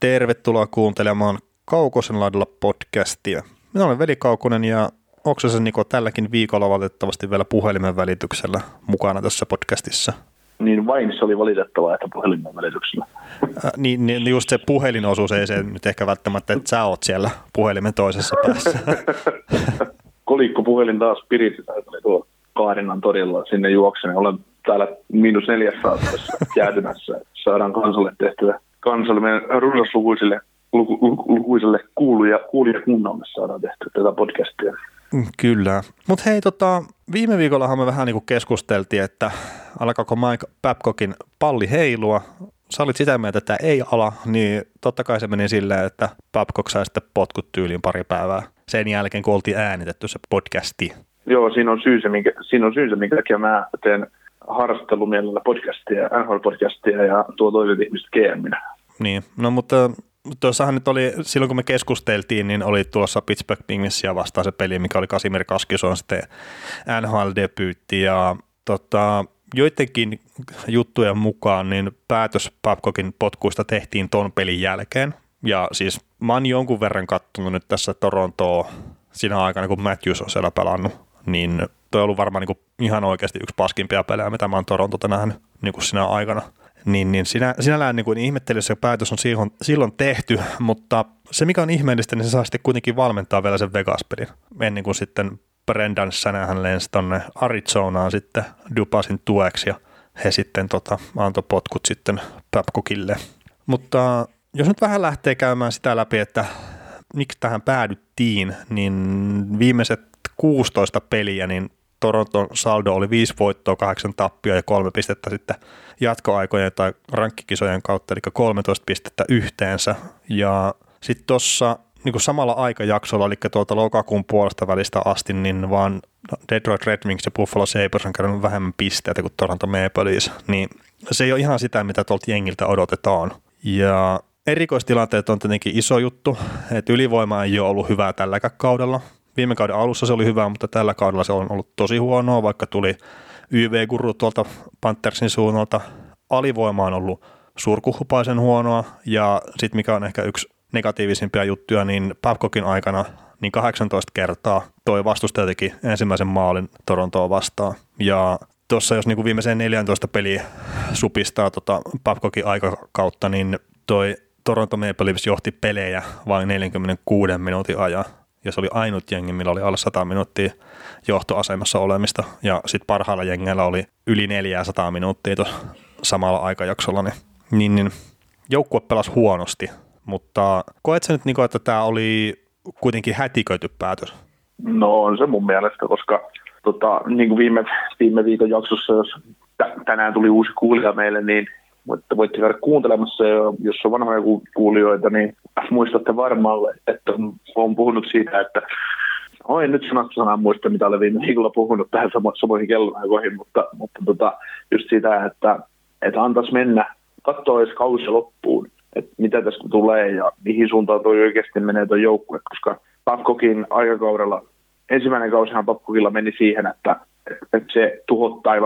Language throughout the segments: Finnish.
Tervetuloa kuuntelemaan Kaukosen laidalla podcastia. Minä olen Veli Kaukonen ja Oksasen Niko tälläkin viikolla valitettavasti vielä puhelimen välityksellä mukana tässä podcastissa. Niin vain se oli valitettavaa, että puhelimen välityksellä. Äh, niin, niin, just se puhelinosuus ei se nyt ehkä välttämättä, että sä oot siellä puhelimen toisessa päässä. Kolikko puhelin taas piriti, oli tuo Kaarinan torilla sinne juoksen. Olen täällä miinus neljässä jäätymässä. Saadaan kansalle tehtyä kansalle, meidän runsaslukuisille luku, luku, lukuiselle kuuluja, kuulijakunnalle saadaan tehtyä tätä podcastia. Kyllä. Mutta hei, tota, viime viikollahan me vähän niinku keskusteltiin, että alkaako Mike Babcockin palli heilua. Sä olit sitä mieltä, että ei ala, niin totta kai se meni silleen, että Babcock sai sitten potkut tyyliin pari päivää sen jälkeen, kun oltiin äänitetty se podcasti. Joo, siinä on syy se, minkä, siinä on syy se, minkä takia mä teen harrastelumielellä podcastia, NHL-podcastia ja tuo toiset ihmiset GMinä. Niin, no mutta tuossahan nyt oli, silloin kun me keskusteltiin, niin oli tuossa Pittsburgh Penguinsia vastaan se peli, mikä oli Kasimir Kaskison sitten NHL-debyytti ja tota, joidenkin juttujen mukaan niin päätös Babcockin potkuista tehtiin ton pelin jälkeen. Ja siis mä oon jonkun verran kattonut nyt tässä Torontoa siinä aikana, kun Matthews on siellä pelannut, niin toi on ollut varmaan niin kuin ihan oikeasti yksi paskimpia pelejä, mitä mä oon Torontota nähnyt niin kuin siinä aikana. Niin, niin sinä, sinällään niin kuin ihmettely se päätös on silloin, silloin tehty, mutta se mikä on ihmeellistä, niin se saa sitten kuitenkin valmentaa vielä sen Vegas-pelin, ennen kuin sitten Brendan Sänähän lensi tonne Arizonaan sitten Dupasin tueksi ja he sitten tota, antoi potkut sitten Babcockille. Mutta jos nyt vähän lähtee käymään sitä läpi, että miksi tähän päädyttiin, niin viimeiset 16 peliä, niin Toronton saldo oli 5 voittoa, 8 tappia ja 3 pistettä sitten jatkoaikojen tai rankkikisojen kautta, eli 13 pistettä yhteensä. Ja sitten tuossa niin samalla aikajaksolla, eli tuolta lokakuun puolesta välistä asti, niin vaan Detroit Red Wings ja Buffalo Sabres on kerännyt vähemmän pisteitä kuin Toronto Maple Leafs, niin se ei ole ihan sitä, mitä tuolta jengiltä odotetaan. Ja erikoistilanteet on tietenkin iso juttu, että ylivoima ei ole ollut hyvää tälläkään kaudella. Viime kauden alussa se oli hyvä, mutta tällä kaudella se on ollut tosi huonoa, vaikka tuli YV-guru tuolta Panthersin suunnalta. Alivoima on ollut surkuhupaisen huonoa ja sitten mikä on ehkä yksi negatiivisimpia juttuja, niin Babcockin aikana niin 18 kertaa toi vastustaja teki ensimmäisen maalin Torontoa vastaan. Ja tuossa jos niinku viimeiseen 14 peliä supistaa tota Babcockin aikakautta, niin toi Toronto Maple Leafs johti pelejä vain 46 minuutin ajan. Ja se oli ainut jengi, millä oli alle 100 minuuttia johtoasemassa olemista. Ja sitten parhailla jengeillä oli yli 400 minuuttia tuossa samalla aikajaksolla. Niin, niin, niin joukkue pelasi huonosti mutta koet sä nyt, kuin, että tämä oli kuitenkin hätiköity päätös? No on se mun mielestä, koska tota, niin kuin viime, viime viikon jaksossa, jos tänään tuli uusi kuulija meille, niin voitte, voitte käydä kuuntelemassa, ja jos on vanhoja kuulijoita, niin muistatte varmaan, että olen puhunut siitä, että Oi, nyt sanattu sanaa muista, mitä olen viime viikolla puhunut tähän samo, samoihin kellonaikoihin, mutta, mutta tota, just sitä, että, että antaisi mennä, katsoa edes kausi loppuun, että mitä tästä tulee ja mihin suuntaan tuo oikeasti menee tuo joukkue, koska Babcockin aikakaudella, ensimmäinen kausihan Babcockilla meni siihen, että, että se tuhottaa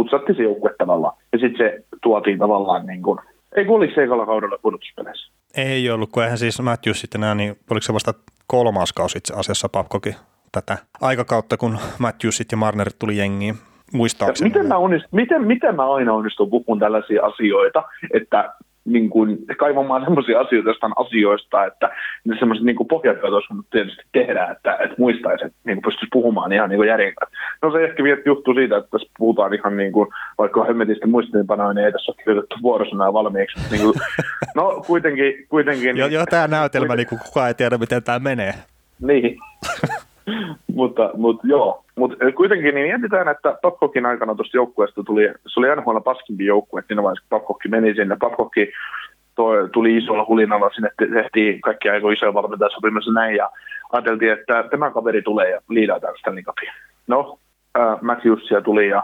putsatti se joukkue tavallaan. Ja sitten se tuotiin tavallaan niin kuin, ei kun oliko se ekalla kaudella pudotuspeleissä? Ei ollut, kun eihän siis Matthews sitten enää, niin oliko se vasta kolmas kausi itse asiassa Babcockin tätä aikakautta, kun Matthews ja Marner tuli jengiin muistaakseni. Miten mä, onnist, miten, miten mä aina onnistun puhumaan tällaisia asioita, että niin kuin, kaivamaan sellaisia asioita jostain asioista, että ne semmoiset niin pohjat olisi tietysti tehdä, että, että muistaisi, että niin pystyisi puhumaan ihan niin järjen No se ehkä johtuu siitä, että tässä puhutaan ihan niin kuin, vaikka hemmetistä muistiinpanoja, niin ei tässä ole kirjoitettu vuorosanaa valmiiksi. Niin kuin, no kuitenkin. kuitenkin jo, jo tämä näytelmä, niin kuin kukaan ei tiedä, miten tämä menee. Niin. mutta, mutta joo, mutta kuitenkin niin mietitään, että Babcockin aikana tuosta joukkueesta tuli, se oli NHL paskimpi joukkue siinä vaiheessa, Babcock meni sinne. Babcock tuli isolla hulinalla, sinne tehtiin kaikki aika isoja valmentajasopimus näin, ja ajateltiin, että tämä kaveri tulee ja liidaa Stanley. No, äh, Matthewsia tuli ja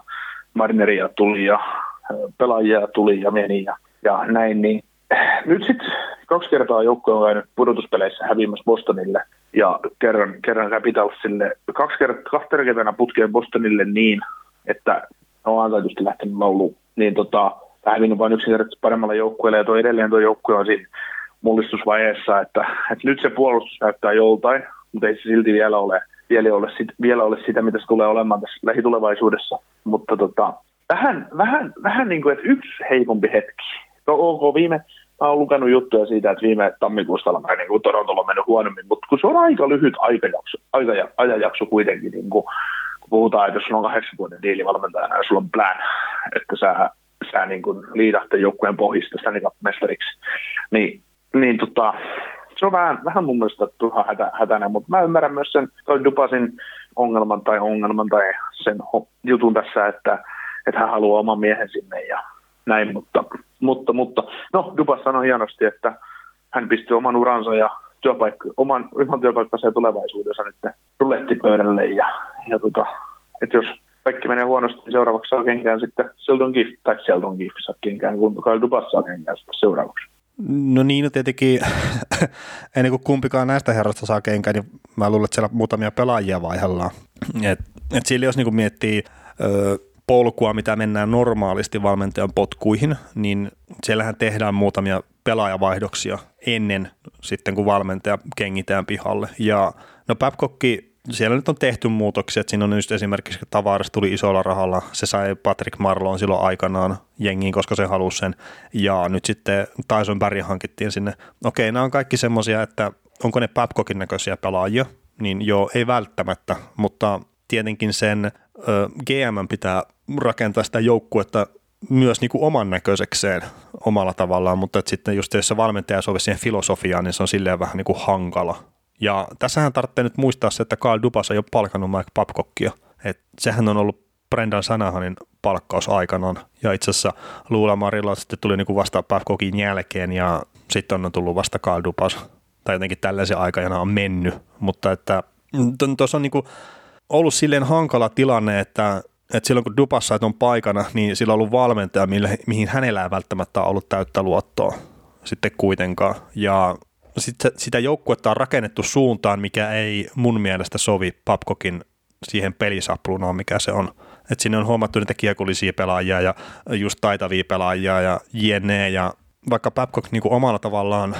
Marineria tuli ja äh, pelaajia tuli ja meni ja, ja näin, niin nyt sitten kaksi kertaa joukkue on käynyt pudotuspeleissä häviämässä Bostonille – ja kerran, kerran Capitalsille, kaksi kertaa, kahtena keväänä putkeen Bostonille niin, että on antaitusti lähtenyt lauluun, niin tota, hävinnyt vain yksinkertaisesti paremmalla joukkueella, ja tuo edelleen tuo joukkue on siinä, mullistusvaiheessa, että, että nyt se puolustus näyttää joltain, mutta ei se silti vielä ole, vielä ole, sit, vielä ole sitä, mitä se tulee olemaan tässä lähitulevaisuudessa. Mutta tota, vähän, vähän, vähän niin kuin, että yksi heikompi hetki. No ok, viime, mä oon lukenut juttuja siitä, että viime tammikuusta alkaen niin Torontolla on mennyt huonommin, mutta kun se on aika lyhyt aikajakso, aika, ajanjakso kuitenkin, niin kuin, kun puhutaan, että jos sulla on kahdeksan vuoden diili valmentajana ja sulla on plan, että sä, sä niin kuin liidatte joukkueen pohjista Stanley Cup-mestariksi, niin, niin tota, se on vähän, vähän mun mielestä turha hätä, hätäinen, mutta mä ymmärrän myös sen toi Dupasin ongelman tai ongelman tai sen jutun tässä, että, että hän haluaa oman miehen sinne ja näin, mutta, mutta, mutta no Dubas sanoi hienosti, että hän pisti oman uransa ja työpaikka, oman, oman työpaikkansa ja tulevaisuudensa nyt rulettipöydälle ja, ja tota, että jos kaikki menee huonosti, niin seuraavaksi saa kenkään sitten Sheldon Gift, tai Sheldon Gift saa kenkään, kun Kyle Dubas saa kenkään sitten seuraavaksi. No niin, no tietenkin ennen kuin kumpikaan näistä herroista saa kenkään, niin mä luulen, että siellä muutamia pelaajia vaihellaan. Et, et sillä jos niin miettii ö, polkua, mitä mennään normaalisti valmentajan potkuihin, niin siellähän tehdään muutamia pelaajavaihdoksia ennen sitten, kun valmentaja kengitään pihalle. Ja no Babcockki siellä nyt on tehty muutoksia, että siinä on just esimerkiksi Tavares tuli isolla rahalla, se sai Patrick Marlon silloin aikanaan jengiin, koska se halusi sen, ja nyt sitten Tyson Barry hankittiin sinne. Okei, nämä on kaikki semmoisia, että onko ne Babcockin näköisiä pelaajia, niin joo, ei välttämättä, mutta tietenkin sen GM pitää rakentaa sitä joukkuetta myös niin kuin oman näköisekseen omalla tavallaan, mutta että sitten just jos se valmentaja sovi siihen filosofiaan, niin se on silleen vähän niin kuin hankala. Ja tässähän tarvitsee nyt muistaa se, että Carl Dubas ei ole palkannut Mike Babcockia. että sehän on ollut Brendan Sanahanin palkkaus aikanaan. Ja itse asiassa Luula Marilla sitten tuli niin kuin vasta Babcockin jälkeen ja sitten on tullut vasta Carl Dubas. Tai jotenkin tällaisen aikajana on mennyt. Mutta että tuossa on niin kuin ollut silleen hankala tilanne, että, että silloin kun Dupassa on paikana, niin sillä on ollut valmentaja, mille, mihin hänellä ei välttämättä ollut täyttä luottoa sitten kuitenkaan. Ja sit, sitä joukkuetta on rakennettu suuntaan, mikä ei mun mielestä sovi Papkokin siihen pelisapluunaan, mikä se on. Et sinne on huomattu niitä kiekollisia pelaajia ja just taitavia pelaajia ja jne. Ja vaikka Babcock niin omalla tavallaan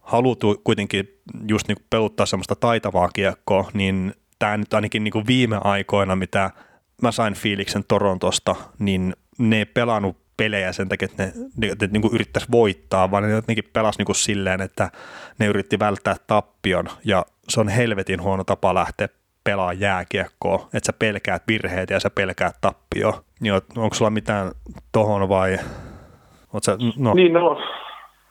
haluttu kuitenkin just niin peluttaa semmoista taitavaa kiekkoa, niin tämä nyt ainakin niin kuin viime aikoina, mitä mä sain fiiliksen Torontosta, niin ne ei pelannut pelejä sen takia, että ne, ne, ne niin yrittäisi voittaa, vaan ne jotenkin pelasi niin kuin silleen, että ne yritti välttää tappion ja se on helvetin huono tapa lähteä pelaa jääkiekkoa, että sä pelkäät virheitä ja sä pelkäät tappio. Niin onko sulla mitään tohon vai? Sä, no. Niin, no,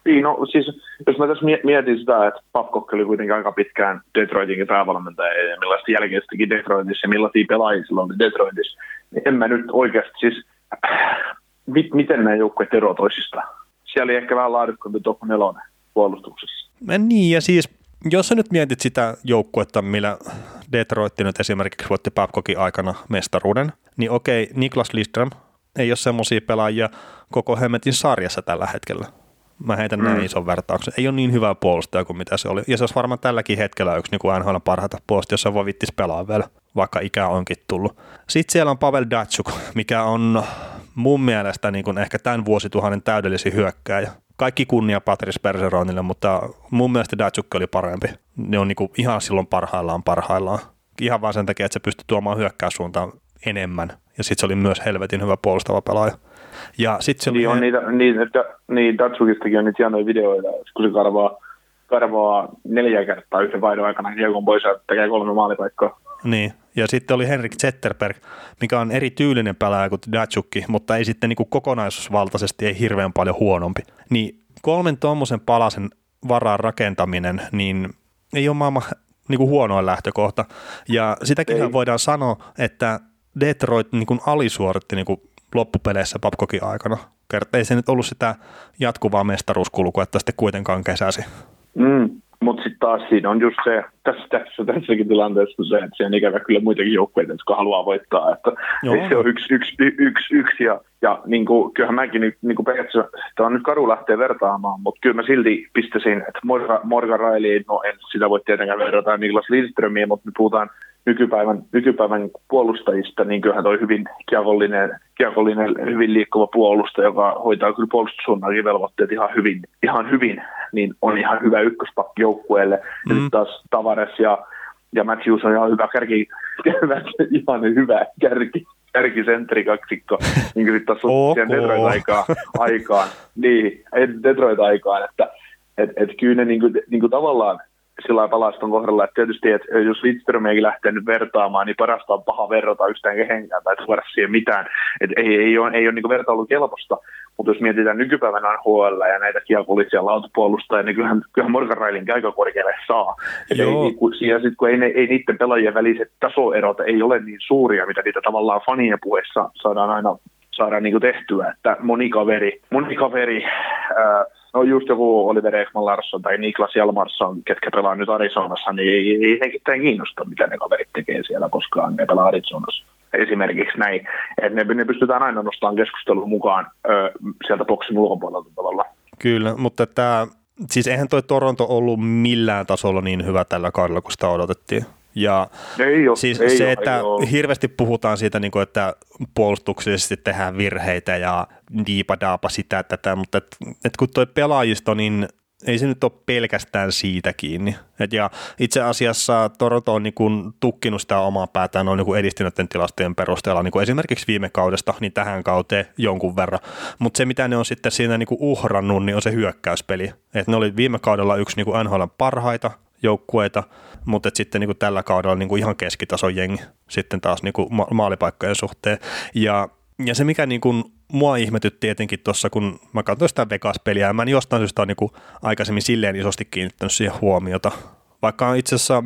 niin, no siis jos mä tässä mietin sitä, että Babcock oli kuitenkin aika pitkään Detroitin päävalmentaja ja millaista jälkeen teki Detroitissa ja millaisia pelaajia silloin oli Detroitissa, niin en mä nyt oikeasti siis, mit, miten nämä joukkueet eroavat toisistaan? Siellä oli ehkä vähän laadukkaampi top 4 puolustuksessa. Niin, ja siis jos sä nyt mietit sitä joukkuetta, millä Detroit nyt esimerkiksi voitti Babcockin aikana mestaruuden, niin okei, Niklas Lidström ei ole semmoisia pelaajia koko Hemmetin sarjassa tällä hetkellä Mä heitän mm. näin ison vertauksen. Ei ole niin hyvä puolustaja kuin mitä se oli. Ja se olisi varmaan tälläkin hetkellä yksi niin NHL parhaita puolustajia, jos se voi vittis pelaa vielä, vaikka ikä onkin tullut. Sitten siellä on Pavel Datsuk, mikä on mun mielestä niin kuin ehkä tämän vuosituhannen täydellisin hyökkääjä. Kaikki kunnia Patrice Perseronille, mutta mun mielestä Datsuk oli parempi. Ne on niin kuin ihan silloin parhaillaan parhaillaan. Ihan vaan sen takia, että se pystyi tuomaan hyökkäyssuuntaan enemmän. Ja sitten se oli myös helvetin hyvä puolustava pelaaja. Ja sit se niin, on niitä, niin, että, niin Datsukistakin on niitä hienoja videoita, kun se karvaa, karvaa neljä kertaa yhden vaihdon aikana kiekon pois ja tekee kolme maalipaikkaa. Niin, ja sitten oli Henrik Zetterberg, mikä on eri tyylinen pelaaja kuin Datsukki, mutta ei sitten niin kokonaisuusvaltaisesti ei hirveän paljon huonompi. Niin kolmen tuommoisen palasen varaan rakentaminen, niin ei ole maailman niin kuin huonoin lähtökohta. Ja sitäkin voidaan sanoa, että Detroit niin kuin alisuoritti niin kuin loppupeleissä Babcockin aikana. Ei se nyt ollut sitä jatkuvaa mestaruuskulkua, että sitten kuitenkaan kesäsi. Mm, mutta sitten taas siinä on just se, tässä, tässä tässäkin tilanteessa se, että siellä on ikävä kyllä muitakin joukkueita, jotka haluaa voittaa. Että Joo. ei se ole yksi, yksi, yksi, yksi ja, ja niin kuin, kyllähän mäkin nyt niin kuin periaatteessa, tämä on nyt karu lähteä vertaamaan, mutta kyllä mä silti pistäisin, että Morgan, Morgan Riley, no en sitä voi tietenkään verrata Niklas Lindströmiin, mutta me puhutaan nykypäivän, nykypäivän puolustajista, niin kyllähän toi hyvin kiekollinen, kiekollinen hyvin liikkuva puolustaja, joka hoitaa kyllä puolustussuunnankin velvoitteet ihan hyvin, ihan hyvin niin on ihan hyvä ykköspakki joukkueelle. Mm. Ja nyt taas Tavares ja, ja Matthews on ihan hyvä kärki, ihan hyvä kärki, kärkisentri kaksikko, niin kuin taas on Detroit-aikaan, aikaan, niin, Detroit-aikaan, että et, et kyllä ne niin kuin, niin kuin tavallaan sillä palaston kohdalla, että tietysti, että jos Lidströmiäkin lähtee nyt vertaamaan, niin parasta on paha verrata yhtään kehenkään tai tuoda siihen mitään. Et ei, ei ole, ei ole niin vertailu kelpoista, mutta jos mietitään nykypäivänä HL ja näitä kiekollisia lautapuolustajia, niin kyllähän, kyllähän Morgan Railin aika korkealle saa. Et ei, niin kun, ja sit, kun ei, ne, ei niiden pelaajien väliset tasoerot ei ole niin suuria, mitä niitä tavallaan fanien puheessa saadaan aina saadaan niin tehtyä, että moni kaveri, moni kaveri ää, no just joku Oliver Ekman Larsson tai Niklas Jalmarsson, ketkä pelaa nyt Arizonassa, niin ei, ei henkilöitä kiinnosta, mitä ne kaverit tekee siellä, koska ne pelaa Arizonassa. Esimerkiksi näin, että ne, ne pystytään aina nostamaan keskustelun mukaan ö, sieltä boksin ulkopuolelta tavalla. Kyllä, mutta tämä, siis eihän toi Toronto ollut millään tasolla niin hyvä tällä kaudella, kun sitä odotettiin. Ja ei ole, siis ei se, ole, että ei ole. hirveästi puhutaan siitä, niin kuin, että puolustuksellisesti tehdään virheitä ja diipadaapa sitä tätä, mutta et, et kun tuo pelaajisto, niin ei se nyt ole pelkästään siitä kiinni. Et ja itse asiassa Toronto on niin tukkinut sitä omaa päätään on niin edistyneiden tilastojen perusteella, niin kuin esimerkiksi viime kaudesta, niin tähän kauteen jonkun verran. Mutta se, mitä ne on sitten siinä niin uhrannut, niin on se hyökkäyspeli. Et ne oli viime kaudella yksi niin NHL parhaita joukkueita, mutta sitten niin kuin tällä kaudella niin kuin ihan keskitason jengi sitten taas niin kuin ma- maalipaikkojen suhteen. Ja, ja se, mikä niin kuin mua ihmetytti tietenkin tuossa, kun mä katsoin sitä Vegas-peliä, mä en jostain syystä ole niin kuin aikaisemmin silleen isosti kiinnittänyt siihen huomiota. Vaikka itse asiassa,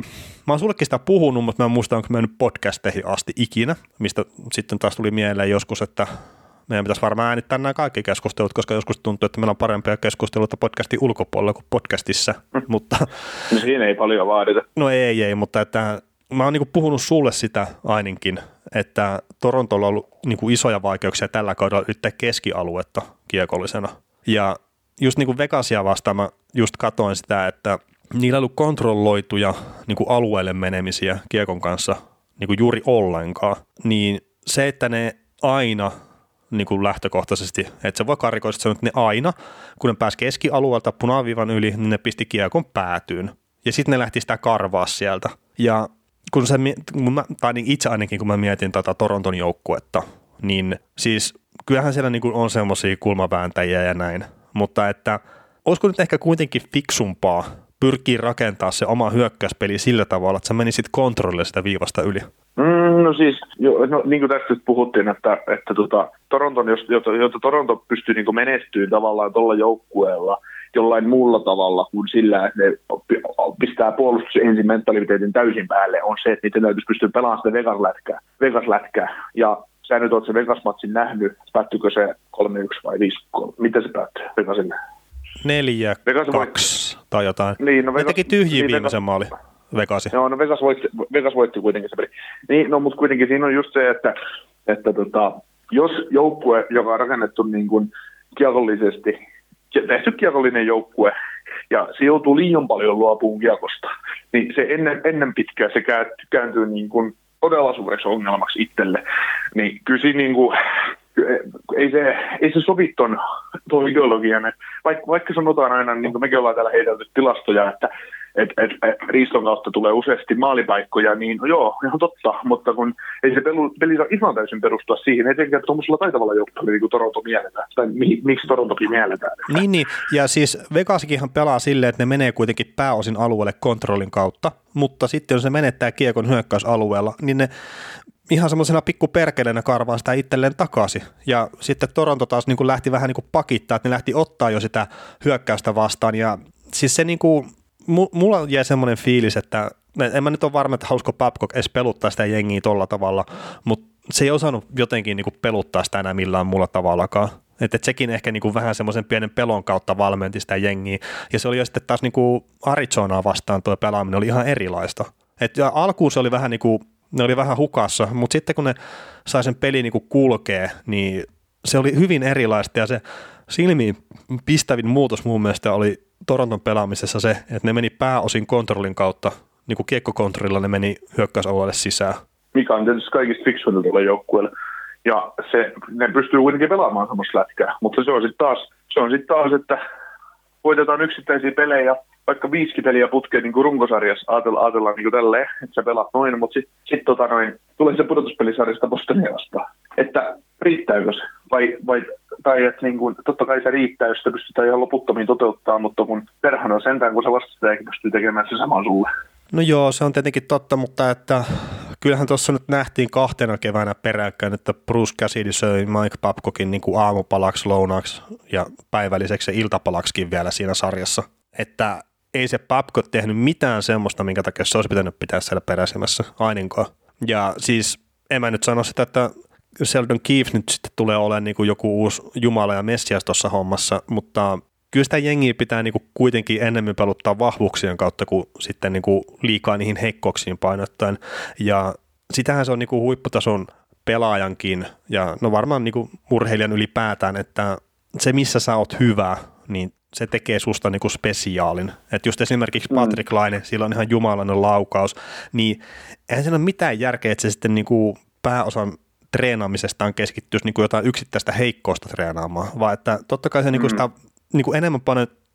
mä oon sullekin sitä puhunut, mutta mä en muista, onko mä nyt podcasteihin asti ikinä, mistä sitten taas tuli mieleen joskus, että meidän pitäisi varmaan äänittää nämä kaikki keskustelut, koska joskus tuntuu, että meillä on parempia keskusteluita podcastin ulkopuolella kuin podcastissa. Mm. Mutta, no siinä ei paljon vaadita. No ei, ei, mutta että mä oon niin puhunut sulle sitä ainakin, että Torontolla on ollut niin isoja vaikeuksia tällä kaudella yrittää keskialuetta kiekollisena. Ja just niin kuin Vegasia vastaan mä just katoin sitä, että niillä on ollut kontrolloituja niin kuin alueelle menemisiä kiekon kanssa niin kuin juuri ollenkaan, niin se, että ne aina niin kuin lähtökohtaisesti, että se voi karikoisesti sanoa, että ne aina, kun ne pääsi keskialueelta punaviivan yli, niin ne pisti kiekon päätyyn. Ja sitten ne lähti sitä karvaa sieltä. Ja kun se, kun mä, tai niin itse ainakin kun mä mietin tätä Toronton joukkuetta, niin siis kyllähän siellä niin kuin on semmoisia kulmavääntäjiä ja näin, mutta että olisiko nyt ehkä kuitenkin fiksumpaa pyrkii rakentaa se oma hyökkäyspeli sillä tavalla, että sä menisit kontrollille sitä viivasta yli? Mm, no siis, jo, no, niin kuin tästä puhuttiin, että, että tota, Toronton, jos, jotta, jotta Toronto pystyy niin menestyä tavallaan tuolla joukkueella jollain muulla tavalla kuin sillä, että ne pistää puolustus ensin mentaliteetin täysin päälle, on se, että niiden täytyisi pystyä pelaamaan sitä Vegas-lätkää. Vegas-lätkää. Ja sä nyt oot se Vegas-matsin nähnyt, päättyykö se 3-1 vai 5-3? Miten se päättyy Vegasille? Neljä, Vegas kaksi voitti. tai jotain. Niin, no Vegas, ne teki tyhjiä niin viimeisen maali. Vegasi. Joo, no Vegas voitti, Vegas voitti kuitenkin se peli. Niin, no mutta kuitenkin siinä on just se, että, että tota, jos joukkue, joka on rakennettu niin kuin kiekollisesti, tehty kiekollinen joukkue, ja se joutuu liian paljon luopuun kiekosta, niin se ennen, ennen pitkää se kääntyy niin kuin todella suureksi ongelmaksi itselle. Niin kyllä siinä niin kuin, ei se, ei se sovi ton ideologian. Vaikka, vaikka sanotaan aina, niin kuin mekin ollaan täällä heitelty tilastoja, että että et, et, riiston kautta tulee useasti maalipaikkoja, niin no joo, ihan totta, mutta kun ei se pelu, peli saa ihan täysin perustua siihen, etenkään tuollaisella taitavalla joukkueella niin kuin Toronto mielletään, tai mi, miksi Torontokin mielletään. Niin, niin, ja siis Vegasikinhan pelaa silleen, että ne menee kuitenkin pääosin alueelle kontrollin kautta, mutta sitten jos se menettää kiekon hyökkäysalueella, niin ne ihan semmoisena perkeleenä karvaa sitä itselleen takaisin. Ja sitten Toronto taas niin kuin lähti vähän niin kuin pakittaa, että ne lähti ottaa jo sitä hyökkäystä vastaan. Ja siis se niin kuin, mulla jäi semmoinen fiilis, että en mä nyt ole varma, että hausko Babcock edes peluttaa sitä jengiä tolla tavalla, mutta se ei osannut jotenkin niin kuin peluttaa sitä enää millään muulla tavallakaan. Että et sekin ehkä niinku vähän semmoisen pienen pelon kautta valmenti sitä jengiä. Ja se oli jo sitten taas niinku Arizonaa vastaan tuo pelaaminen oli ihan erilaista. Et alkuun se oli vähän niinku, ne oli vähän hukassa, mutta sitten kun ne sai sen peli niinku kulkee, niin se oli hyvin erilaista ja se silmiin pistävin muutos mun mielestä oli Toronton pelaamisessa se, että ne meni pääosin kontrollin kautta, niin kuin kiekkokontrollilla ne meni hyökkäysalueelle sisään. Mikä on tietysti kaikista fiksuinta tuolle joukkueelle. Ja se, ne pystyy kuitenkin pelaamaan samassa lätkää, mutta se on sitten taas, se on sit taas, että voitetaan yksittäisiä pelejä, vaikka viisi peliä putkeen niin runkosarjassa, ajatellaan, ajatellaan niin tälleen, että sä pelaat noin, mutta sitten sit, tota noin, tulee se pudotuspelisarjasta Bostonia vastaan. Että riittääkö se? Vai, vai, tai että niin kuin, totta kai se riittää, jos sitä pystytään ihan loputtomiin toteuttaa, mutta kun perhän on sentään, kun se vastustajakin pystyy tekemään se saman sulle. No joo, se on tietenkin totta, mutta että kyllähän tuossa nyt nähtiin kahtena keväänä peräkkäin, että Bruce Cassidy söi Mike Babcockin niin kuin aamupalaksi, lounaksi ja päivälliseksi ja iltapalaksikin vielä siinä sarjassa. Että ei se Babcock tehnyt mitään semmoista, minkä takia se olisi pitänyt pitää siellä peräisemässä aininkoa. Ja siis en mä nyt sano sitä, että Sheldon Keefe nyt sitten tulee olemaan niin kuin joku uusi Jumala ja Messias tuossa hommassa, mutta kyllä sitä jengiä pitää niin kuin kuitenkin enemmän peluttaa vahvuuksien kautta kuin sitten niin kuin liikaa niihin heikkouksiin painottaen. Ja sitähän se on niin kuin huipputason pelaajankin ja no varmaan niin kuin urheilijan ylipäätään, että se missä sä oot hyvä, niin se tekee susta niin kuin spesiaalin. Että just esimerkiksi mm. Patrick Laine, sillä on ihan jumalainen laukaus, niin eihän siinä ole mitään järkeä, että se sitten niin kuin pääosan treenaamisestaan keskittyisi niin kuin jotain yksittäistä heikkousta treenaamaan, vaan että totta kai se niin kuin mm. sitä niin kuin enemmän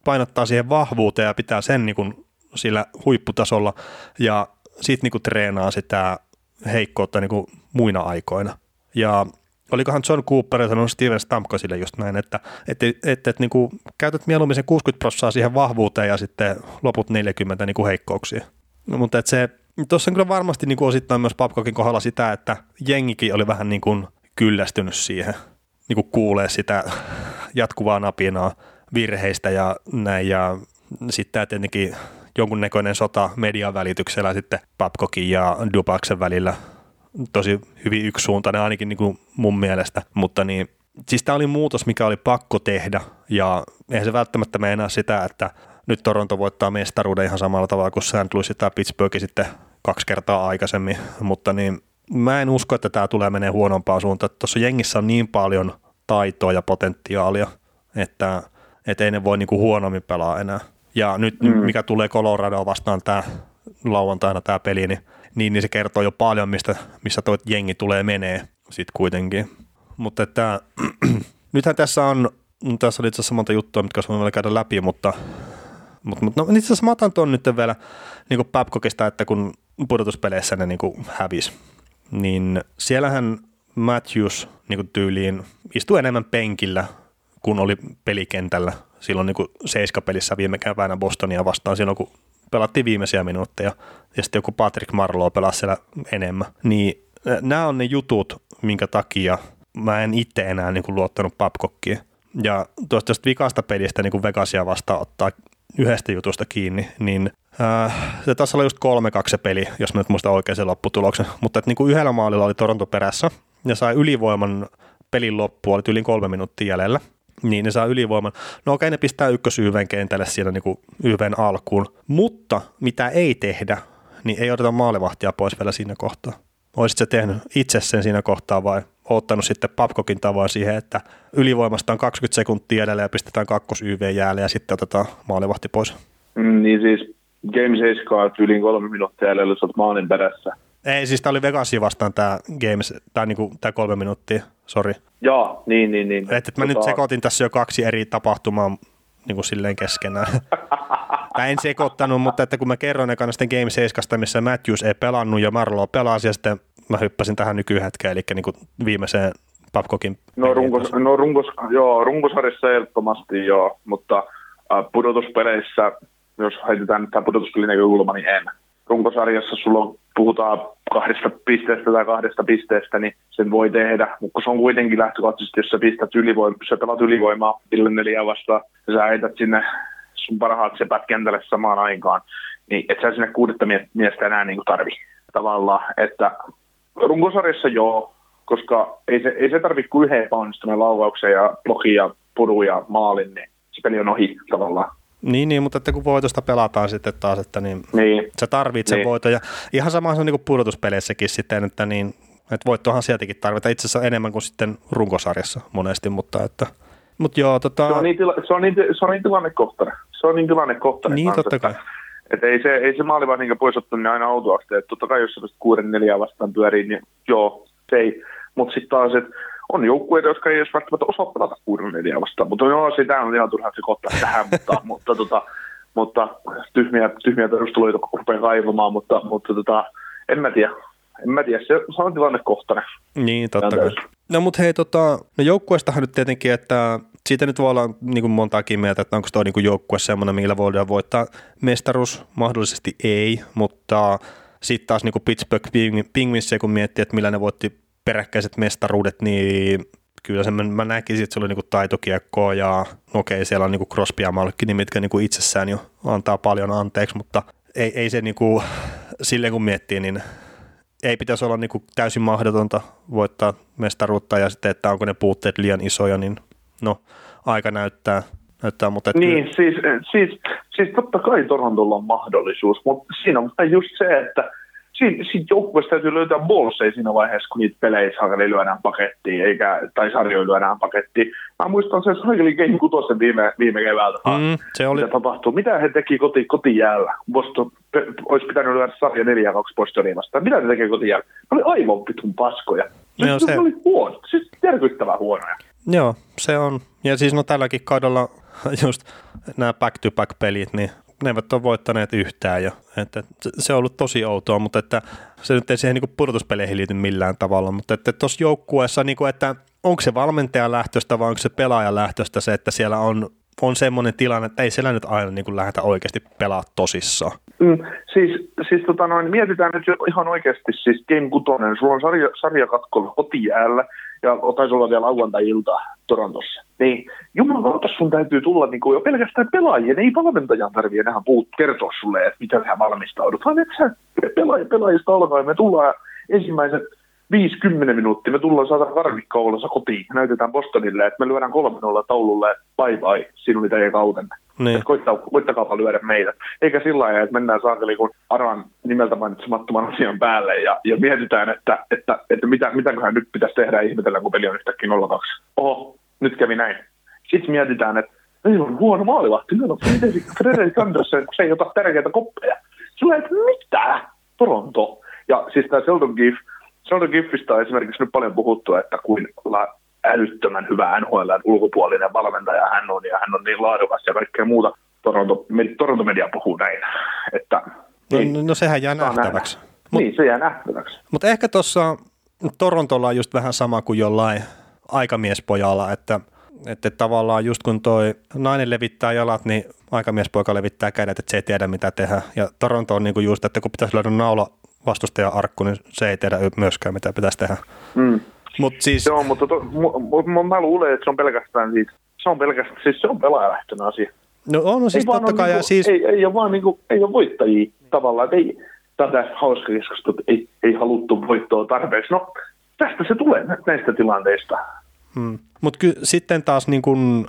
painottaa siihen vahvuuteen ja pitää sen niin kuin sillä huipputasolla ja sitten niin treenaa sitä heikkoutta niin kuin muina aikoina. Ja olikohan John Cooper sanonut Steven Stamkosille just näin, että, että, että, että niin kuin käytät mieluummin sen 60 prosenttia siihen vahvuuteen ja sitten loput 40 niin kuin heikkouksia. No, mutta että se, tuossa on kyllä varmasti niin kuin osittain myös Babcockin kohdalla sitä, että jengikin oli vähän niin kuin kyllästynyt siihen, niin kuin kuulee sitä jatkuvaa napinaa virheistä ja näin, ja sitten tämä tietenkin jonkunnäköinen sota median välityksellä sitten Babcockin ja Dubaksen välillä tosi hyvin yksisuuntainen ainakin niin kuin mun mielestä, mutta niin, siis tämä oli muutos, mikä oli pakko tehdä ja eihän se välttämättä meinaa sitä, että nyt Toronto voittaa mestaruuden ihan samalla tavalla kuin St. Louis tai Pittsburgh sitten kaksi kertaa aikaisemmin, mutta niin mä en usko, että tämä tulee menee huonompaan suuntaan. Tuossa jengissä on niin paljon taitoa ja potentiaalia, että, että ei ne voi niinku huonommin pelaa enää. Ja nyt mm. mikä tulee Colorado vastaan tämä lauantaina tämä peli, niin, niin, niin se kertoo jo paljon, mistä, missä tuo jengi tulee menee sitten kuitenkin. Mutta että, nythän tässä on, tässä oli itse asiassa monta juttua, mitkä olisi vielä käydä läpi, mutta, mutta, mutta no, itse asiassa mä otan tuon nyt vielä niin Babcockista, että kun pudotuspeleissä ne niin hävisi, niin siellähän Matthews niin tyyliin istui enemmän penkillä, kun oli pelikentällä silloin niin seiskapelissä viime keväänä Bostonia vastaan, silloin kun pelattiin viimeisiä minuutteja, ja sitten joku Patrick Marlowe pelasi siellä enemmän. Niin nämä on ne jutut, minkä takia mä en itse enää niin kuin luottanut Babcockiin. Ja tuosta vikasta pelistä niin kuin Vegasia vastaan ottaa yhdestä jutusta kiinni, niin äh, se taisi olla just 3-2 se peli, jos mä nyt muistan oikein sen lopputuloksen. Mutta että niin kuin yhdellä maalilla oli Toronto perässä ja sai ylivoiman pelin loppuun, oli yli kolme minuuttia jäljellä – niin ne saa ylivoiman. No okei, ne pistää ykkösyyven kentälle siinä niin kuin YVn alkuun, mutta mitä ei tehdä, niin ei oteta maalivahtia pois vielä siinä kohtaa. Olisit se tehnyt itse sen siinä kohtaa vai ottanut sitten Papkokin tavoin siihen, että ylivoimasta on 20 sekuntia edellä ja pistetään kakkos YV jäälle ja sitten otetaan maalivahti pois? Mm, niin siis Game 7 yli kolme minuuttia jäljellä, jos olet maalin perässä. Ei, siis tämä oli Vegasia vastaan tämä Games, tämä niinku, tää kolme minuuttia, sori. Joo, niin, niin, niin. Et, et mä tota... nyt sekoitin tässä jo kaksi eri tapahtumaa niin kuin silleen keskenään. mä en sekoittanut, mutta että kun mä kerron ekana sitten Game 7, missä Matthews ei pelannut ja Marlo pelasi, ja sitten mä hyppäsin tähän nykyhetkeen, eli niin kuin viimeiseen Babcockin. No, runkos, no runkos, joo, runkosarjassa ehdottomasti joo, mutta äh, pudotuspeleissä, jos heitetään nyt tämä pudotuspelin näkökulma, niin en. Runkosarjassa sulla on puhutaan kahdesta pisteestä tai kahdesta pisteestä, niin sen voi tehdä. Mutta se on kuitenkin lähtökohtaisesti, jos sä pistät ylivoimaa, jos sä pelaat ylivoimaa Ville neljä vastaan, ja sä heität sinne sun parhaat sepät kentälle samaan aikaan, niin et sä sinne kuudetta miestä enää niin tarvi tavallaan. Että runkosarjassa joo, koska ei se, ei se tarvitse kuin yhden epäonnistuneen laukauksen ja blokin ja pudun ja maalin, niin se peli on ohi tavallaan. Niin, niin, mutta että kun voitosta pelataan sitten taas, että niin, niin. sä tarvitset niin. voiton. Ja ihan sama se on niin pudotuspeleissäkin sitten, että, niin, että voittohan sieltäkin tarvitaan itse asiassa enemmän kuin sitten runkosarjassa monesti, mutta että mutta joo, tota... Se on niin, tila, se on niin, se on niin tilannekohtainen. Se on niin tilannekohtainen. Niin, totta kai. Että ei se, ei se maali vaan niin pois ottanut niin aina. Että totta kai jos kuuden neljää vastaan pyörii, niin joo, se ei. Mutta sitten taas, että on joukkueita, jotka ei edes välttämättä osaa pelata kuuden neljää vastaan, mutta no, sitä on ihan turhaa sekoittaa tähän, mutta, mutta, tota, mutta tyhmiä, tyhmiä perusteluita rupeaa kaivamaan, mutta, mutta tota, en mä tiedä. En mä tiedä, se on tilannekohtainen. Niin, totta kai. No mutta hei, tota, no joukkueestahan nyt tietenkin, että siitä nyt voi olla niin kuin montaakin mieltä, että onko tuo niin joukkue semmoinen, millä voidaan voittaa mestaruus, mahdollisesti ei, mutta sitten taas niin kuin Pittsburgh Penguins, kun miettii, että millä ne voitti peräkkäiset mestaruudet, niin kyllä se, mä näkisin, että se oli niinku taitokiekkoa ja no okei, siellä on niinku Crosby ja Malkin, mitkä niinku itsessään jo antaa paljon anteeksi, mutta ei, ei se niinku, silleen kun miettii, niin ei pitäisi olla niinku täysin mahdotonta voittaa mestaruutta ja sitten, että onko ne puutteet liian isoja, niin no aika näyttää. näyttää mutta että niin, siis, siis, siis totta kai Torontolla on mahdollisuus, mutta siinä on just se, että siinä, siinä joukkueessa täytyy löytää bolseja siinä vaiheessa, kun niitä pelejä saakeli lyödään pakettiin, eikä, tai sarjoja lyödään pakettiin. Mä muistan sen saakeli Game 6 viime, viime keväältä, mm, se oli... mitä tapahtuu. Mitä he teki koti, kotijäällä? Boston pe, olisi pitänyt lyödä sarja 4-2 Bostonia vastaan. Mitä he teki kotijäällä? Ne oli aivan vitun paskoja. Se, Joo, se... se oli huono, siis järkyttävän huonoja. Joo, se on. Ja siis no tälläkin kaudella just nämä back-to-back-pelit, niin ne eivät ole voittaneet yhtään jo. Että se on ollut tosi outoa, mutta että se nyt ei siihen niin pudotuspeleihin liity millään tavalla, mutta että tuossa joukkueessa, niin kuin, että onko se valmentajan lähtöstä vai onko se pelaajan lähtöstä se, että siellä on, on semmoinen tilanne, että ei siellä nyt aina niin kuin lähdetä oikeasti pelaa tosissaan. Mm, siis siis tota noin, mietitään nyt ihan oikeasti siis Game 6, sulla on sarja, sarjakatkolla kotijäällä, ja taisi olla vielä lauantai-ilta Torontossa. Niin jumalauta sun täytyy tulla niin kuin jo pelkästään pelaajien, ei valmentajan tarvitse enää puut kertoa sulle, että mitä sä valmistaudut, vaan että pelaaja, pelaajista alkaen me tullaan ensimmäiset 50 minuuttia, me tullaan saada karvikkaulassa kotiin, näytetään Bostonille, että me lyödään kolme nolla taululle, bye bye, sinun teidän kautenne. Niin. Koittaa, koittakaa lyödä meitä. Eikä sillä lailla, että mennään saakeli kun Aran nimeltä mainitsemattoman asian päälle ja, ja mietitään, että, että, että mitä, mitäköhän nyt pitäisi tehdä ihmetellä, kun peli on yhtäkkiä 0-2. Oho, nyt kävi näin. Sitten mietitään, että meillä on huono maalivahti, meillä on Frederik Andersen, kun se ei ota tärkeitä koppeja. Sillä että mitä? Toronto. Ja siis tämä Sheldon Giff, Sheldon Giffistä on esimerkiksi nyt paljon puhuttu, että kuin älyttömän hyvä NHL ulkopuolinen valmentaja hän on, ja hän on niin laadukas ja kaikkea muuta. Toronto, Toronto Media puhuu näin. Että, no, niin, no sehän jää nähtäväksi. Mut, niin, se jää nähtäväksi. Mutta ehkä tuossa Torontolla on just vähän sama kuin jollain aikamiespojalla, että, että tavallaan just kun toi nainen levittää jalat, niin aikamiespoika levittää kädet, että se ei tiedä mitä tehdä. Ja Toronto on niinku just, että kun pitäisi löydä naula vastustajan arkku, niin se ei tiedä myöskään mitä pitäisi tehdä. Mm. Mut siis... Joo, mutta to, m- m- mä luulen, että se on pelkästään siitä, se on pelkästään, siis se on pelaajalähtöinen asia. No on, no siis ei totta kai. Niinku, siis... ei, ei, ole vaan niinku, ei ole voittajia tavallaan, ei, tätä hauska keskustelua, ei, ei haluttu voittoa tarpeeksi. No, tästä se tulee näistä tilanteista. Hmm. Mutta sitten taas niin kun,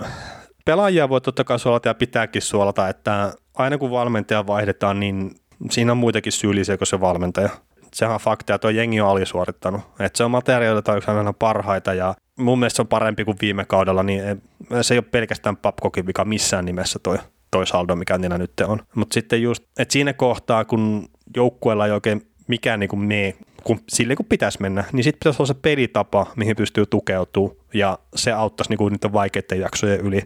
pelaajia voi totta kai suolata ja pitääkin suolata, että aina kun valmentaja vaihdetaan, niin siinä on muitakin syyllisiä kuin se valmentaja sehän on fakta, että tuo jengi on alisuorittanut. Että se on materiaalilta yksi aina parhaita ja mun mielestä se on parempi kuin viime kaudella, niin se ei ole pelkästään Papkokin vika missään nimessä toi, toi saldo, mikä niillä nyt on. Mutta sitten just, että siinä kohtaa, kun joukkueella ei oikein mikään niin kuin mene, kun, sille kun pitäisi mennä, niin sitten pitäisi olla se pelitapa, mihin pystyy tukeutumaan ja se auttaisi kuin niiden vaikeiden jaksojen yli.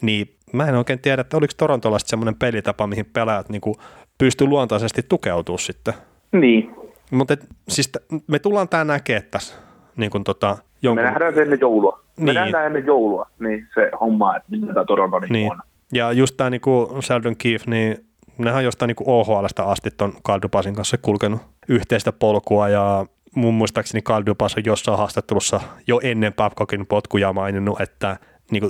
Niin mä en oikein tiedä, että oliko Torontolla semmoinen pelitapa, mihin pelaajat niin kuin pystyy luontaisesti tukeutumaan sitten. Niin, mutta siis t- me tullaan tämä näkemään tässä. Niin kun tota, jonkun... Me nähdään se ennen joulua. Me niin. nähdään ennen joulua, niin se homma, että mitä Toronto niin niin. on. Ja just tämä niin Sheldon Keefe, niin nehän on jostain niin OHLstä asti ton Kaldupasin kanssa kulkenut yhteistä polkua ja mun muistaakseni Kaldupas on jossain haastattelussa jo ennen Babcockin potkuja maininnut, että niin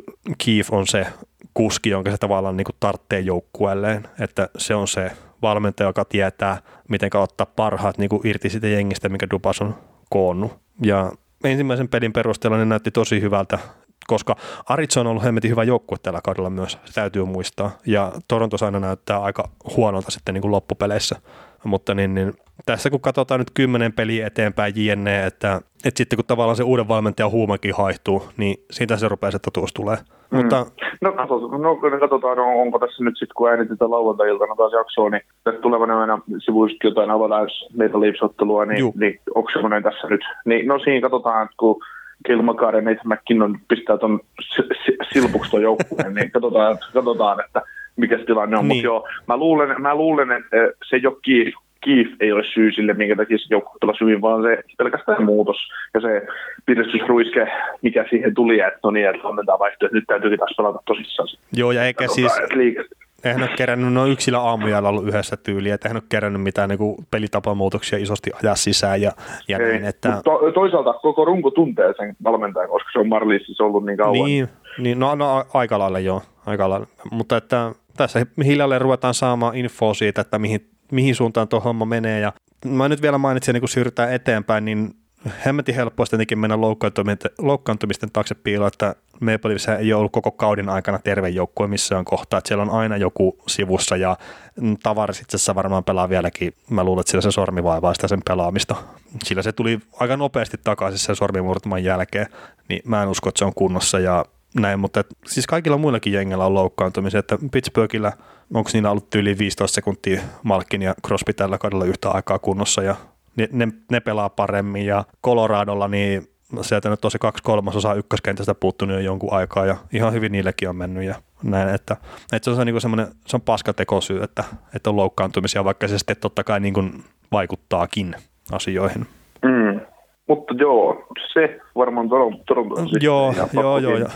Keefe on se kuski, jonka se tavallaan niin tarttee joukkueelleen, että se on se valmentaja, joka tietää, miten ottaa parhaat niin kuin irti siitä jengistä, mikä Dupas on koonnut. Ja ensimmäisen pelin perusteella ne näytti tosi hyvältä, koska Aritso on ollut hemmetin hyvä joukkue tällä kaudella myös, se täytyy muistaa. Ja Toronto aina näyttää aika huonolta sitten niin kuin loppupeleissä. Mutta niin, niin, tässä kun katsotaan nyt kymmenen peliä eteenpäin JNE, että, että sitten kun tavallaan se uuden valmentajan huumakin haihtuu, niin siitä se rupeaa se totuus tulee. Mm. Mutta, no, katsotaan, no, katsotaan, onko tässä nyt sitten, kun äänitetään lauantai-iltana taas jaksoa, niin tässä tulevana aina sivuisesti jotain Avalanche Maple Leafs-ottelua, niin, niin onko semmoinen tässä nyt? Niin, no siinä katsotaan, että kun Kilmakaari ja Nathan McKinnon pistää tuon silpuksi tuon joukkueen, niin katsotaan, katsotaan, että mikä se tilanne on. Niin. Mutta joo, mä luulen, mä luulen, että se ei ole Keith, Keith ei ole syy sille, minkä takia se joukkue pelasi hyvin, vaan se pelkästään muutos ja se piristysruiske, mikä siihen tuli, että no niin, että annetaan vaihtoehto, että nyt täytyykin taas pelata tosissaan. Joo, ja eikä siis, eihän ole kerännyt, no yksillä aamujalla ollut yhdessä tyyliä, että eihän ole kerännyt mitään niin pelitapamuutoksia isosti ajaa sisään ja, ja Ei, näin, että... To, toisaalta koko runko tuntee sen valmentajan, koska se on Marliisissa ollut niin kauan. Niin, niin no, no aika lailla joo, aika lailla. mutta että tässä hiljalleen ruvetaan saamaan infoa siitä, että mihin, mihin suuntaan tuo homma menee. Ja mä nyt vielä mainitsin, niin kun siirrytään eteenpäin, niin hemmetin helppoa tietenkin mennä loukkaantumisten, loukkaantumisten taakse piiloon, että Maple Leafs ei ole ollut koko kauden aikana terve joukkue missään kohtaa, että siellä on aina joku sivussa ja Tavares itse asiassa varmaan pelaa vieläkin, mä luulen, että sillä se sormi vaivaa sitä sen pelaamista. Sillä se tuli aika nopeasti takaisin sen sormimurtuman jälkeen, niin mä en usko, että se on kunnossa. Ja näin, mutta et, siis kaikilla muillakin jengillä on loukkaantumisia, että Pittsburghillä, onko niillä ollut yli 15 sekuntia Malkin ja Crosby tällä kaudella yhtä aikaa kunnossa ja ne, ne, ne pelaa paremmin ja Coloradolla niin sieltä nyt tosi kaksi kolmasosaa ykköskentästä puuttunut jo jonkun aikaa ja ihan hyvin niillekin on mennyt ja näin, että, että se on niin semmoinen, se on paskatekosyy, että, että on loukkaantumisia, vaikka se sitten totta kai niin kuin vaikuttaakin asioihin. Mm. Mutta joo, se varmaan Toronto. Joo, joo, joo. Ja,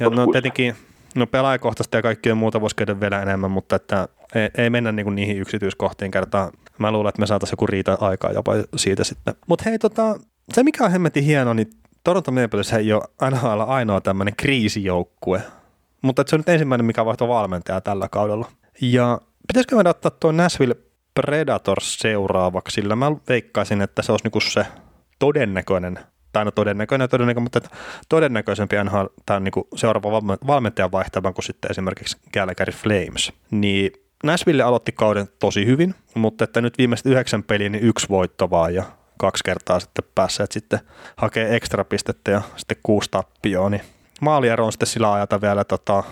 ja no tietenkin no pelaajakohtaista ja kaikkea muuta voisi käydä vielä enemmän, mutta että ei, ei mennä niinku niihin yksityiskohtiin kertaan. Mä luulen, että me saataisiin joku riita aikaa jopa siitä sitten. Mutta hei, tota, se mikä on hemmetin hieno, niin Toronto Maple Leafs ei ole NHL ainoa tämmöinen kriisijoukkue, mutta se on nyt ensimmäinen, mikä vaihtoi valmentaja tällä kaudella. Ja pitäisikö meidän ottaa tuo Nashville Predators seuraavaksi, sillä mä veikkaisin, että se olisi niinku se todennäköinen, tai no todennäköinen todennäköinen, mutta todennäköisempi NHL, tämä on niinku seuraava valmentajan vaihtavan kuin sitten esimerkiksi Calgary Flames. Niin Nashville aloitti kauden tosi hyvin, mutta että nyt viimeiset yhdeksän peliä, niin yksi voitto vaan ja kaksi kertaa sitten päässeet sitten hakee ekstra pistettä ja sitten kuusi tappioa, niin maaliero on sitten sillä ajata vielä tota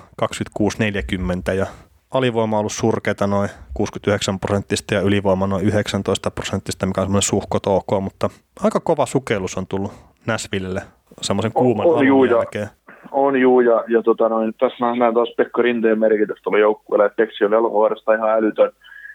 26-40 ja alivoima on ollut surkeita noin 69 prosenttista ja ylivoima noin 19 prosenttista, mikä on semmoinen suhkot ok, mutta aika kova sukellus on tullut Näsvillelle semmoisen kuuman on, on jälkeen. On juu, ja, ja tota noin, tässä nähdään taas Pekka Rinteen merkitys tuolla joukkueelle, että Peksi oli alkuvuodesta ihan älytön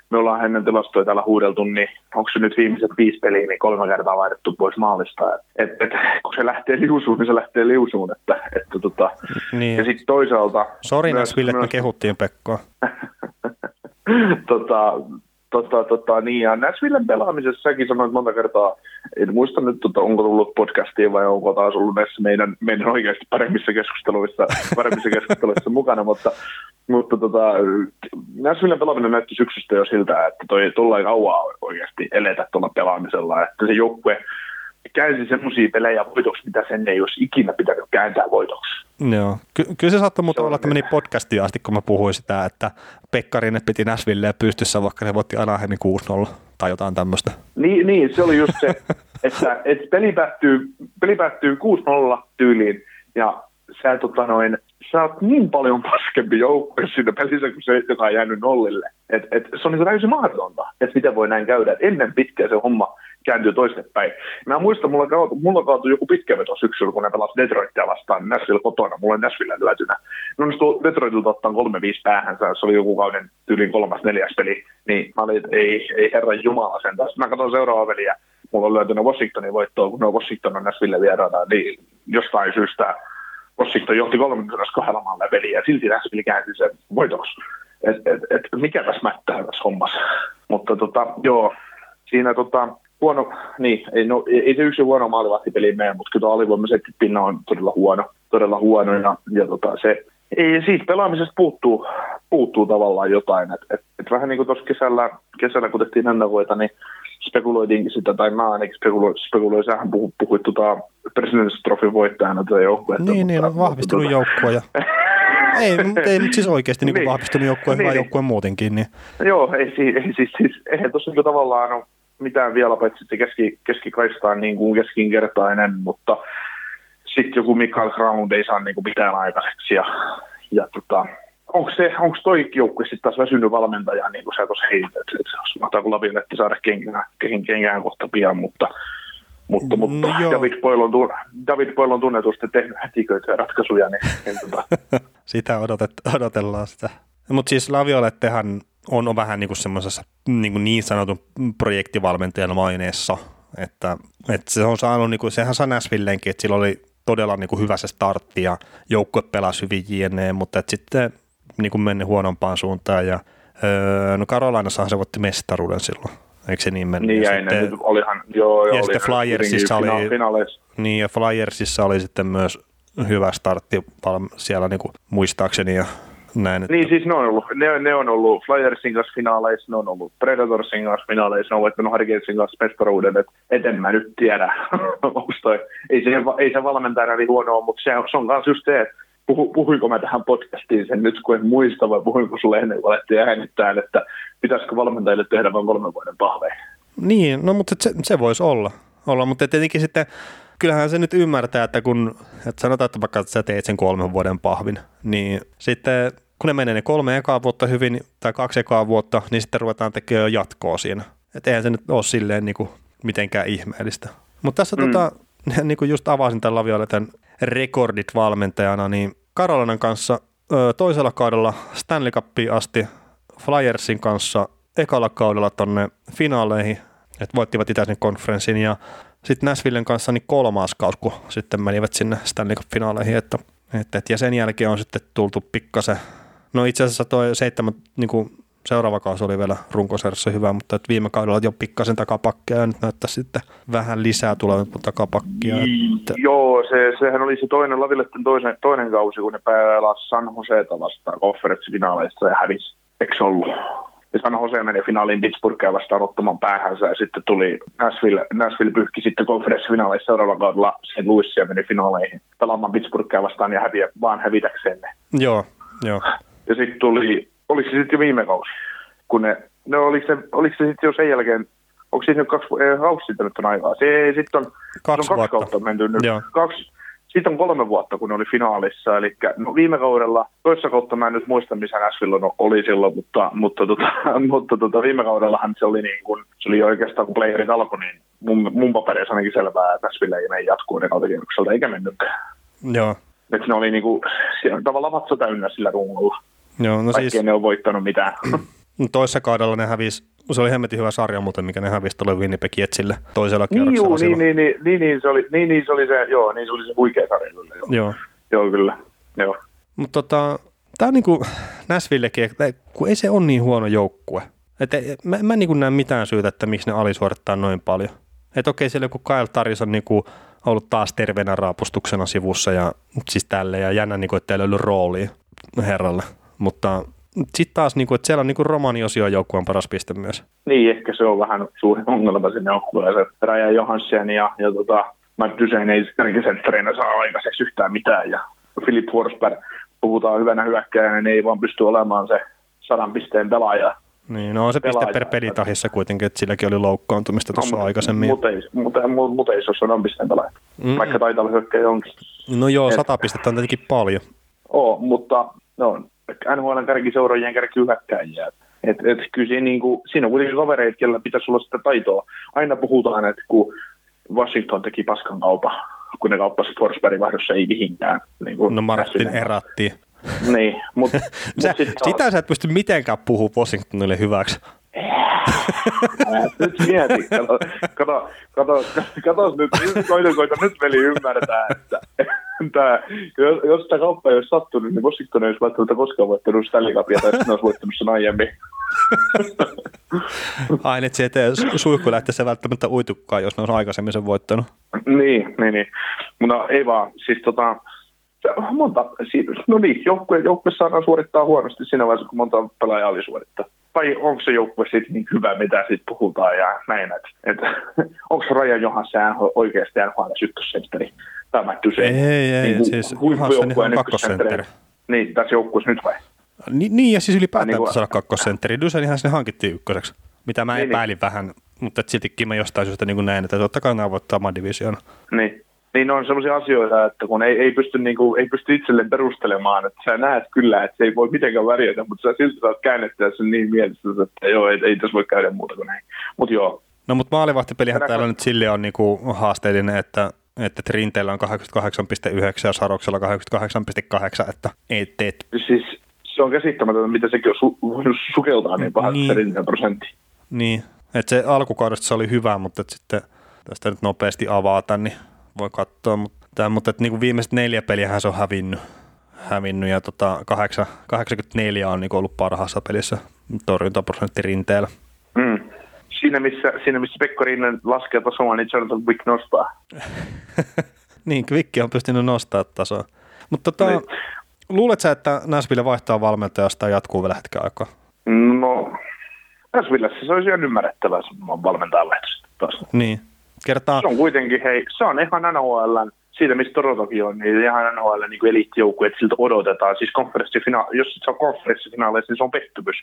me ollaan ennen tilastoja täällä huudeltu, niin onko se nyt viimeiset viisi peliä, niin kolme kertaa vaihdettu pois maalista. Et, et, kun se lähtee liusuun, niin se lähtee liusuun. Että, että tota. niin. Ja sitten toisaalta... Sori Ville, että me kehuttiin Pekkoa. tota, tota, tota, niin, ja Nashvillen pelaamisessa säkin sanoit monta kertaa, en muista nyt, tota, onko tullut podcastiin vai onko taas ollut näissä meidän, meidän oikeasti paremmissa keskusteluissa, paremmissa keskusteluissa mukana, mutta mutta tota, Nashvillen pelaaminen näytti syksystä jo siltä, että toi tulla kauan oikeasti eletä tuolla pelaamisella, että se joukkue käänsi semmoisia pelejä voitoksi, mitä sen ei olisi ikinä pitänyt kääntää voitoksi. Joo, Ky- kyllä se saattoi muuta olla, että meni podcastiin asti, kun mä puhuin sitä, että Pekkarinen piti Nashvilleen pystyssä, vaikka ne voitti Anaheimin 6-0 tai jotain tämmöistä. Niin, niin, se oli just se, että, että peli, päättyy, peli päättyy 6-0 tyyliin ja sä tota noin, sä oot niin paljon paskempi joukkue siinä pelissä kuin se, joka on jäänyt nollille. Et, et, se on niin täysin mahdotonta, että miten voi näin käydä. Et ennen pitkään se homma kääntyy toistepäin. Mä muistan, mulla, kaatu, mulla kaatui joku pitkä veto syksyllä, kun ne pelasivat Detroitia vastaan Nashville kotona. Mulla on Nashville lyötynä. No onnistu Detroitilta ottaa kolme viisi päähän, se oli joku kauden tyylin kolmas neljäs peli. Niin mä olin, ei, ei herra Jumala sen taas. Mä katson seuraavaa peliä. Mulla on löytynyt Washingtonin voittoa, kun ne on Washington on Nashville vieraana, niin jostain syystä Washington johti 32 maalla peliä ja silti Nashville käänsi sen voitoksi. Et, et, et, mikä tässä mättää tässä hommassa. Mutta tota, joo, siinä tota, huono, niin, ei, no, ei se yksi huono maalivahtipeli mene, mutta kyllä alivoima pinna on todella huono, todella huono ja, ja tota, se, ei, siitä pelaamisesta puuttuu, puuttuu tavallaan jotain. Et, et, et vähän niin kuin tuossa kesällä, kesällä, kun tehtiin ennakoita, niin spekuloitiinkin sitä, tai mä ainakin spekuloin, spekuloin sähän puhuit, puhuit tota President's Trophy voittajana tätä joukkuetta. Niin, niin, on vahvistunut tota... joukkue. Ja... ei, ei, mutta siis oikeasti niin niin. vahvistunut joukkue, niin, hyvä niin. joukkue muutenkin. Niin. Joo, ei, ei siis, siis eihän tuossa niin tavallaan ole mitään vielä, paitsi että keski, keskikaistaan niin kuin keskinkertainen, mutta sitten joku Mikael Ground ei saa niin kuin mitään aikaiseksi. Ja, ja tota, onko, se, onko toi joukkue sitten taas väsynyt valmentaja, niin kuin sä tuossa heitit, että, että mahtaako Laville saada kenkään, kenkään kohta pian, mutta Mutta, mutta no, David, Boyle on, David Boyle on tunnetusti tehnyt hätiköityjä ratkaisuja, niin, niin tota. sitä odotet, odotellaan sitä. Mutta siis Laviolettehan on, on vähän niin kuin semmoisessa niin, kuin niin sanotun projektivalmentajan maineessa, että, että se on saanut, niin kuin, sehän saa Näsvilleenkin, että sillä oli todella niin kuin hyvä se startti ja joukkue pelasi hyvin jne, mutta että sitten niin kuin meni huonompaan suuntaan ja öö, no Karolainassahan se voitti mestaruuden silloin. Eikö se niin mennyt? Niin ja, sitten, ne, olihan, joo, ja sitten Flyersissa oli, niin ja Flyersissa oli sitten myös hyvä startti siellä niin kuin muistaakseni ja näin. Että... Niin siis ne on ollut, ne, ne on ollut Flyersin kanssa finaaleissa, ne on ollut Predatorsin kanssa finaaleissa, ne on voittanut Hurricanesin kanssa mestaruuden, että et en mä nyt tiedä, toi, ei se, ei se valmentajana niin huonoa, mutta se, se on myös just se, että puhu, puhuinko mä tähän podcastiin sen nyt, kun en muista, vai puhuinko sulle ennen kuin alettiin äänittää, että pitäisikö valmentajille tehdä vain kolmen vuoden pahveja. Niin, no mutta se, se voisi olla, olla, mutta tietenkin sitten kyllähän se nyt ymmärtää, että kun että sanotaan, että vaikka sä teet sen kolmen vuoden pahvin, niin sitten kun ne menee ne kolme ekaa vuotta hyvin tai kaksi ekaa vuotta, niin sitten ruvetaan tekemään jatkoa siinä. Että eihän se nyt ole silleen niin kuin mitenkään ihmeellistä. Mutta tässä mm. tota, niin kuin just avasin tämän Lavioletan rekordit valmentajana, niin Karolainen kanssa ö, toisella kaudella Stanley Cupiin asti Flyersin kanssa ekalla kaudella tonne finaaleihin, että voittivat itäisen konferenssin ja sitten Nashvillen kanssa niin kolmas kaus, kun sitten menivät sinne Stanley Cup-finaaleihin, että, että, ja sen jälkeen on sitten tultu pikkasen No itse asiassa tuo seitsemän, niin kuin seuraava kausi oli vielä runkosarjassa hyvä, mutta että viime kaudella jo pikkasen takapakkia ja nyt näyttää sitten vähän lisää tulevan takapakkia. Että... Joo, se, sehän oli se toinen Lavilletten toinen, toinen kausi, kun ne pelasi San Joseta vastaan konferenssifinaaleissa ja hävisi. Eikö ollut? Ja San Jose meni finaaliin Pittsburghia vastaan ottamaan päähänsä ja sitten tuli Nashville, Nashville pyyhki sitten konferenssifinaaleissa seuraavalla kaudella sen Louisia meni finaaleihin pelaamaan Pittsburghia vastaan ja häviä, vaan hävitäkseen ne. Joo, joo. Ja sitten tuli, oliko se sitten jo viime kausi, kun ne, no oliko se, oliko se sitten jo sen jälkeen, onko siinä nyt kaksi, ei, sitten nyt on aikaa, se sitten on, kaksi, on kaksi kautta menty nyt, Joo. kaksi, sitten on kolme vuotta, kun ne oli finaalissa, eli no, viime kaudella, toissa kautta mä en nyt muista, missä Nashville oli silloin, mutta, mutta, tota, mutta tota, viime kaudellahan se oli, niin kuin, se oli oikeastaan, kun playerit alkoi, niin mun, mun paperissa ainakin selvää, että Nashville ei mene jatkuu ne kautakierrokselta, eikä mennytkään. Joo. Että ne oli niinku, siellä tavallaan vatsa täynnä sillä rungolla. Joo, no siis, ne on voittanut mitään. Toissa kaudella ne hävisi, se oli hemmetin hyvä sarja muuten, mikä ne hävisi tuolle Winnipeg Jetsille toisella niin, kierroksella. Niin, niin, niin, niin, niin, se oli, niin, niin, se oli se, joo, niin se oli se huikea sarja kyllä. Joo, joo. joo kyllä, joo. Mutta tota, tämä on niinku Näsvillekin, kun ei se ole niin huono joukkue. Et, mä, mä en niin näe mitään syytä, että miksi ne alisuorittaa noin paljon. Että okei, siellä joku Kyle Taris on niinku ollut taas terveenä raapustuksena sivussa ja siis tälle ja jännä, niinku, että ei löydy roolia herralle. Mutta sitten taas, niin kuin, että siellä on niin romaniosio joukkueen paras piste myös. Niin, ehkä se on vähän suuri ongelma sinne joukkueeseen. Raja Johansson ja, ja tota, Matt Dysen ei kärkisentterinä saa aikaiseksi yhtään mitään. Ja Philip Forsberg, puhutaan hyvänä hyökkäjänä, niin ei vaan pysty olemaan se sadan pisteen pelaaja. Niin, no on se piste per pelitahissa kuitenkin, että silläkin oli loukkaantumista tuossa no, aikaisemmin. Mutta ei, mutta, mutta ei se ole sadan pisteen pelaaja, mm. vaikka taitava hyökkäjä onkin. No joo, sata pistettä on tietenkin paljon. Oo, mutta no, NHL kärkiseuraajien kärkihyökkäjiä. Et, et kyllä siinä, niin kuin, siinä on kuitenkin kavereita, kellä pitäisi olla sitä taitoa. Aina puhutaan, että kun Washington teki paskan kaupa, kun ne kauppasi Forsbergin vaihdossa ei mihinkään. Niin kuin no Martin eratti. Niin, mutta... sä, mut sit sitä sä et pysty mitenkään puhua Washingtonille hyväksi. nyt mieti, kato, kato, kato, kato nyt, koita, koita nyt veli ymmärtää, että tää, jos, jos sitä kauppaa ei olisi sattunut, niin Washington ei olisi välttämättä koskaan voittanut Stanley Cupia, tai sitten olisi voittanut sen aiemmin. Aina, että sieltä suihku lähtee välttämättä uitukaan, jos ne olisi aikaisemmin sen voittanut. Niin, niin, niin. Mutta ei vaan, siis tota, monta, no niin, joukkue, joukkue saadaan suorittaa huonosti siinä vaiheessa, kun monta pelaajaa oli suorittaa vai onko se joukkue sitten niin hyvä, mitä sitten puhutaan ja näin, että et, onko Raja Johansson oikeasti NHL ykkössentteri? Tämä kyse. Ei, ei, niin, siis Johansson on kakkosentteri. Niin, tässä joukkueessa nyt vai? Ni, niin, ja siis ylipäätään niin, saada kakkosentteri. Dysenihän sinne hankittiin ykköseksi, mitä mä niin, epäilin niin. vähän, mutta siltikin mä jostain syystä niin näin, että totta kai nämä voittaa oman divisioon. Niin, niin on sellaisia asioita, että kun ei, ei, pysty, niin kuin, ei pysty itselleen perustelemaan, että sä näet kyllä, että se ei voi mitenkään värjätä, mutta sä silti saat käännettyä sen niin mielessä, että joo, ei, ei tässä voi käydä muuta kuin näin. Mutta joo, No mutta maalivahtipelihän täällä nyt sille on niinku haasteellinen, että että Trinteillä on 88,9 ja Saroksella 88,8, että et, et. Siis se on käsittämätöntä, mitä sekin on su- voinut sukeltaa niin pahasti niin. Trinteen prosentti. Niin, että se alkukaudesta se oli hyvä, mutta että sitten tästä nyt nopeasti avata, niin voi katsoa, mutta, mutta että niin kuin viimeiset neljä peliä se on hävinnyt, hävinnyt ja tota, 8, 84 on niin ollut parhaassa pelissä torjuntaprosentti rinteellä. Mm siinä missä, siinä missä Pekko Rinnan laskee tasoa, niin Jonathan Quick nostaa. niin, Quick on pystynyt nostaa tasoa. Mutta tota, niin. luulet sä, että Nashville vaihtaa valmentajasta ja jatkuu vielä hetken aikaa? No, Nashvillessä se olisi ihan ymmärrettävää valmentajan taas. Niin. Kertaa... Se on kuitenkin, hei, se on ihan NHL siitä, mistä Torontokin on, niin ihan NHL niin eliittijoukkue, että siltä odotetaan. Siis konferenssifina- jos se on konferenssifinaaleissa, niin se on pettymys.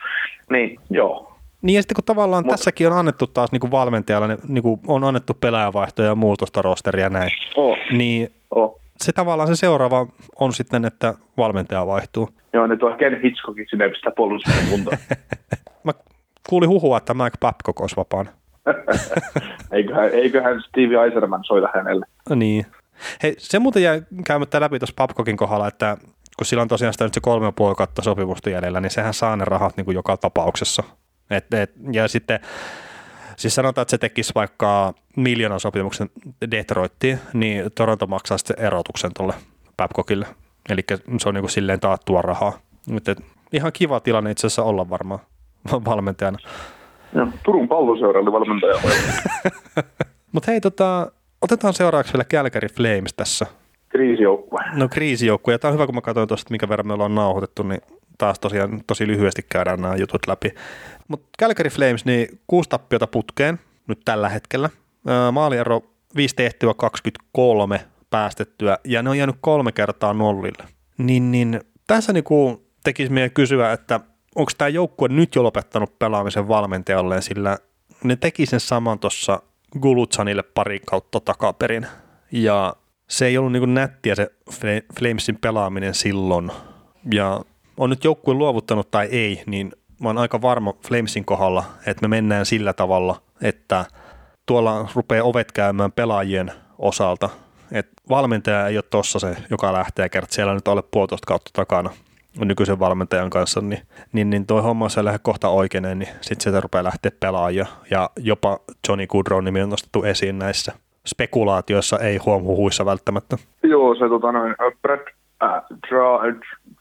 Niin, joo, niin ja sitten kun tavallaan Mut, tässäkin on annettu taas niin kuin valmentajalle, niin kuin on annettu pelaajavaihtoja ja muutosta rosteria näin, oh. niin oh. se tavallaan se seuraava on sitten, että valmentaja vaihtuu. Joo, nyt on Ken Hitchcockin sinne pistää kuntoon. Mä kuulin huhua, että Mike Babcock olisi vapaana. eiköhän, eiköhän Steve Eiserman soita hänelle. Niin. Hei, se muuten jäi käymättä läpi tuossa Babcockin kohdalla, että kun sillä on tosiaan sitä nyt se kolme ja puoli sopimusta jäljellä, niin sehän saa ne rahat niin kuin joka tapauksessa. Et, et, ja sitten Siis sanotaan, että se tekisi vaikka miljoonan sopimuksen Detroittiin, niin Toronto maksaa sitten erotuksen tuolle Babcockille. Eli se on niin kuin silleen taattua rahaa. Mutta ihan kiva tilanne itse asiassa olla varmaan valmentajana. Ja, Turun palloseura oli valmentaja. Mutta hei, tota, otetaan seuraavaksi vielä Calgary Flames tässä. Kriisijoukkue. No kriisijoukkue. Ja tämä on hyvä, kun mä katsoin tuosta, minkä verran me ollaan nauhoitettu, niin taas tosiaan tosi lyhyesti käydään nämä jutut läpi. Mutta Calgary Flames, niin kuusi tappiota putkeen nyt tällä hetkellä. Maaliero 5 tehtyä 23 päästettyä ja ne on jäänyt kolme kertaa nollille. Niin, niin tässä niinku tekisi meidän kysyä, että onko tämä joukkue nyt jo lopettanut pelaamisen valmentajalleen, sillä ne teki sen saman tuossa Gulutsanille pari kautta takaperin. Ja se ei ollut niinku nättiä se Flamesin pelaaminen silloin. Ja on nyt joukkue luovuttanut tai ei, niin mä oon aika varma Flamesin kohdalla, että me mennään sillä tavalla, että tuolla rupeaa ovet käymään pelaajien osalta, että valmentaja ei ole tossa se, joka lähtee kertaa siellä nyt alle puolitoista kautta takana nykyisen valmentajan kanssa, niin, niin, niin toi homma se lähde kohta oikein, niin sitten sieltä rupeaa lähteä pelaajia. Ja jopa Johnny Goodrow nimi on nostettu esiin näissä spekulaatioissa, ei huom huhuissa välttämättä. Joo, se tota noin, Brad äh, Dra,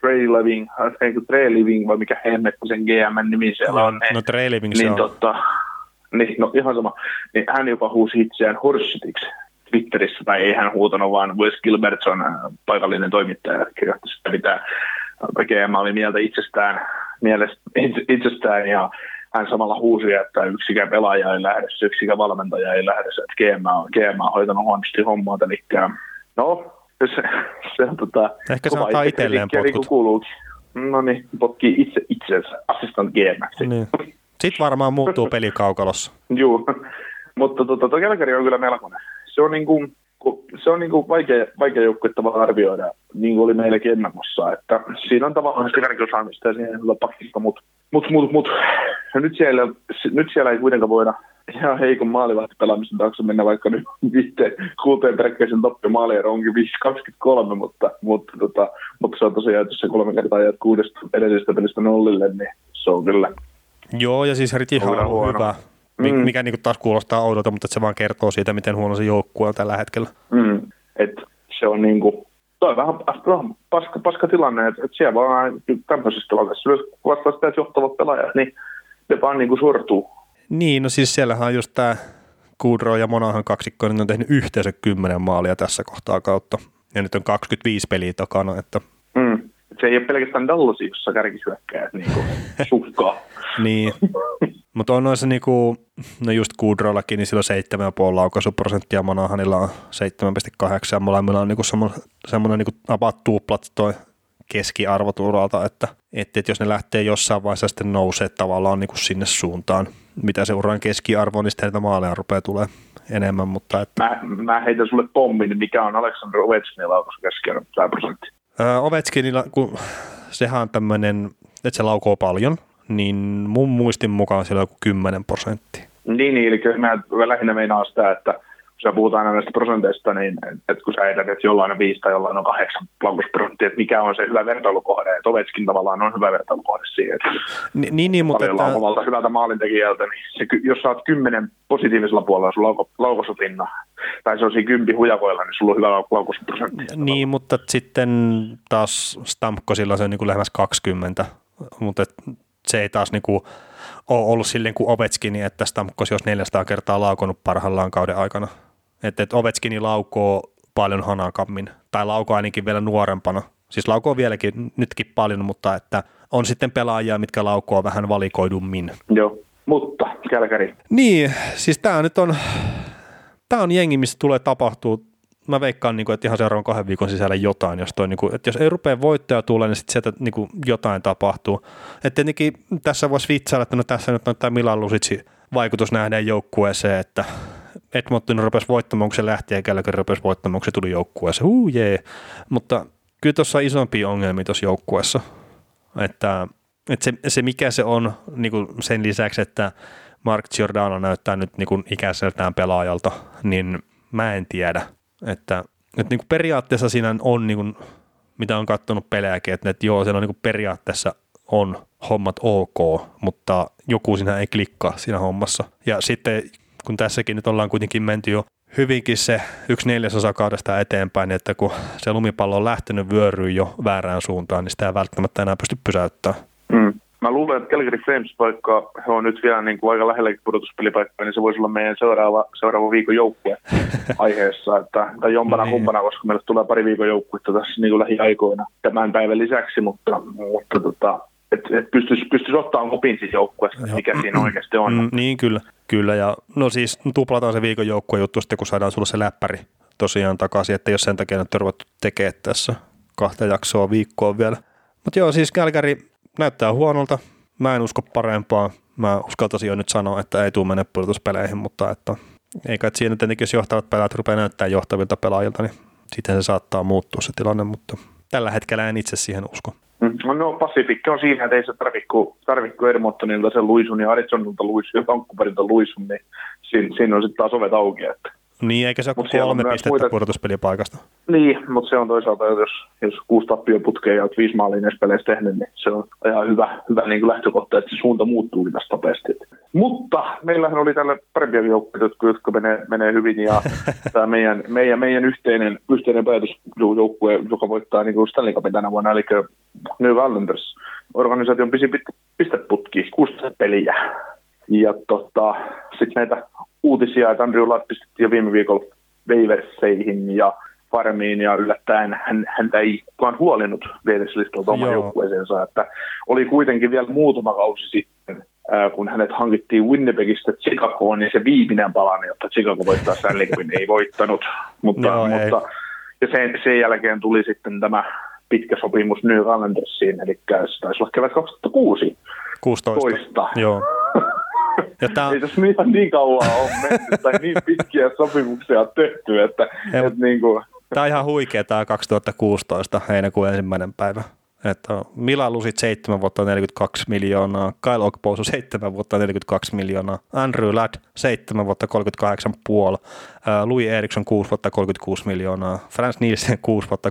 Trey Living, eikö Trey Living vai mikä hemmetti sen GM nimi siellä no, on. No Trey Living niin, se on. Totta, niin, no ihan sama. Niin hän jopa huusi itseään Horsitiksi Twitterissä, tai ei hän huutanut, vaan Wes Gilbertson, äh, paikallinen toimittaja, kirjoitti sitä, mitä GM oli mieltä itsestään, mielestä, itsestään ja hän samalla huusi, että yksikään pelaaja ei lähde, yksikään valmentaja ei lähde, että GM on, GM on hoitanut huonosti hommaa, eli no, se, se on tota, Ehkä se antaa itselleen potkut. Niin no niin, potkii itse itsensä assistant GM. Niin. Sitten varmaan muuttuu peli kaukalossa. Joo, mutta tota, tuo Kelkari on kyllä melkoinen. Se on niin kuin, se on niin kuin vaikea, vaikea joukkue tavallaan arvioida, niin kuin oli meilläkin ennakossa, että siinä on tavallaan sitä osaamista ja siinä on hyvä pakista, mutta mut, mut, mut, nyt, siellä, nyt siellä ei kuitenkaan voida ihan heikon maalivahti pelaamisen taakse mennä vaikka nyt viitteen, kuuteen peräkkäisen toppi maaliero onkin 5-23, mutta, mutta, tota, mutta se on tosiaan, että se kolme kertaa jäät kuudesta edellisestä pelistä nollille, niin se on kyllä Joo, ja siis Riti on huono. hyvä, mm. mikä niin taas kuulostaa oudolta, mutta se vaan kertoo siitä, miten huono se joukkue on tällä hetkellä. Mm. Et se on niin kuin, toi vähän paska, paska tilanne, että et siellä vaan tämmöisessä tilanteessa, jos vastaa sitä, että johtavat pelaajat, niin ne vaan niin kuin sortuu niin, no siis siellähän on just tämä Kudro ja Monahan kaksikko, niin on tehnyt yhteensä 10 maalia tässä kohtaa kautta. Ja nyt on 25 peliä takana, että... Mm. Se ei ole pelkästään Dallas, jossa kärkisyökkäjät niin sukkaa. niin, mutta on noissa niinku, no just Kudrollakin, niin sillä on 7,5 laukaisuprosenttia, Monahanilla on 7,8 ja molemmilla on niinku semmoinen, semmoinen niinku about tuplat toi keskiarvo turvalta, että, että, että jos ne lähtee jossain vaiheessa sitten nousee tavallaan niin kuin sinne suuntaan, mitä se uran keskiarvo on, niin sitten maaleja rupeaa tulee enemmän. Mutta että... mä, mä heitän sulle pommin, niin mikä on Aleksandr Ovechkinilla laukaus keskiarvo tämä prosentti? Öö, Ovechkinilla, kun sehän on tämmöinen, että se laukoo paljon, niin mun muistin mukaan siellä on joku 10 prosenttia. Niin, niin eli mä lähinnä meinaan sitä, että kun sä puhutaan aina näistä prosenteista, niin että kun sä edät, että jollain on 5 tai jollain on 8 laukausprosenttia, että mikä on se hyvä vertailukohde, että Ovetskin tavallaan on hyvä vertailukohde siihen, että Ni, niin, niin, mutta että... omalta hyvältä maalintekijältä, niin se, jos sä oot kymmenen positiivisella puolella sun lauko, laukausopinna, tai se on siinä kympi hujakoilla, niin sulla on hyvä laukausprosentti. Niin, mutta sitten taas Stamkosilla se on niin kuin lähemmäs 20, mutta se ei taas niin kuin ole ollut silleen kuin Ovechkin, että Stamkos jos 400 kertaa laukonut parhaillaan kauden aikana. Että et Ovechkini laukoo paljon hanakammin, tai laukoo ainakin vielä nuorempana. Siis laukoo vieläkin nytkin paljon, mutta että on sitten pelaajia, mitkä laukoo vähän valikoidummin. Joo, mutta Kälkäri. Niin, siis tämä nyt on, tämä on jengi, missä tulee tapahtuu mä veikkaan, niin kuin, että ihan seuraavan kahden viikon sisällä jotain, jos, toi, niin kuin, että jos ei rupea voittaja tulee, niin sitten sieltä niin kuin, jotain tapahtuu. Että tietenkin tässä voisi vitsailla, että no tässä nyt on tämä Milan Lusitsi vaikutus nähdään joukkueeseen, että Edmonton rupesi voittamaan, kun se lähti, ja Gallagher rupesi voittamaan, kun se tuli joukkueeseen. Huu jee. Mutta kyllä tuossa on isompia ongelmia tuossa joukkueessa. Että, että se, se, mikä se on niin kuin sen lisäksi, että Mark Giordano näyttää nyt niin kuin ikäiseltään pelaajalta, niin mä en tiedä. Että, että niin kuin periaatteessa siinä on, niin kuin, mitä on katsonut pelejäkin, että, että joo, siellä on niin kuin periaatteessa on hommat ok, mutta joku siinä ei klikkaa siinä hommassa. Ja sitten kun tässäkin nyt ollaan kuitenkin menty jo hyvinkin se yksi neljäsosa kaudesta eteenpäin, että kun se lumipallo on lähtenyt vyöryyn jo väärään suuntaan, niin sitä ei välttämättä enää pysty pysäyttämään. Mm. Mä luulen, että Calgary Flames, vaikka he on nyt vielä niin kuin aika lähelläkin pudotuspelipaikkaa, niin se voisi olla meidän seuraava, seuraava viikon joukkue aiheessa. Että, tai jompana niin. kumpana, koska meille tulee pari viikon joukkuetta tässä niin kuin lähiaikoina tämän päivän lisäksi, mutta, mutta tota, että et pystyisi, pystyisi ottaa kopin siis joukkueesta, mikä siinä oikeasti on. Mm, niin kyllä, kyllä. Ja no siis tuplataan se viikon joukkue juttu sitten, kun saadaan sulle se läppäri tosiaan takaisin, että jos sen takia nyt ruvettu tekemään tässä kahta jaksoa viikkoa vielä. Mutta joo, siis Kälkäri näyttää huonolta. Mä en usko parempaa. Mä uskaltaisin jo nyt sanoa, että ei tule mennä pudotuspeleihin, mutta että eikä että siinä tietenkin, jos johtavat pelaajat rupeaa näyttää johtavilta pelaajilta, niin sitten se saattaa muuttua se tilanne, mutta tällä hetkellä en itse siihen usko. Mm. No Pacific on siinä, että ei se tarvikku, tarvikku Edmontonilta sen luisun ja Arizonilta luisun ja Vancouverilta luisun, niin siinä, siinä on sitten taas ovet auki. Että. Niin, eikä se ole kolme pistettä muita... pudotuspelipaikasta. Niin, mutta se on toisaalta, jos, jos kuusi tappio putkeen ja viisi maalia näissä peleissä tehnyt, niin se on ihan hyvä, hyvä niin kuin lähtökohta, että se suunta muuttuu tästä nopeasti. Mutta meillähän oli tällä parempia joukkoja, jotka menee, menee hyvin, ja tämä meidän, meidän, meidän yhteinen, yhteinen päätösjoukkue, joka voittaa niin kuin Stanley Cupin tänä vuonna, eli New Islanders, organisaation pisi pisteputki, kuusi peliä. Ja tota, sitten näitä uutisia, että Andrew Ladd pistettiin jo viime viikolla Waversiin ja farmiin ja yllättäen hän, häntä ei kukaan huolinnut Waivers-listalta oman joukkueeseensa, että oli kuitenkin vielä muutama kausi sitten, ää, kun hänet hankittiin Winnipegistä Chicagoon, niin se viimeinen palanne, jotta Chicago voittaa Stanley ei voittanut, mutta, Joo, mutta ei. ja sen, sen jälkeen tuli sitten tämä pitkä sopimus New Islandersiin, eli se taisi olla kevät 2006. 16. Joo. Ja tää... Ei tässä ihan niin kauan ole mennyt tai niin pitkiä sopimuksia on tehty, että, että niin kuin... Tämä on ihan huikea tämä 2016 heinäkuun ensimmäinen päivä. Että Mila Lusit 7 vuotta 42 miljoonaa, Kyle Okpousu 7 vuotta 42 miljoonaa, Andrew Ladd 7 vuotta 38 puoli, Louis Eriksson 6 vuotta 36 miljoonaa, Frans Nielsen 6 vuotta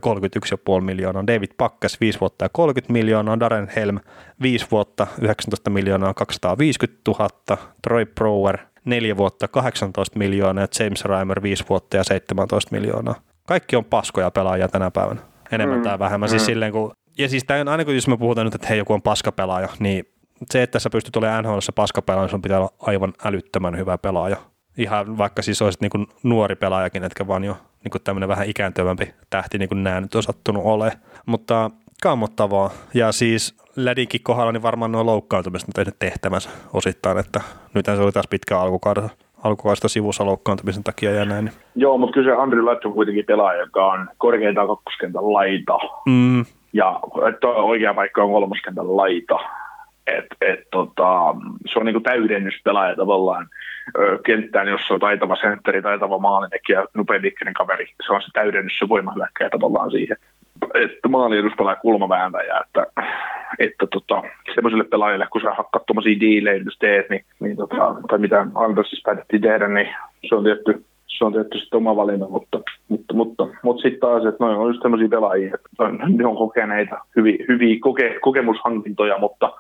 31,5 miljoonaa, David Pakkas 5 vuotta 30 miljoonaa, Darren Helm 5 vuotta 19 miljoonaa 250 000, Troy Brower 4 vuotta 18 miljoonaa ja James Reimer 5 vuotta ja 17 miljoonaa. Kaikki on paskoja pelaajia tänä päivänä enemmän mm. tai vähemmän. Siis mm. Siis silleen, kun ja siis tämä on aina kun jos me puhutaan nyt, että hei joku on paskapelaaja, niin se, että sä pystyt olemaan NHL paskapelaaja, sun pitää olla aivan älyttömän hyvä pelaaja. Ihan vaikka siis olisit niin nuori pelaajakin, etkä vaan jo niin tämmöinen vähän ikääntyvämpi tähti, niin kuin nämä nyt on sattunut ole. Mutta kammottavaa. Ja siis Lädinkin kohdalla niin varmaan nuo loukkaantumiset on tehnyt tehtävänsä osittain, että nyt se oli taas pitkä alkukaudesta alkukaista sivussa loukkaantumisen takia ja näin. Joo, mutta kyllä se Andrew Ladd on kuitenkin pelaaja, joka on korkeintaan kakkoskentän laita. Mm. Ja että oikea paikka on kolmoskentän laita. Et, et, tota, se on niinku täydennyspelaaja tavallaan ö, kenttään, jos on taitava sentteri, taitava maalintekijä, nopea kaveri. Se on se täydennys, se voimahyökkäjä tavallaan siihen. Että maaliedus pelaa kulmavääntäjä, että että tota, semmoiselle pelaajille, kun sä hakkaat tuommoisia diilejä, jos teet, niin, niin tota, tai mitä Andersissa päätettiin tehdä, niin se on tietty se on tietysti oma valinta, mutta, mutta, mutta, mutta sitten taas, että noin on just sellaisia pelaajia, että ne on kokeneita, hyviä, hyviä koke, kokemushankintoja, mutta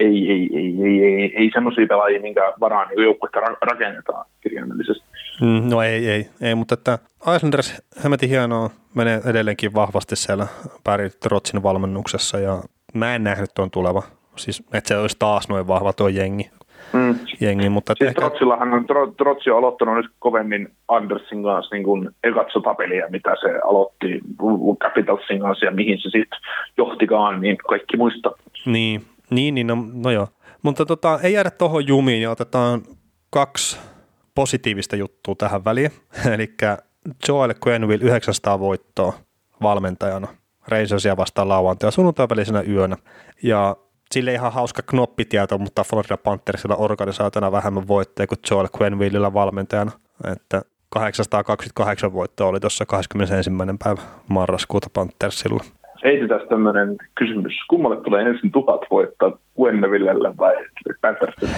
ei, ei, ei, ei, ei, ei semmoisia pelaajia, minkä varaan niin joukkuetta rakennetaan kirjaimellisesti. Mm, no ei, ei, ei, mutta että Islanders hemmetin hienoa, menee edelleenkin vahvasti siellä Päri Trotsin valmennuksessa ja mä en nähnyt tuon tuleva. Siis että se olisi taas noin vahva tuo jengi. Mm. jengi mutta siis ehkä... Trotsillahan on, Trotsi on aloittanut nyt kovemmin Andersin kanssa niin kuin sotapeliä, mitä se aloitti Capitalsin kanssa ja mihin se sitten johtikaan, niin kaikki muista. Niin, niin, niin no, no joo. Mutta tota, ei jäädä tuohon jumiin ja otetaan kaksi positiivista juttua tähän väliin. Eli Joel Quenville 900 voittoa valmentajana Rangersia vastaan lauantai- sunnuntai välisenä yönä. Ja sille ihan hauska knoppitieto, mutta Florida Panthersilla organisaationa vähemmän voitteja kuin Joel Quenvillellä valmentajana. Että 828 voittoa oli tuossa 21. päivä marraskuuta Panthersilla heitetään tämmöinen kysymys. Kummalle tulee ensin tuhat voittaa Gwenvillelle vai Panthersille?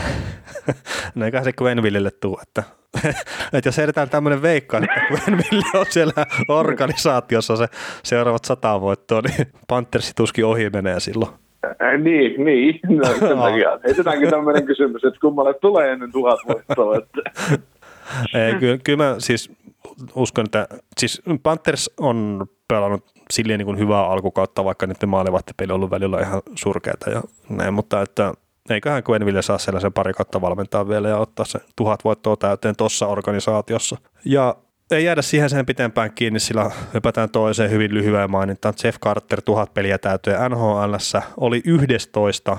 no eikä se Gwenvillelle tule, että, että jos heitetään tämmöinen veikka, että Gwenville on siellä organisaatiossa se seuraavat sata voittoa, niin Panthersi tuskin ohi menee silloin. Niin, niin. No, sen takia. Heitetäänkin tämmöinen kysymys, että kummalle tulee ennen tuhat voittoa. Ei, kyllä, kyllä mä siis uskon, että siis Panthers on pelannut silleen niin kuin hyvää alkukautta, vaikka nyt maalivahtipeli on ollut välillä ihan surkeata ja näin, mutta että eiköhän Gwenville saa sellaisen pari kautta valmentaa vielä ja ottaa se tuhat voittoa täyteen tuossa organisaatiossa. Ja ei jäädä siihen sen pitempään kiinni, sillä hypätään toiseen hyvin lyhyen mainintaan. Jeff Carter tuhat peliä täyteen NHL oli 11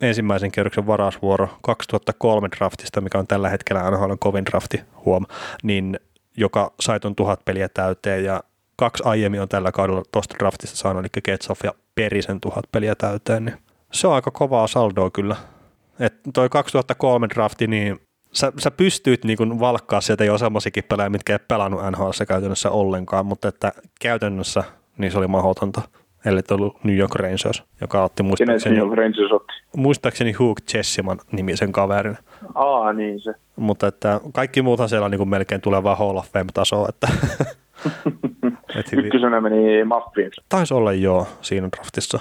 ensimmäisen kierroksen varausvuoro 2003 draftista, mikä on tällä hetkellä NHL kovin drafti, huom, niin joka sai tuon tuhat peliä täyteen ja kaksi aiemmin on tällä kaudella tuosta draftista saanut, eli Ketsoff ja Perisen tuhat peliä täyteen, niin se on aika kovaa saldoa kyllä. Et toi 2003 drafti, niin sä, sä pystyit niin valkkaa sieltä jo semmoisikin pelejä, mitkä ei pelannut NHL käytännössä ollenkaan, mutta että käytännössä niin se oli mahdotonta, ellei ollut New York Rangers, joka otti muistaakseni, New York Rangers otti? muistaakseni Hugh Chessiman nimisen kaverin. Aa, niin se. Mutta että kaikki muuthan siellä on niin melkein tulevaa Hall of Fame-tasoa, että Ykkösenä meni Maffiin. Taisi olla joo siinä draftissa.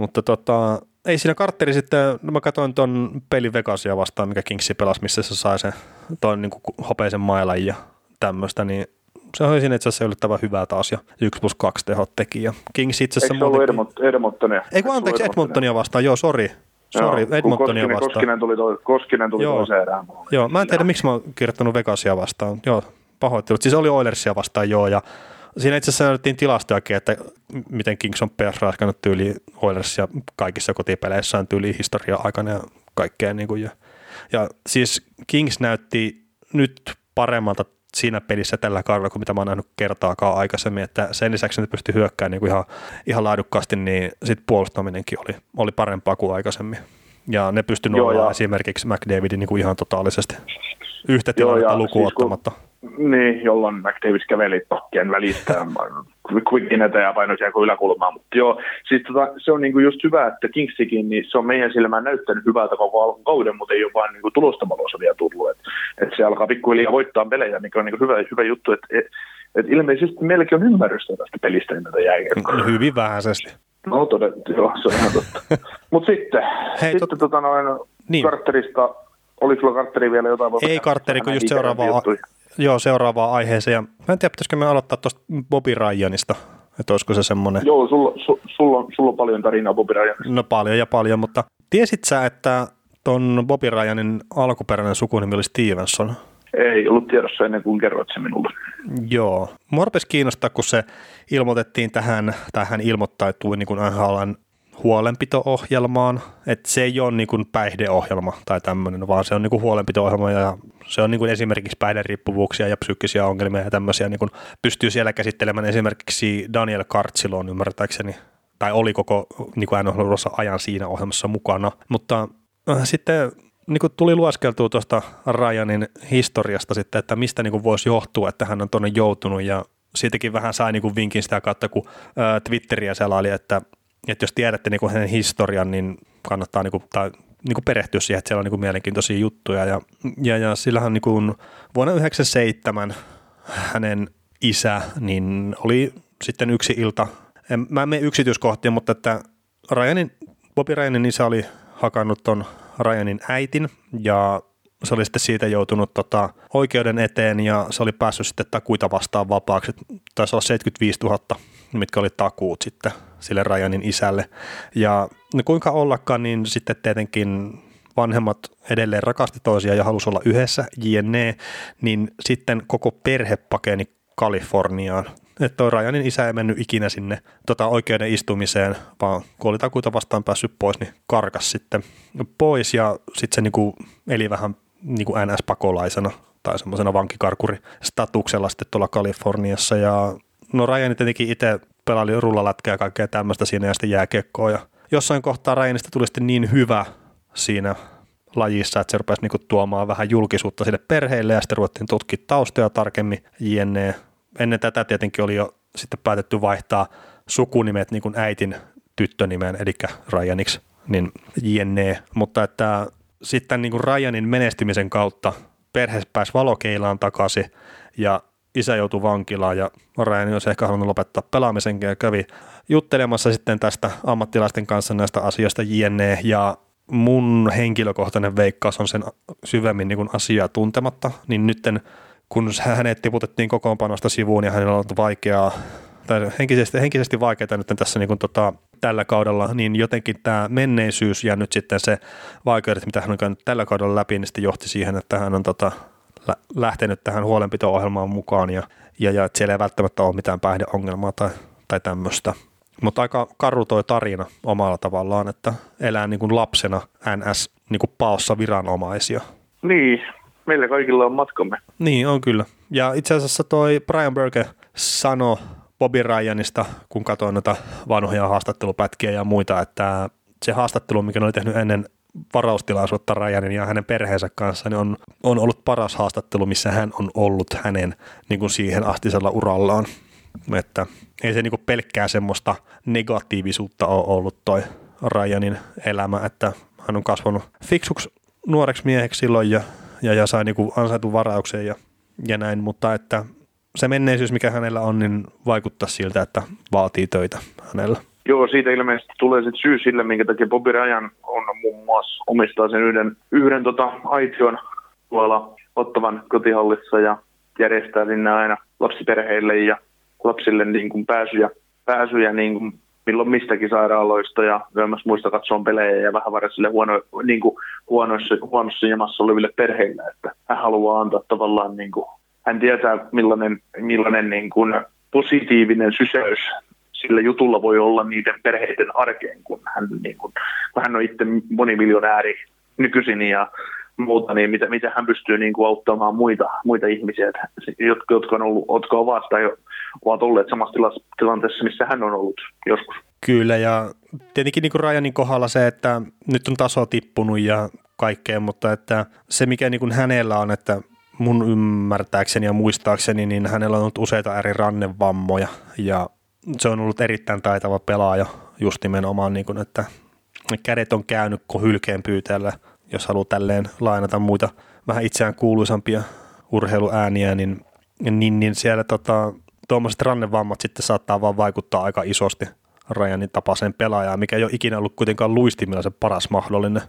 Mutta tota, ei siinä kartteri sitten, no mä katsoin ton pelin Vegasia vastaan, mikä Kingsi pelasi, missä se sai sen ton niin hopeisen mailan ja tämmöistä, niin se oli siinä itse asiassa yllättävän hyvää taas ja 1 plus 2 tehot teki. Ja Kings itse asiassa Eikö se ollut Edmont, Edmontonia? Ei kun anteeksi, Edmontonia vastaan, joo, sori. Sori, Edmontonia Koskinen, vastaan. Koskinen tuli, to, Koskinen tuli joo. toiseen erään. Joo, mä en tiedä, miksi mä oon kirjoittanut Vegasia vastaan. Joo, pahoittelut. Siis oli Oilersia vastaan, joo, ja Siinä itse asiassa näytettiin tilastojakin, että miten Kings on PS raskannut tyyli Oilersia kaikissa kotipeleissään tyyli historia aikana ja kaikkea. Niin kuin, ja, ja siis Kings näytti nyt paremmalta siinä pelissä tällä kaudella kuin mitä mä oon nähnyt kertaakaan aikaisemmin, että sen lisäksi ne pystyi hyökkäämään niin kuin ihan, ihan laadukkaasti, niin sitten puolustaminenkin oli, oli parempaa kuin aikaisemmin. Ja ne pystyi nollaa esimerkiksi McDavidin niin kuin ihan totaalisesti yhtä tilannetta lukuun siis ottamatta. Kun niin, jolloin McDavis käveli pakkien välistä, Quickinetä ja painoi siellä yläkulmaa. Mutta joo, siis tota, se on niinku just hyvä, että Kingsikin, niin se on meidän silmään näyttänyt hyvältä koko alkukauden, mutta ei ole vain niinku tulostamalossa vielä tullut. Että et se alkaa pikkuhiljaa voittaa pelejä, mikä on niinku hyvä, hyvä juttu. Että et, et ilmeisesti meilläkin on ymmärrystä tästä pelistä niin jääkiekkoa. No, hyvin vähäisesti. No todettu, joo, se on ihan totta. Mutta sitten, Hei, sitten tot... tota noin, niin. Kartterista, oli sulla Kartteri vielä jotain? Ei Kartteri, kun just seuraavaa, Joo, seuraavaan aiheeseen. Ja mä en tiedä, pitäisikö me aloittaa tuosta Bobby Ryanista, että olisiko se semmoinen. Joo, sulla, su, sulla, on, sulla on paljon tarinaa Bobby Ryanista. No paljon ja paljon, mutta tiesit sä, että ton Bobby Ryanin alkuperäinen sukunimi oli Stevenson? Ei ollut tiedossa ennen kuin kerroit se minulle. Joo. Mua kiinnostaa, kun se ilmoitettiin tähän, tähän ilmoittautui niin kuin NHLn huolenpito-ohjelmaan, että se ei ole niin kuin päihdeohjelma tai tämmöinen, vaan se on niin kuin huolenpito-ohjelma ja se on niin kuin esimerkiksi päihderiippuvuuksia ja psyykkisiä ongelmia ja tämmöisiä niin kuin pystyy siellä käsittelemään. Esimerkiksi Daniel Kartsilon ymmärtääkseni, tai oli koko niin kuin ajan siinä ohjelmassa mukana, mutta äh, sitten niin kuin tuli lueskeltua tuosta Ryanin historiasta sitten, että mistä niin kuin voisi johtua, että hän on tuonne joutunut. Ja siitäkin vähän sai niin kuin vinkin sitä kautta, kun ää, Twitteriä selaili, että että jos tiedätte niin kuin hänen historian, niin kannattaa niin kuin, tai, niin kuin perehtyä siihen, että siellä on niin kuin mielenkiintoisia juttuja. Ja, ja, ja sillähän niin kuin vuonna 1997 hänen isä niin oli sitten yksi ilta, en, mä en mene yksityiskohtiin, mutta että Ryanin, Bobby Ryanin isä oli hakannut ton Ryanin äitin ja se oli sitten siitä joutunut tota, oikeuden eteen ja se oli päässyt sitten takuita vastaan vapaaksi. Taisi olla 75 000, mitkä oli takuut sitten sille Ryanin isälle. Ja no kuinka ollakaan, niin sitten tietenkin vanhemmat edelleen rakasti toisiaan ja halusi olla yhdessä, jne, niin sitten koko perhe pakeni Kaliforniaan. Että toi Ryanin isä ei mennyt ikinä sinne tota oikeuden istumiseen, vaan kun oli takuita vastaan päässyt pois, niin karkas sitten pois ja sitten se niinku eli vähän niinku NS-pakolaisena tai semmoisena vankikarkuri-statuksella sitten tuolla Kaliforniassa ja no Ryan tietenkin itse pelaili rullalätkää ja kaikkea tämmöistä siinä ja sitten jääkiekkoa ja jossain kohtaa Ryanista tuli sitten niin hyvä siinä lajissa, että se rupesi niinku tuomaan vähän julkisuutta sille perheelle ja sitten ruvettiin tutkia taustoja tarkemmin, jne. Ennen tätä tietenkin oli jo sitten päätetty vaihtaa sukunimet niin kuin äitin tyttönimeen, eli Ryaniksi, niin jne. Mutta että sitten niin kuin Ryanin menestymisen kautta perhe pääsi valokeilaan takaisin ja isä joutui vankilaan ja Ryan olisi ehkä halunnut lopettaa pelaamisen ja kävi juttelemassa sitten tästä ammattilaisten kanssa näistä asioista jne. Ja mun henkilökohtainen veikkaus on sen syvemmin niin asiaa tuntematta, niin nytten kun hänet tiputettiin kokoonpanosta sivuun ja hänellä on ollut vaikeaa, tai henkisesti, henkisesti vaikeaa nyt tässä niin kuin tota, tällä kaudella, niin jotenkin tämä menneisyys ja nyt sitten se vaikeudet, mitä hän on käynyt tällä kaudella läpi, niin sitten johti siihen, että hän on tota, lähtenyt tähän huolenpito-ohjelmaan mukaan ja, ja, ja että siellä ei välttämättä ole mitään päihdeongelmaa tai, tai tämmöistä. Mutta aika karu toi tarina omalla tavallaan, että elää niin kuin lapsena NS niin kuin paossa viranomaisia. Niin, meillä kaikilla on matkamme. Niin, on kyllä. Ja itse asiassa toi Brian Burke sanoi Bobby Ryanista, kun katsoin noita vanhoja haastattelupätkiä ja muita, että se haastattelu, mikä ne oli tehnyt ennen varaustilaisuutta Ryanin ja hänen perheensä kanssa, niin on, on ollut paras haastattelu, missä hän on ollut hänen niin kuin siihen astisella urallaan. Että ei se niin kuin pelkkää semmoista negatiivisuutta ole ollut toi Ryanin elämä, että hän on kasvanut fiksuksi nuoreksi mieheksi silloin ja, ja, ja sai niin ansaitun varauksen ja, ja näin, mutta että se menneisyys, mikä hänellä on, niin vaikuttaa siltä, että vaatii töitä hänellä. Joo, siitä ilmeisesti tulee sitten syy sille, minkä takia Bobby Ryan on muun muassa omistaa sen yhden, yhden tota, aition tuolla Ottavan kotihallissa ja järjestää sinne aina lapsiperheille ja lapsille niin kuin pääsyjä, pääsyjä niin kuin milloin mistäkin sairaaloista ja myös muista katsoa pelejä ja vähän varsin huono, niin kuin huonoissa, huonossa jamassa oleville perheille, että hän haluaa antaa tavallaan, niin kuin, hän tietää millainen, millainen niin kuin positiivinen sysäys sillä jutulla voi olla niiden perheiden arkeen, kun hän, niin kuin, kun hän on itse monimiljonääri nykyisin ja muuta, niin mitä, mitä hän pystyy niin kuin auttamaan muita, muita ihmisiä, jotka, jotka, on ollut, jotka ovat tai ovat olleet samassa tilanteessa, missä hän on ollut joskus. Kyllä, ja tietenkin niin kuin Ryanin kohdalla se, että nyt on taso tippunut ja kaikkea, mutta että se mikä niin kuin hänellä on, että mun ymmärtääkseni ja muistaakseni, niin hänellä on ollut useita eri rannevammoja ja se on ollut erittäin taitava pelaaja just nimenomaan, niin kuin, että kädet on käynyt kuin hylkeen pyyteellä, jos haluaa tälleen lainata muita vähän itseään kuuluisampia urheiluääniä, niin, niin, niin siellä tota, tuommoiset rannevammat sitten saattaa vaan vaikuttaa aika isosti Ryanin tapaiseen pelaajaan, mikä ei ole ikinä ollut kuitenkaan luistimilla se paras mahdollinen.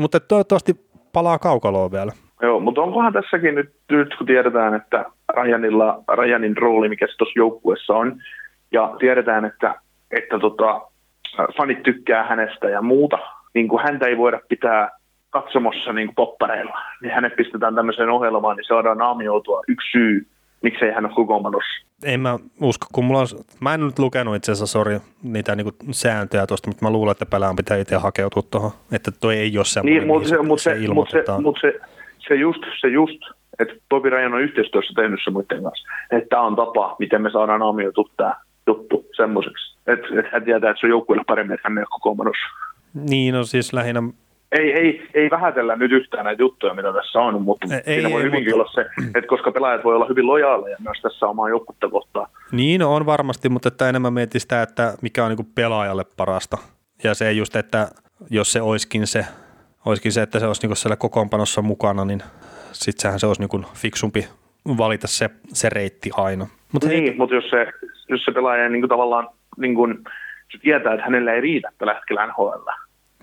Mutta toivottavasti palaa kaukaloon vielä. Joo, mutta onkohan tässäkin nyt, nyt kun tiedetään, että Ryanilla, Ryanin rooli, mikä se tuossa joukkuessa on, ja tiedetään, että, että tota, fanit tykkää hänestä ja muuta, niin kuin häntä ei voida pitää katsomossa niin kuin poppareilla, niin hänet pistetään tämmöiseen ohjelmaan, niin saadaan naamioitua yksi syy, miksei hän ole kokoonpanossa. En mä usko, kun mulla on, mä en nyt lukenut itse asiassa, sori, niitä niinku sääntöjä tuosta, mutta mä luulen, että pelään pitää itse hakeutua tuohon, että toi ei ole semmoinen, niin, mutta se, mut se, se, mut se, mut se, se, just, se just, että Topi Rajan on yhteistyössä tehnyt se muiden kanssa, että tämä on tapa, miten me saadaan naamioitua tämä juttu semmoiseksi. Että et hän tietää, että se on joukkueelle paremmin, että hän ei ole kokoonpanossa. Niin, no siis lähinnä ei, ei, ei vähätellä nyt yhtään näitä juttuja, mitä tässä on, mutta ei, siinä ei, voi hyvinkin mutta... olla se, että koska pelaajat voi olla hyvin lojaaleja myös tässä omaa joukkuetta kohtaan. Niin on varmasti, mutta että enemmän mietin sitä, että mikä on niin pelaajalle parasta. Ja se just, että jos se olisikin se, olisikin se että se olisi niin siellä kokoonpanossa mukana, niin sitten sehän se olisi niin fiksumpi valita se, se reitti aina. Mut niin, hei... mutta jos se, jos se pelaaja niin kuin tavallaan niin kuin, se tietää, että hänellä ei riitä tällä hetkellä NHL.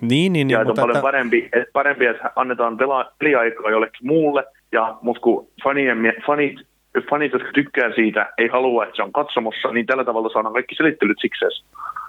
Niin, niin, ja niin, mutta on paljon että... parempi, että parempi, että annetaan pela, peliaikaa jollekin muulle, ja, mutta kun fanien, fanit, fanit, jotka tykkää siitä, ei halua, että se on katsomossa, niin tällä tavalla saadaan kaikki selittelyt sikseen.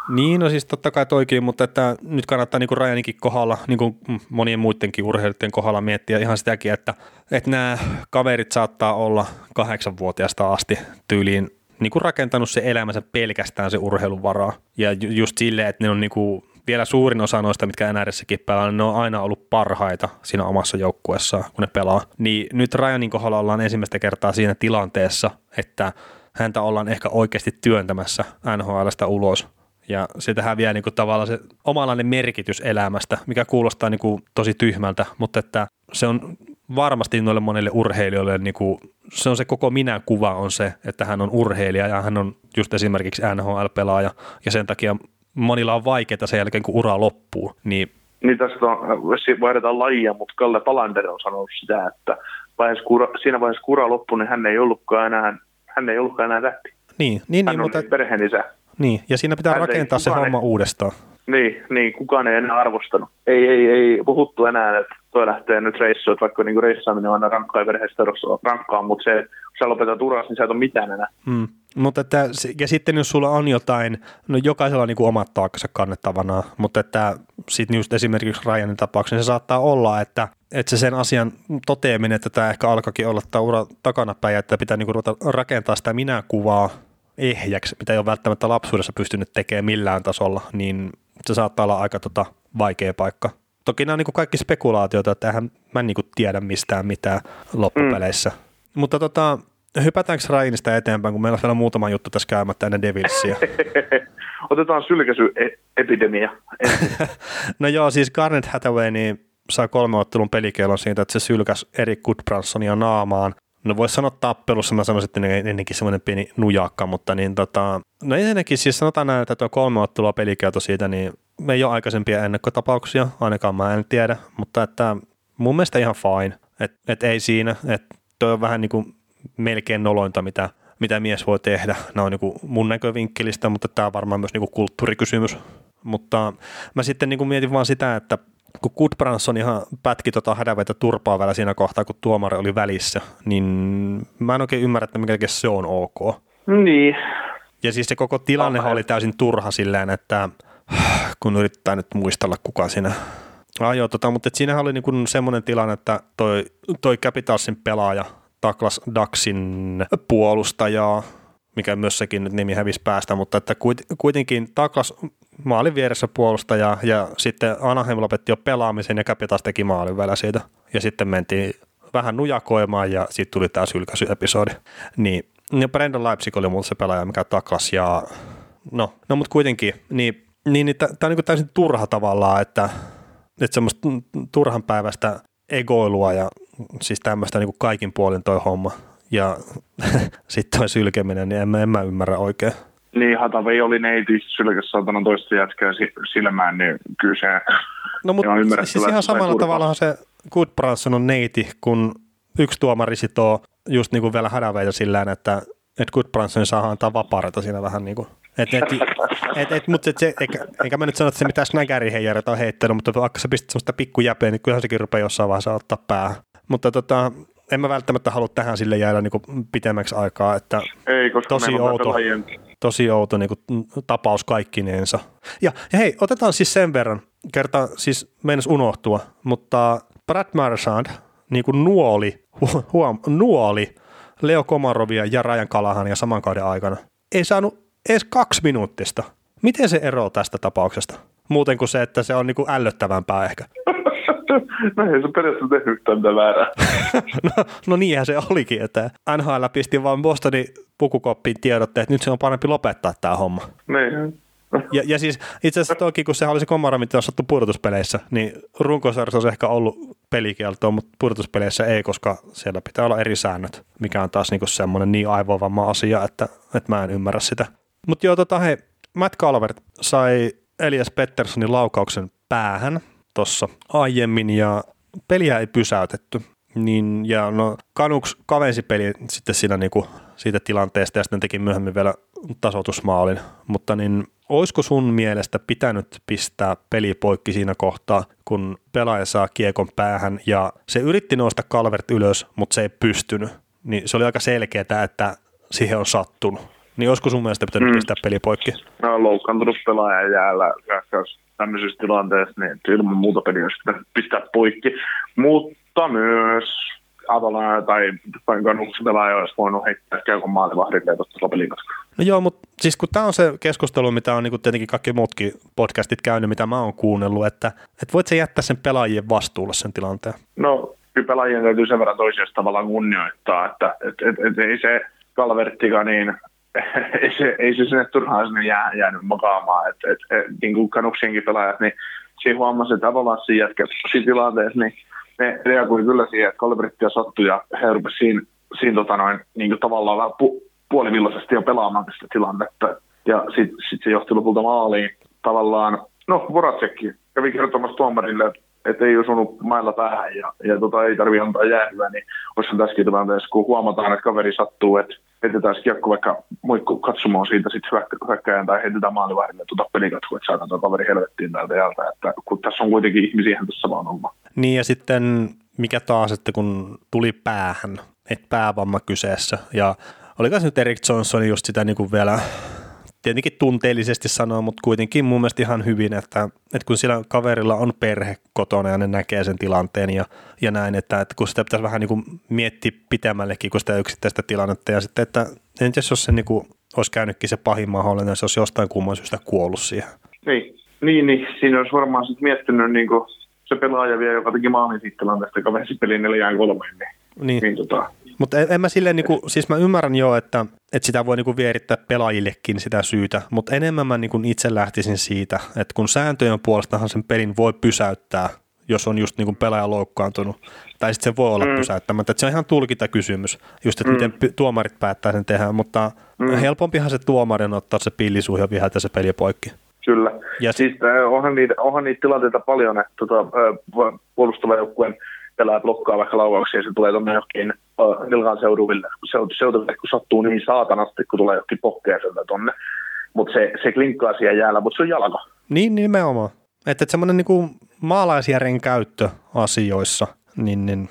Niin, no siis totta kai toikin, mutta että nyt kannattaa niin Rajanikin kohdalla, niin kuin monien muidenkin urheilijoiden kohdalla miettiä ihan sitäkin, että, että nämä kaverit saattaa olla kahdeksanvuotiaasta asti tyyliin niin kuin rakentanut se elämänsä pelkästään se urheilun varaa. Ja just silleen, että ne on niin kuin vielä suurin osa noista, mitkä NRSsäkin pelaa, niin ne on aina ollut parhaita siinä omassa joukkueessaan, kun ne pelaa. Niin nyt Ryanin kohdalla ollaan ensimmäistä kertaa siinä tilanteessa, että häntä ollaan ehkä oikeasti työntämässä NHLstä ulos ja se häviää niin kuin tavallaan se omanlainen merkitys elämästä, mikä kuulostaa niin kuin tosi tyhmältä, mutta että se on varmasti noille monille urheilijoille, niin kuin, se on se koko minä-kuva on se, että hän on urheilija ja hän on just esimerkiksi NHL-pelaaja ja sen takia monilla on vaikeaa sen jälkeen, kun ura loppuu. Niin, niin tästä on, vaihdetaan lajia, mutta Kalle Palander on sanonut sitä, että vaiheessa, kura, siinä vaiheessa kun ura loppui, niin hän ei ollutkaan enää, hän ei ollutkaan enää tähti. Niin, niin, hän niin on mutta... perheen isä. Niin, ja siinä pitää Hän rakentaa se homma ei, uudestaan. Niin, niin, kukaan ei enää arvostanut. Ei, ei, ei puhuttu enää, että toi lähtee nyt reissuun, että vaikka niinku reissaaminen on aina rankkaa ja perheestä rankkaa, mutta se, kun sä lopetat uras, niin sä et ole mitään enää. Mm. Mutta että, ja sitten jos sulla on jotain, no jokaisella on niin kuin omat taakkansa kannettavana, mutta että sitten just esimerkiksi Ryanin tapauksessa se saattaa olla, että, että se sen asian toteaminen, että tämä ehkä alkakin olla tämä ura takanapäin, että pitää niin ruveta rakentaa sitä minäkuvaa ehjäksi, mitä ei ole välttämättä lapsuudessa pystynyt tekemään millään tasolla, niin se saattaa olla aika tota, vaikea paikka. Toki nämä on niin kaikki spekulaatioita, että eihän mä en niin tiedä mistään mitään loppupeleissä. Mm. Mutta tota, hypätäänkö Rainista eteenpäin, kun meillä on vielä muutama juttu tässä käymättä ennen Devilsia. Otetaan sylkäisyepidemia. no joo, siis Garnet Hathaway niin sai kolme ottelun pelikielon siitä, että se sylkäsi Erik Goodbransonia naamaan. No voisi sanoa tappelussa, mä sanoisin, että ennenkin semmoinen pieni nujakka, mutta niin tota, no ensinnäkin siis sanotaan näin, että tuo kolme ottelua pelikielto siitä, niin me ei ole aikaisempia ennakkotapauksia, ainakaan mä en tiedä, mutta että mun mielestä ihan fine, että et ei siinä, että toi on vähän niin kuin melkein nolointa, mitä, mitä mies voi tehdä. Nämä on niin kuin mun näkövinkkelistä, mutta tämä on varmaan myös niin kuin kulttuurikysymys. Mutta mä sitten niin kuin mietin vaan sitä, että kun Goodbranson ihan pätki tota hädäveitä turpaa vielä siinä kohtaa, kun tuomari oli välissä, niin mä en oikein ymmärrä, että mikä se on ok. Niin. Ja siis se koko tilanne oli täysin turha silleen, että kun yrittää nyt muistella kuka siinä Ah, joo, tota, mutta siinähän oli niinku semmoinen tilanne, että toi, toi Capitalsin pelaaja taklas Daxin puolustajaa, mikä myös sekin nyt nimi hävisi päästä, mutta että kuitenkin taklas maalin vieressä puolustaja ja sitten Anaheim lopetti jo pelaamisen ja Capitals teki maalin vielä siitä. Ja sitten mentiin vähän nujakoimaan ja sitten tuli tämä sylkäisyepisodi. Niin, ja Brendan Leipzig oli mulla se pelaaja, mikä takas ja no, no mutta kuitenkin, niin, niin, niin tämä on niin täysin turha tavallaan, että, että semmoista turhan päivästä egoilua ja siis tämmöistä niin kaikin puolin toi homma. Ja sitten toi sylkeminen, niin en, en mä ymmärrä oikein. Niin, Hatavei oli neiti, sylkäs saatanan toista jätkää silmään, niin kyllä se No mutta siis ihan samalla tavalla se Goodbranson on neiti, kun yksi tuomari sitoo just niin kuin vielä hädäveitä sillä että että Goodbranson saa antaa vapaarata siinä vähän niin kuin. Et, et, et, et, mutta se, eikä, eikä mä nyt sano, että se mitään snägäriheijaret on heittänyt, mutta vaikka sä pistät semmoista pikkujäpeä, niin kyllähän sekin rupeaa jossain vaiheessa ottaa päähän. Mutta tota, en mä välttämättä halua tähän sille jäädä niin pitemmäksi aikaa, että Ei, koska tosi outo, tosi outo niin kuin, tapaus kaikkineensa. Ja, ja hei, otetaan siis sen verran, kerta siis meinas unohtua, mutta Brad Marchand niin kuin nuoli, huom, nuoli Leo Komarovia ja Rajan Kalahan ja saman kauden aikana. Ei saanut edes kaksi minuuttista. Miten se eroaa tästä tapauksesta? Muuten kuin se, että se on niin kuin ällöttävämpää ehkä. no ei se periaatteessa tehnyt yhtään mitään väärää. no, no niinhän se olikin, että NHL pisti vaan Bostonin pukukoppiin tiedotteet, että nyt se on parempi lopettaa tämä homma. Niin. Ja, ja siis itse asiassa toki, kun sehän oli se komara, mitä on sattu pudotuspeleissä, niin runkosarjassa olisi ehkä ollut pelikieltoa, mutta pudotuspeleissä ei, koska siellä pitää olla eri säännöt, mikä on taas niinku semmoinen niin aivovamma asia, että, että mä en ymmärrä sitä. Mutta joo, tota, hei, Matt Calvert sai Elias Petterssonin laukauksen päähän tuossa aiemmin ja peliä ei pysäytetty. Niin, ja no Kanuks kavensi peli sitten siinä niinku, siitä tilanteesta ja sitten teki myöhemmin vielä tasoitusmaalin, mutta niin olisiko sun mielestä pitänyt pistää peli poikki siinä kohtaa, kun pelaaja saa kiekon päähän ja se yritti nousta Calvert ylös, mutta se ei pystynyt, niin se oli aika selkeää, että siihen on sattunut. Niin olisiko sun mielestä pitänyt mm. pistää peli poikki? No, loukkaantunut pelaaja jäällä tämmöisessä tilanteessa, niin ilman muuta peli olisi pistää poikki. Mutta myös Atalana tai kannuksen pelaaja olisi voinut heittää käykön maalivahdille tuosta pelin No joo, mutta siis kun tämä on se keskustelu, mitä on niin tietenkin kaikki muutkin podcastit käynyt, mitä mä oon kuunnellut, että, että voit sä jättää sen pelaajien vastuulle sen tilanteen? No kyllä pelaajien täytyy sen verran toisiaan tavallaan kunnioittaa, että et, et, et, ei se Kalverttika niin ei se, ei se sinne turhaan sinne jää, jäänyt makaamaan. Et, et, et, niin kuin kanuksienkin pelaajat, niin siinä huomasi, että tavallaan siinä, siinä tilanteessa, niin ne reagoi kyllä siihen, että Kalverttia sattui ja he rupesivat siinä, siinä tota noin, niin kuin tavallaan vähän pu, puolivillaisesti jo pelaamaan tästä tilannetta. Ja sitten sit se johti lopulta maaliin. Tavallaan, no Voracekki kävi kertomassa tuomarille, että et ei osunut mailla päähän ja, ja tota, ei tarvitse antaa jäähyä, niin olisi tässäkin tilanteessa, kun huomataan, että kaveri sattuu, että heitetään kiekko vaikka muikku katsomaan siitä sitten hyökkäjän tai heitetään maalivahdille tuota pelikatku, että saadaan tuo kaveri helvettiin täältä jältä, että kun tässä on kuitenkin ihmisiä tässä vaan ollut. Niin ja sitten mikä taas, että kun tuli päähän, että päävamma kyseessä ja oliko se nyt Erik Johnson just sitä niin kuin vielä tietenkin tunteellisesti sanoa, mutta kuitenkin mun mielestä ihan hyvin, että, että kun sillä kaverilla on perhe kotona ja ne näkee sen tilanteen ja, ja näin, että, että kun sitä pitäisi vähän niin kuin miettiä pitemmällekin kuin sitä yksittäistä tilannetta ja sitten, että entäs jos se niin kuin olisi käynytkin se pahin mahdollinen, se olisi jostain kumman syystä kuollut siihen. Niin, niin, niin. siinä olisi varmaan sitten miettinyt niin kuin se pelaaja vielä, joka teki maalin siitä tilanteesta, joka vähesi pelin neljään kolmeen, niin, niin. niin tota, mutta en, en mä silleen, niinku, siis mä ymmärrän jo, että, että sitä voi niinku vierittää pelaajillekin sitä syytä, mutta enemmän mä niinku itse lähtisin siitä, että kun sääntöjen puolestahan sen pelin voi pysäyttää, jos on just niinku pelaaja loukkaantunut, tai sitten se voi olla mm. pysäyttämättä. Että se on ihan tulkita kysymys, just että mm. miten tuomarit päättää sen tehdä, mutta mm. helpompihan se tuomarin ottaa se pillisuu ja se peli poikki. Kyllä. Ja siis onhan niitä, onhan niitä tilanteita paljon, että tota, puolustava joukkueen pelaa blokkaa vaikka laukauksia ja se tulee tuonne johonkin uh, nilkan seuduville, seuduville, kun sattuu niin saatanasti, kun tulee johonkin pohkea sieltä tuonne. Mutta se, se klinkkaa siellä jäällä, mutta se on jalka. Niin, nimenomaan. Että et semmoinen niinku maalaisjärjen käyttö asioissa, niin, niin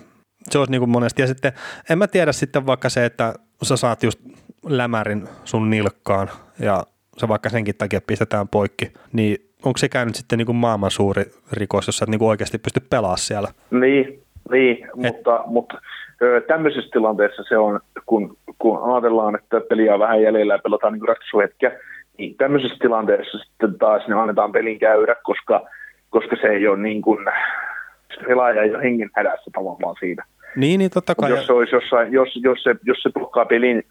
se olisi niinku monesti. Ja sitten en mä tiedä sitten vaikka se, että sä saat just lämärin sun nilkkaan ja se vaikka senkin takia pistetään poikki, niin onko se käynyt sitten niin kuin maailman suuri rikos, jos sä et niin kuin oikeasti pysty pelaamaan siellä? Niin, niin, Et... mutta, mutta tämmöisessä tilanteessa se on, kun, kun ajatellaan, että peliä on vähän jäljellä ja pelataan niin ratkaisuhetkiä, niin tämmöisessä tilanteessa sitten taas ne annetaan pelin käydä, koska, koska se ei ole niin kuin, pelaaja ei ole hengen hädässä tavallaan siinä. Niin, niin totta kai. Jos se, olisi jossain, jos, jos se, jos se blokkaa pelin,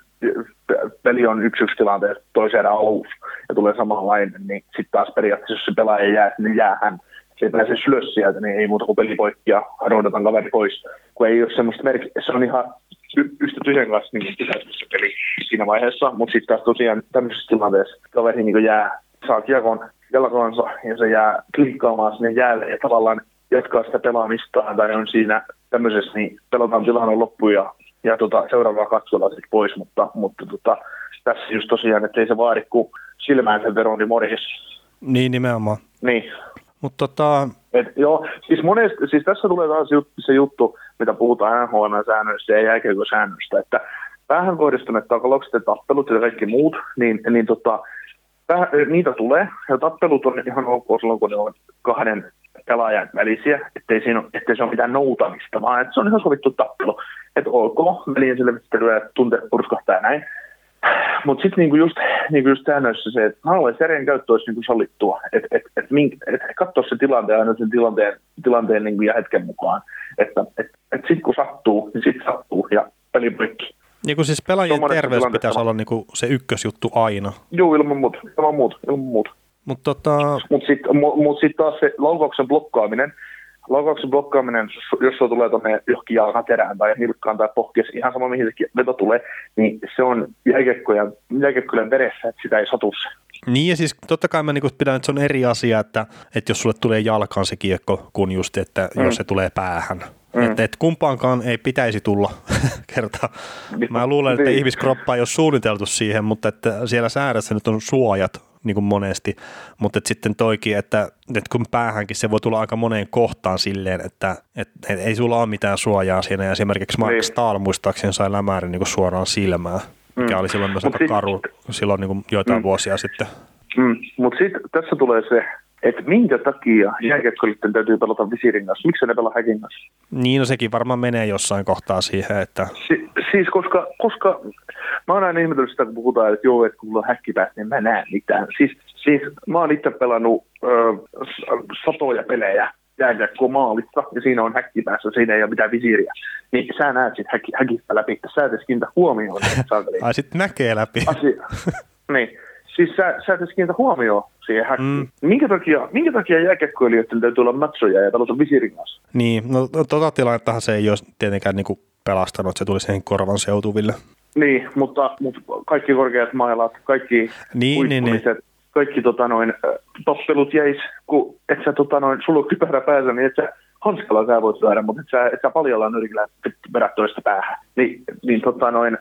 peli on yksi yksi tilanteessa toisen erään alussa ja tulee samanlainen, niin sitten taas periaatteessa, jos se pelaaja jää, niin jää hän se pääsee ylös sieltä, niin ei muuta kuin peli poikki ja roudataan kaveri pois. Kun ei ole semmoista merkkiä, se on ihan yhtä tyhjän kanssa niin se peli siinä vaiheessa, mutta sitten taas tosiaan tämmöisessä tilanteessa kaveri niin jää, saa kiekon jalkoonsa ja se jää klikkaamaan sinne jäälle ja tavallaan jatkaa sitä pelaamistaan tai on siinä tämmöisessä, niin pelataan tilanne loppuun ja, ja tota, seuraavaa katsotaan sitten pois, mutta, mutta tota, tässä just tosiaan, että ei se vaadi kuin silmään sen veron, niin morjes. Niin nimenomaan. Niin, mutta tota... Et, joo, siis, monesti, siis tässä tulee taas se juttu, mitä puhutaan NHL-säännöistä ja jääkiekko-säännöistä, että päähän kohdistuneet taklaukset ja tappelut ja kaikki muut, niin, niin tota, täh, niitä tulee, ja tappelut on ihan ok silloin, kun ne on kahden pelaajan välisiä, ettei, siinä ettei se ole mitään noutamista, vaan että se on ihan sovittu tappelu. Että ok, välien selvittelyä, tunteet purskahtaa ja näin. Mutta sitten niinku just, niinku just säännöissä se, että maalaisjärjen käyttö olisi niinku sallittua, että et, et, et, et katsoa se tilanteen aina sen tilanteen, tilanteen niinku ja hetken mukaan. Että et, et sitten kun sattuu, niin sitten sattuu ja peli poikki. Niin kuin siis pelaajien terveys pitäisi olla niinku se ykkösjuttu aina. Joo, ilman muuta, ilman muuta, ilman muuta. Mutta tota... Mut sitten mut, mut sit taas se laukauksen blokkaaminen, laukauksen blokkaaminen, jos se tulee tuonne johonkin jalkaterään tai nilkkaan tai pohkeessa, ihan sama mihin se veto tulee, niin se on jääkiekkojen veressä, että sitä ei satu se. Niin ja siis totta kai mä niinku pidän, että se on eri asia, että, että jos sulle tulee jalkaan se kiekko, kun just, että mm. jos se tulee päähän. Mm. Että et kumpaankaan ei pitäisi tulla kertaa. Mä luulen, että niin. ihmiskroppa ei ole suunniteltu siihen, mutta että siellä säädössä nyt on suojat niin kuin monesti, mutta että sitten toikin, että, että kun päähänkin se voi tulla aika moneen kohtaan silleen, että, että, että ei sulla ole mitään suojaa siinä, ja esimerkiksi Max niin. Stahl muistaakseni sai lämäärin niin kuin suoraan silmään, mikä mm. oli silloin myös Mut aika sit, karu silloin niin kuin joitain mm. vuosia sitten. Mm. Mutta sitten tässä tulee se, että minkä takia jääkiekkoilijoiden täytyy pelata visirin kanssa, miksi ne pelaa häkin kanssa? Niin, no sekin varmaan menee jossain kohtaa siihen, että... Si- siis koska, koska mä oon aina ihmetellyt sitä, kun puhutaan, että joo, että kun mulla on häkki päässä, niin mä näen mitään. Siis, siis mä oon itse pelannut ö, satoja pelejä jääkiekkoa maalissa, ja siinä on häkki päässä, siinä ei ole mitään visiiriä. Niin sä näet sit häkki, häkistä läpi, sä et edes kiinnitä huomioon. Ai sitten näkee läpi. Asia. niin, siis sä, sä et edes kiinnitä huomioon siihen häkkiin. Mm. Minkä takia, minkä takia jääkiekkoilijoiden täytyy olla matsoja ja pelata visiirin kanssa? Niin, no tota tilannettahan se ei ole tietenkään niinku pelastanut, että se tuli siihen korvan seutuville. Niin, mutta, mutta kaikki korkeat mailat, kaikki niin, niin, niin. kaikki tota noin, toppelut jäis, kun et sä tota noin, sulla on kypärä päässä, niin et sä hanskalla sä voit lyödä, mutta et sä, et sä paljalla nyrkillä vedät toista päähän. Niin, niin tota noin,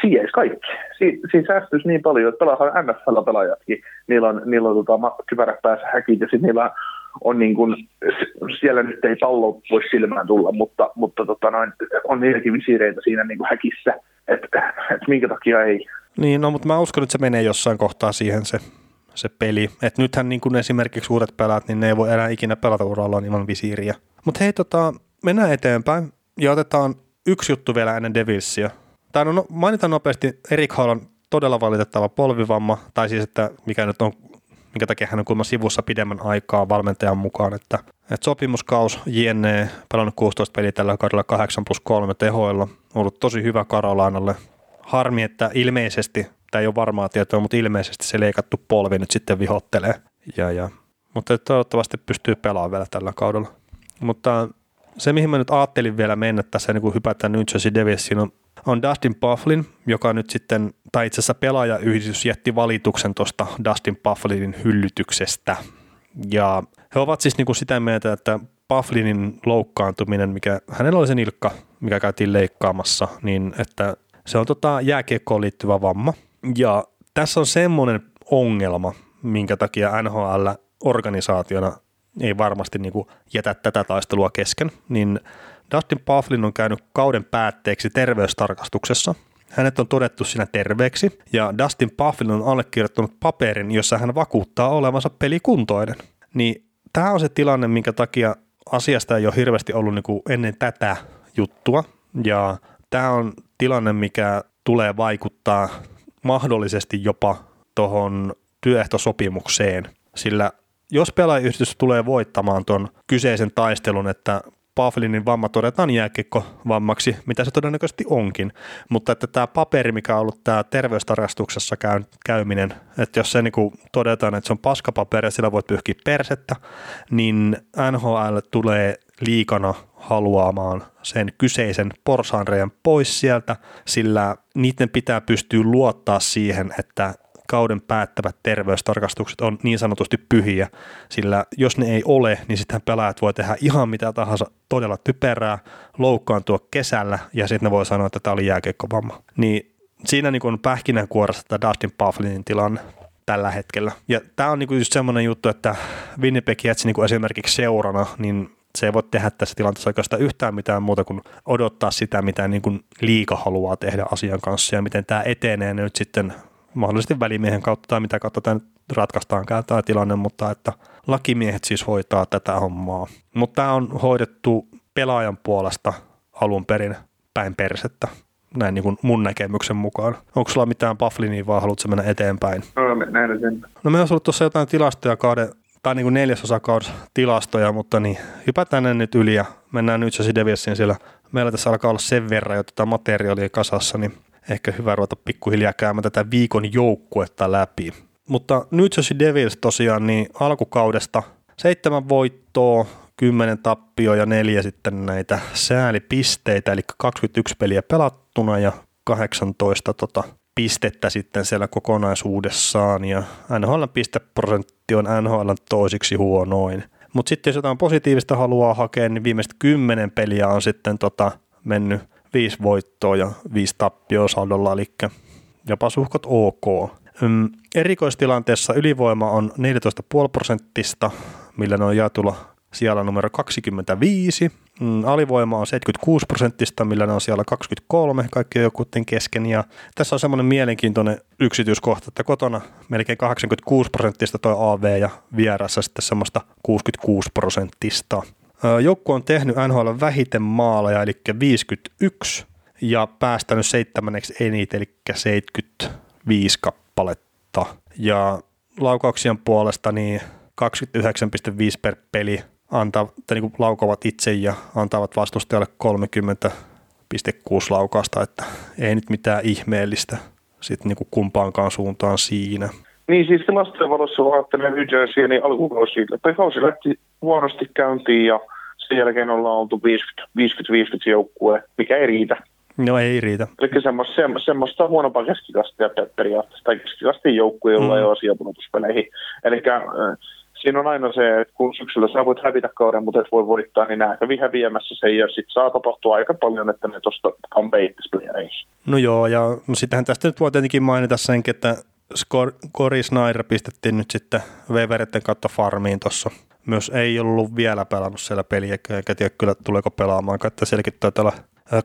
sijeis kaikki. Si, siinä säästyisi niin paljon, että pelaahan NFL-pelaajatkin, niillä on, niillä on tota, kypärä päässä häkit ja sitten niillä on on niin kuin, siellä nyt ei pallo voi silmään tulla, mutta, mutta tota noin, on niitäkin visiireitä siinä niin kuin häkissä, että et minkä takia ei. Niin, no mutta mä uskon, että se menee jossain kohtaa siihen se, se peli. Et nythän niin kuin esimerkiksi uudet pelaat, niin ne ei voi enää ikinä pelata uralla ilman visiiriä. Mutta hei, tota, mennään eteenpäin ja otetaan yksi juttu vielä ennen Devilsia. Tai no, mainitaan nopeasti, Erik Hall on todella valitettava polvivamma, tai siis että mikä nyt on minkä takia hän on kuulemma sivussa pidemmän aikaa valmentajan mukaan, että, että sopimuskaus JNE pelannut 16 peliä tällä kaudella 8 plus 3 tehoilla, ollut tosi hyvä Karolainalle. Harmi, että ilmeisesti, tämä ei ole varmaa tietoa, mutta ilmeisesti se leikattu polvi nyt sitten vihottelee. Ja, ja. Mutta toivottavasti pystyy pelaamaan vielä tällä kaudella. Mutta se, mihin mä nyt ajattelin vielä mennä tässä, niin kun hypätään New Jersey Devilsiin, on on Dustin Pufflin, joka nyt sitten, tai itse asiassa pelaajayhdistys jätti valituksen tuosta Dustin Pufflinin hyllytyksestä. Ja he ovat siis niin kuin sitä mieltä, että Pufflinin loukkaantuminen, mikä hänellä oli se nilkka, mikä käytiin leikkaamassa, niin että se on tota jääkiekkoon liittyvä vamma. Ja tässä on semmoinen ongelma, minkä takia NHL organisaationa ei varmasti niin kuin jätä tätä taistelua kesken, niin Dustin Pufflin on käynyt kauden päätteeksi terveystarkastuksessa. Hänet on todettu siinä terveeksi ja Dustin Pufflin on allekirjoittanut paperin, jossa hän vakuuttaa olevansa pelikuntoinen. Niin tämä on se tilanne, minkä takia asiasta ei ole hirveästi ollut niin kuin ennen tätä juttua ja tämä on tilanne, mikä tulee vaikuttaa mahdollisesti jopa tuohon työehtosopimukseen, sillä jos pelaajayhdistys tulee voittamaan tuon kyseisen taistelun, että Paflinin vamma todetaan vammaksi, mitä se todennäköisesti onkin, mutta että tämä paperi, mikä on ollut tämä terveystarkastuksessa käy, käyminen, että jos se niin todetaan, että se on paskapaperi ja sillä voit pyyhkiä persettä, niin NHL tulee liikana haluamaan sen kyseisen porsaanrejan pois sieltä, sillä niiden pitää pystyä luottaa siihen, että kauden päättävät terveystarkastukset on niin sanotusti pyhiä, sillä jos ne ei ole, niin sitten pelaajat voi tehdä ihan mitä tahansa todella typerää, loukkaantua kesällä ja sitten ne voi sanoa, että tämä oli jääkeikkovamma. Niin siinä niin on pähkinänkuoressa tämä Dustin Pufflinin tilanne tällä hetkellä. Ja tämä on niin just semmoinen juttu, että Winnipeg Jets niin esimerkiksi seurana, niin se ei voi tehdä tässä tilanteessa oikeastaan yhtään mitään muuta kuin odottaa sitä, mitä niin kuin liika haluaa tehdä asian kanssa ja miten tämä etenee nyt sitten mahdollisesti välimiehen kautta tai mitä kautta tämä nyt ratkaistaankaan tämä tilanne, mutta että lakimiehet siis hoitaa tätä hommaa. Mutta tämä on hoidettu pelaajan puolesta alun perin päin persettä, näin niin kuin mun näkemyksen mukaan. Onko sulla mitään Bufflinia vai haluatko mennä eteenpäin? No, mennään eteenpäin. No me on ollut tuossa jotain tilastoja kauden, tai niin kauden tilastoja, mutta niin hypätään ne nyt yli ja mennään nyt se Devilsiin siellä. Meillä tässä alkaa olla sen verran jo tätä materiaalia kasassa, niin ehkä hyvä ruveta pikkuhiljaa käymään tätä viikon joukkuetta läpi. mutta New Jersey Devils tosiaan niin alkukaudesta seitsemän voittoa, 10 tappio ja neljä sitten näitä säälipisteitä, eli 21 peliä pelattuna ja 18 tota, pistettä sitten siellä kokonaisuudessaan ja NHL pisteprosentti on NHL toisiksi huonoin. Mutta sitten jos jotain positiivista haluaa hakea, niin viimeiset kymmenen peliä on sitten tota, mennyt viisi voittoa ja viisi tappioa saldolla, eli jopa suhkot ok. Ym, erikoistilanteessa ylivoima on 14,5 prosenttista, millä ne on jaetulla siellä numero 25. Mm, alivoima on 76 prosenttista, millä ne on siellä 23, kaikki jokutten kesken. Ja tässä on semmoinen mielenkiintoinen yksityiskohta, että kotona melkein 86 prosenttista toi AV ja vieressä sitten semmoista 66 prosenttista. Joukko on tehnyt NHL vähiten maaleja, eli 51, ja päästänyt seitsemänneksi eniten, eli 75 kappaletta. Ja laukauksien puolesta niin 29,5 per peli antaa, tai niin laukovat itse ja antavat vastustajalle 30,6 laukasta, että ei nyt mitään ihmeellistä sitten niin kumpaankaan suuntaan siinä. Niin siis tilastojen valossa kun ajattelee New Jersey, niin alkukausi, tai kausi lähti huonosti käyntiin ja sen jälkeen ollaan oltu 50-50 joukkue, mikä ei riitä. No ei riitä. Eli semmoista, semmoista huonompaa keskikastia periaatteessa, tai keskikastin joukkue, jolla mm. ei ole asiapunotuspeleihin. Eli siinä on aina se, että kun syksyllä sä voit hävitä kauden, mutta et voi voittaa, niin nämä kävi häviämässä sen ja sitten saa tapahtua aika paljon, että ne tuosta campaign No joo, ja no sittenhän tästä nyt voi tietenkin mainita senkin, että Cory Snyder pistettiin nyt sitten Weveretten kautta farmiin tuossa. Myös ei ollut vielä pelannut siellä peliä, eikä tiedä kyllä tuleeko pelaamaan, että sielläkin taitaa olla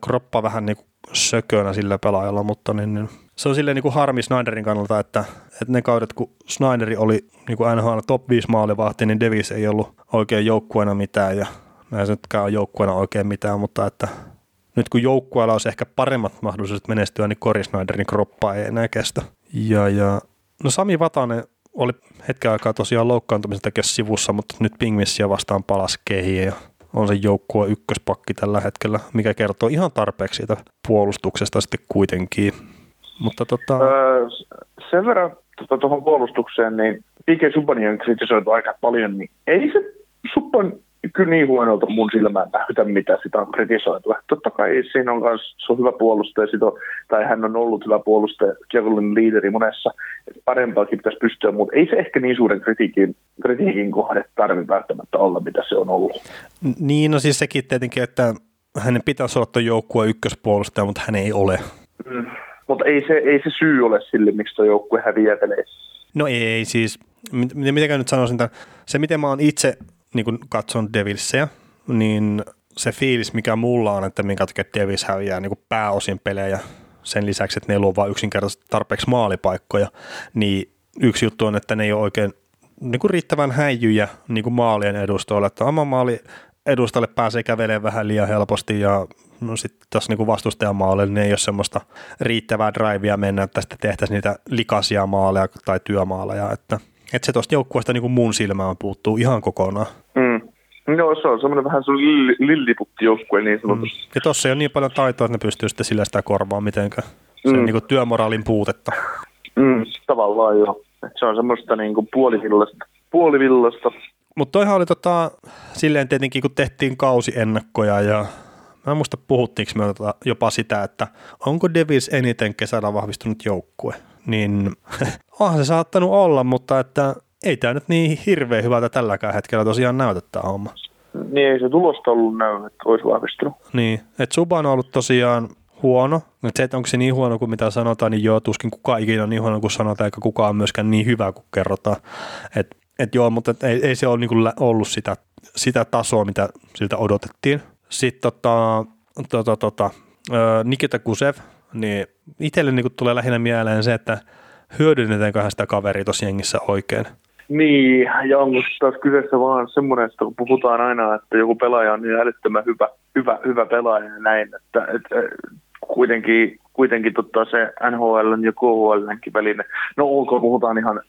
kroppa vähän niin kuin sökönä sillä pelaajalla, mutta niin, niin se on silleen niin kuin harmi Snyderin kannalta, että, että ne kaudet, kun Snyderi oli niin kuin NHL top 5 maalivahti, niin Davis ei ollut oikein joukkueena mitään ja näin se nytkään on joukkueena oikein mitään, mutta että nyt kun joukkueella olisi ehkä paremmat mahdollisuudet menestyä, niin Cory Snyderin kroppa ei enää kestä. Ja, ja no Sami Vatanen oli hetken aikaa tosiaan loukkaantumisen takia sivussa, mutta nyt Pingvissiä vastaan palas kehiin ja on se joukkue ykköspakki tällä hetkellä, mikä kertoo ihan tarpeeksi siitä puolustuksesta sitten kuitenkin. Mutta tota... Öö, sen verran tuota, tuohon tota, puolustukseen, niin P.K. Subban on kritisoitu aika paljon, niin ei se Subban kyllä niin huonolta mun silmään näytä, mitä sitä on kritisoitu. Totta kai siinä on myös, hyvä puolustaja, on, tai hän on ollut hyvä puolustaja, Javelin liideri monessa, parempaakin pitäisi pystyä, mutta ei se ehkä niin suuren kritiikin, kritiikin kohde tarvitse välttämättä olla, mitä se on ollut. Niin, no siis sekin tietenkin, että hänen pitäisi olla tuo joukkue ykköspuolustaja, mutta hän ei ole. Mm. Mutta ei se, ei se syy ole sille, miksi tuo joukkue häviää peleissä. No ei siis, miten nyt sanoisin, että se miten mä oon itse niin kun katson Devilsia, niin se fiilis, mikä mulla on, että minkä takia Devils häviää niin pääosin pelejä sen lisäksi, että ne luo vain yksinkertaisesti tarpeeksi maalipaikkoja, niin yksi juttu on, että ne ei ole oikein niin kuin riittävän häijyjä niin kuin maalien edustoilla, että oma maali edustalle pääsee kävelemään vähän liian helposti ja no sitten tässä niin vastustajan maalle, niin ei ole semmoista riittävää drivea mennä, että sitten tehtäisiin niitä likaisia maaleja tai työmaaleja, että – että se tuosta joukkueesta niin mun silmään puuttuu ihan kokonaan. No se on semmoinen vähän sun lilliputtijoukkue niin sanotusti. Mm. Ja tuossa ei ole niin paljon taitoa, että ne pystyy sitten sillä sitä korvaamaan mitenkään. Se mm. on niin kuin työmoraalin puutetta. Mm, tavallaan joo. Et se on semmoista niin kuin puolivillasta. puolivillasta. Mutta toihan oli tota, silleen tietenkin, kun tehtiin kausiennakkoja ja mä en muista puhuttiinko me jopa sitä, että onko Devis eniten kesällä vahvistunut joukkue niin onhan se saattanut olla, mutta että ei tämä nyt niin hirveän hyvältä tälläkään hetkellä tosiaan näytä tämä homma. Niin ei se tulosta ollut näy, että olisi vahvistunut. Niin, että Suban on ollut tosiaan huono. Että se, että onko se niin huono kuin mitä sanotaan, niin joo, tuskin kukaan ikinä on niin huono kuin sanotaan, eikä kukaan myöskään niin hyvä kuin kerrotaan. Että et joo, mutta et ei, ei se ole niinku ollut sitä, sitä tasoa, mitä siltä odotettiin. Sitten tota, tota, tota, Nikita Kusev, niin itselle niin tulee lähinnä mieleen se, että hyödynnetäänkö sitä kaveria tuossa jengissä oikein. Niin, ja onko taas kyseessä vaan semmoinen, että kun puhutaan aina, että joku pelaaja on niin älyttömän hyvä, hyvä, hyvä pelaaja ja näin, että, että kuitenkin, kuitenkin totta se NHL ja KHL välinen. No ok, puhutaan ihan,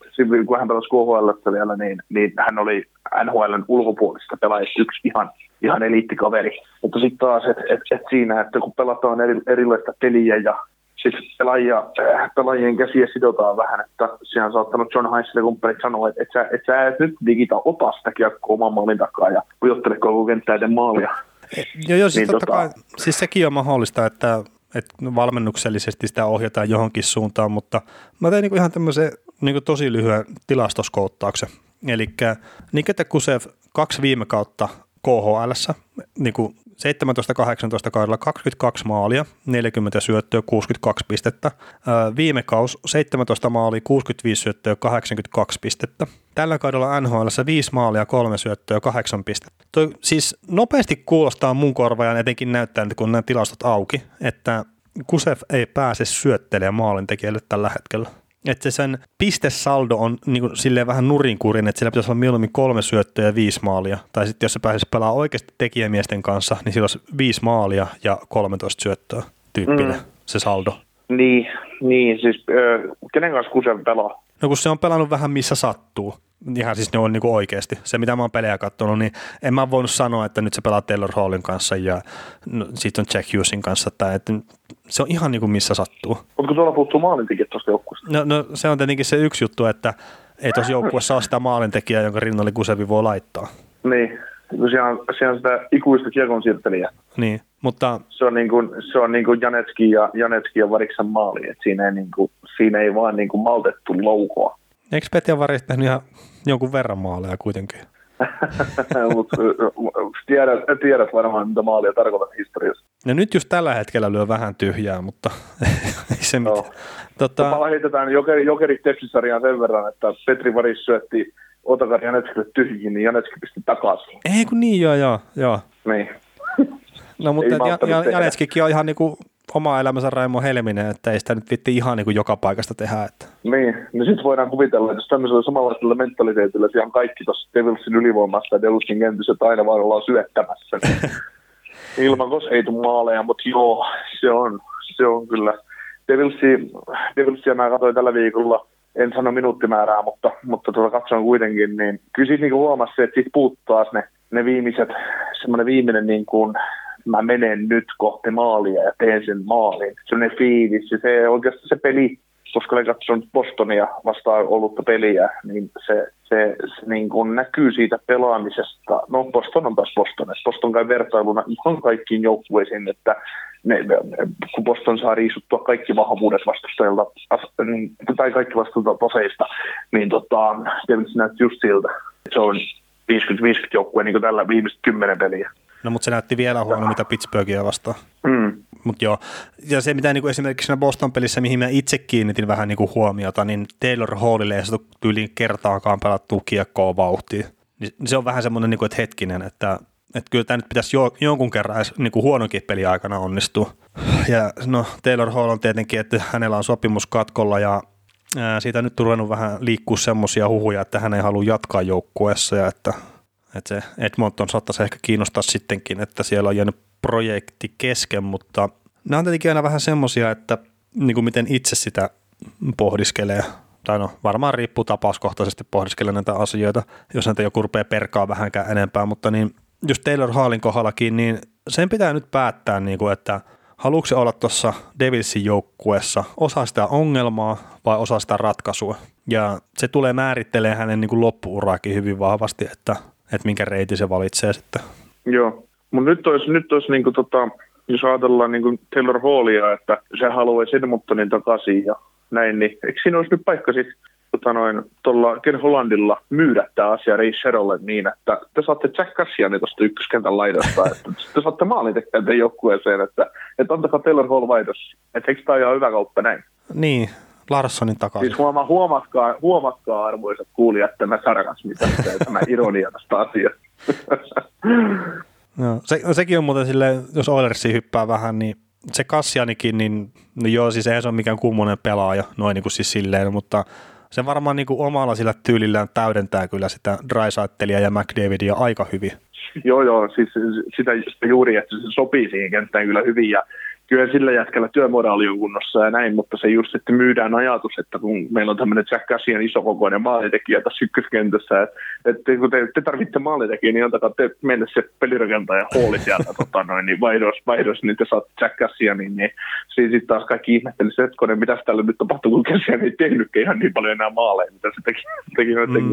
kun hän pelasi KHL vielä, niin, niin hän oli NHL ulkopuolista pelaajista yksi ihan, ihan eliittikaveri. Mutta sitten taas, että et, et siinä, että kun pelataan eri, erilaista peliä ja sitten pelaajia, äh, pelaajien käsiä sidotaan vähän, että siellä on saattanut John ja kumppanit sanoa, että et sä, et sä et nyt digita ota sitä kiekkoa oman maalin takaa ja pujottele koko kenttäiden maalia. Joo, joo siis niin, totta tota... kai, siis sekin on mahdollista, että, että valmennuksellisesti sitä ohjataan johonkin suuntaan, mutta mä tein niin ihan tämmöisen niin tosi lyhyen tilastoskouttauksen. Eli Nikita Kusev kaksi viime kautta KHL, niin 17-18 kaudella 22 maalia, 40 syöttöä, 62 pistettä. Viime kaus 17 maalia, 65 syöttöä, 82 pistettä. Tällä kaudella NHL 5 maalia, 3 syöttöä, 8 pistettä. Toi siis nopeasti kuulostaa mun korvaan, etenkin näyttää, kun nämä tilastot auki, että Kusev ei pääse syöttelemään maalintekijälle tällä hetkellä että se sen pistesaldo on niin kuin, silleen vähän nurinkurin, että sillä pitäisi olla mieluummin kolme syöttöä ja viisi maalia. Tai sitten jos se pääsisi pelaamaan oikeasti tekijämiesten kanssa, niin sillä olisi viisi maalia ja 13 syöttöä tyyppinen mm. se saldo. Niin, niin siis äh, kenen kanssa Kusen pelaa? No kun se on pelannut vähän missä sattuu ihan siis ne on niinku oikeasti. Se, mitä mä oon pelejä katsonut, niin en mä voinut sanoa, että nyt se pelaa Taylor Hallin kanssa ja no, sitten on Jack Hughesin kanssa. Tai, että se on ihan niinku missä sattuu. Onko tuolla puhuttu maalintekijät tuosta joukkueesta? No, no, se on tietenkin se yksi juttu, että ei tuossa joukkueessa ole sitä maalintekijää, jonka rinnalle Kusevi voi laittaa. Niin, siellä on, siellä on sitä ikuista kiekon siirtelijää. Niin, mutta... Se on niin kuin, se on niin kuin Janetski ja, Janetski ja Variksen maali, että siinä ei, niin kuin, siinä ei vaan niin kuin maltettu loukoa. Eikö Petja Varis tehnyt ihan jonkun verran maaleja kuitenkin? Mutta tiedät, tiedät varmaan, mitä maalia tarkoitat historiassa. No nyt just tällä hetkellä lyö vähän tyhjää, mutta ei se mitään. No. Tota... Mä heitetään jokeri, jokeri tepsisarjaan sen verran, että Petri Varis syötti Otakar Janetskille tyhjiin, niin Janetski pisti takaisin. Ei kun niin, joo, joo. joo. Niin. No mutta ja, Janetskikin on ihan niinku oma elämänsä Raimo Helminen, että ei sitä nyt vitti ihan niin kuin joka paikasta tehdä. Että. Niin, no sitten voidaan kuvitella, että jos tämmöisellä samanlaisella mentaliteetillä ihan kaikki tuossa Devilsin ylivoimassa ja Devilsin kentissä, että aina vaan ollaan syöttämässä. Niin ilman kos ei tule maaleja, mutta joo, se on, se on kyllä. Devilsi, Devilsia mä katsoin tällä viikolla, en sano minuuttimäärää, mutta, mutta tuota katsoin kuitenkin, niin kyllä siitä niin huomasi, että siitä puuttuu ne, ne viimeiset, semmoinen viimeinen niin kuin mä menen nyt kohti maalia ja teen sen maalin. Sellainen fiilis se oikeastaan se peli, koska olen katsonut Bostonia vastaan ollutta peliä, niin se, se, se niin kuin näkyy siitä pelaamisesta. No Boston on taas Boston. Boston kai vertailuna ihan kaikkiin joukkueisiin, että ne, kun Boston saa riisuttua kaikki vahvuudet vastustajilta, niin, tai kaikki vastustajilta taseista, niin tota, se näytti just siltä. Se on 50-50 joukkue niin kuin tällä viimeiset kymmenen peliä. No mutta se näytti vielä huono, mitä Pittsburghia vastaan. Mm. Mut joo. Ja se, mitä niinku esimerkiksi siinä Boston-pelissä, mihin mä itse kiinnitin vähän niinku huomiota, niin Taylor Hallille ei saatu tyyliin kertaakaan pelattua kiekkoa vauhtiin. Niin se on vähän semmoinen, niinku, että hetkinen, että, että kyllä tämä nyt pitäisi jo, jonkun kerran edes niinku huononkin peli aikana onnistua. Ja no Taylor Hall on tietenkin, että hänellä on sopimus katkolla ja ää, siitä on nyt ruvennut vähän liikkua semmoisia huhuja, että hän ei halua jatkaa joukkueessa ja että että se Edmonton saattaisi ehkä kiinnostaa sittenkin, että siellä on jäänyt projekti kesken, mutta nämä on tietenkin aina vähän semmoisia, että niin kuin miten itse sitä pohdiskelee, tai no varmaan riippuu tapauskohtaisesti pohdiskella näitä asioita, jos näitä joku rupeaa perkaa vähänkään enempää, mutta niin just Taylor Hallin kohdallakin, niin sen pitää nyt päättää, niin kuin, että haluatko se olla tuossa Devilsin joukkueessa osa sitä ongelmaa vai osa sitä ratkaisua. Ja se tulee määrittelemään hänen niin loppuuraakin hyvin vahvasti, että että minkä reitin se valitsee sitten. Joo, mutta nyt olisi, nyt olisi niin kuin tota, jos ajatellaan niin kuin Taylor Hallia, että se haluaisi Edmontonin takaisin ja näin, niin eikö siinä olisi nyt paikka sitten tota noin, tuolla Ken Hollandilla myydä tämä asia Ray Sherolle niin, että te saatte Jack Cassianin tuosta ykköskentän laidasta, että te saatte maalintekijän joukkueeseen, että, että antakaa Taylor Hall vaihdossa. Että eikö tämä ole hyvä kauppa näin? Niin, Larssonin takaisin. Siis huoma, huomatkaa, huomatkaa arvoisat kuulijat tämä sarkasmi tästä ja tämä ironia tästä asiasta. no, se, sekin on muuten sille, jos Oilersi hyppää vähän, niin se Kassianikin, niin no joo, siis ei se ole mikään kummonen pelaaja, noin niin kuin siis silleen, mutta se varmaan niin kuin omalla sillä tyylillään täydentää kyllä sitä Drysaitelia ja McDavidia aika hyvin. Joo, joo, siis sitä, sitä juuri, että se sopii siihen kenttään kyllä hyvin ja kyllä sillä jätkällä työmoraali on kunnossa ja näin, mutta se just, että myydään ajatus, että kun meillä on tämmöinen Jack Cassian isokokoinen maalitekijä tässä ykköskentässä, että, että kun te, te tarvitte maalitekijä, niin antakaa te mennä se pelirakentaja huoli sieltä tota noin, niin vaihdos, vaihdos, niin te saatte Jack Cassianin, niin Siinä sitten taas kaikki ihmetteli se, että mitä täällä nyt tapahtuu, kun Kessian ei tehnytkään ihan niin paljon enää maaleja, mitä se teki, teki mm.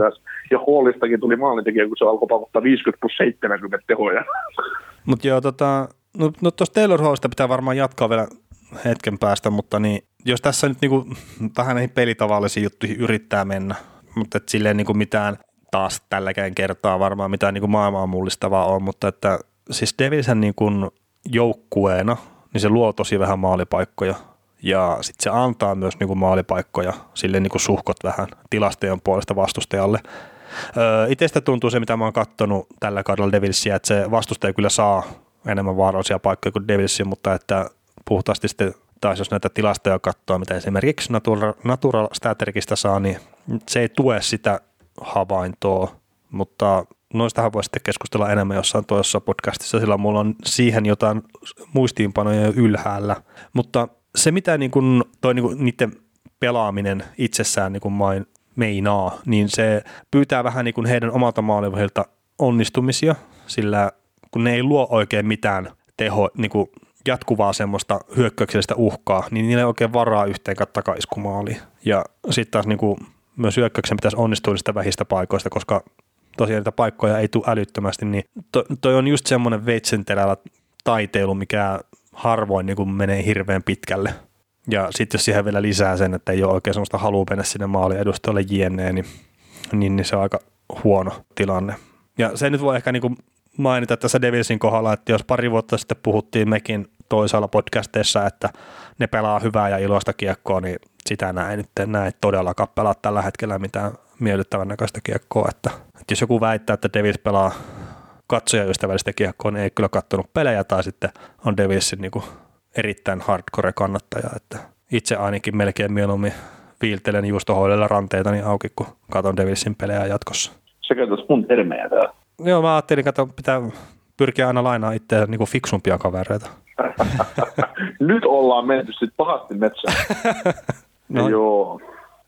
Ja Hallistakin tuli maalintekijä, kun se alkoi pakottaa 50 plus 70 tehoja. Mutta joo, tota, no, no tuosta Taylor Hallista pitää varmaan jatkaa vielä hetken päästä, mutta niin, jos tässä nyt niinku, vähän näihin pelitavallisiin juttuihin yrittää mennä, mutta et silleen niinku mitään taas tälläkään kertaa varmaan mitään niinku maailmaa mullistavaa on, mutta että siis Devilsen niinku joukkueena, niin se luo tosi vähän maalipaikkoja ja sitten se antaa myös niinku maalipaikkoja sille niinku suhkot vähän tilastojen puolesta vastustajalle. Öö, Itsestä tuntuu se, mitä mä oon katsonut tällä kaudella Devilsia, että se vastustaja kyllä saa enemmän vaarallisia paikkoja kuin Devilsia, mutta että puhtaasti sitten taas jos näitä tilastoja katsoo, mitä esimerkiksi Natural, Natural Staterikista saa, niin se ei tue sitä havaintoa, mutta noistahan voi sitten keskustella enemmän jossain toisessa podcastissa, sillä mulla on siihen jotain muistiinpanoja jo ylhäällä. Mutta se, mitä niin kuin toi niin kuin niiden pelaaminen itsessään niin kuin main, meinaa, niin se pyytää vähän niin kuin heidän omalta maalivahilta onnistumisia, sillä kun ne ei luo oikein mitään teho, niin kuin jatkuvaa semmoista hyökkäyksellistä uhkaa, niin niillä ei oikein varaa yhteen takaiskumaaliin. Ja sitten taas niin kuin myös hyökkäyksen pitäisi onnistua niistä vähistä paikoista, koska tosiaan niitä paikkoja ei tule älyttömästi, niin to, toi on just semmoinen veitsentelällä taiteilu, mikä harvoin niin kuin menee hirveän pitkälle. Ja sitten jos siihen vielä lisää sen, että ei ole oikein semmoista halua mennä sinne maali edustajalle jne, niin, niin, niin se on aika huono tilanne. Ja se nyt voi ehkä niin kuin mainita tässä Devilsin kohdalla, että jos pari vuotta sitten puhuttiin mekin toisaalla podcasteissa, että ne pelaa hyvää ja iloista kiekkoa, niin sitä näin nyt näe todellakaan pelaa tällä hetkellä mitään miellyttävän näköistä kiekkoa. Että, että jos joku väittää, että Devils pelaa katsojaystävällistä kiekkoa, niin ei kyllä katsonut pelejä tai sitten on Devilsin niin kuin erittäin hardcore kannattaja. Että itse ainakin melkein mieluummin viiltelen juustohoidella ranteita niin auki, kun katon Devilsin pelejä jatkossa. Se käytäisi mun termejä täällä. Joo, mä ajattelin, että pitää pyrkiä aina lainaa itseään niin fiksumpia kavereita. Nyt ollaan menty sitten pahasti metsään. no, joo.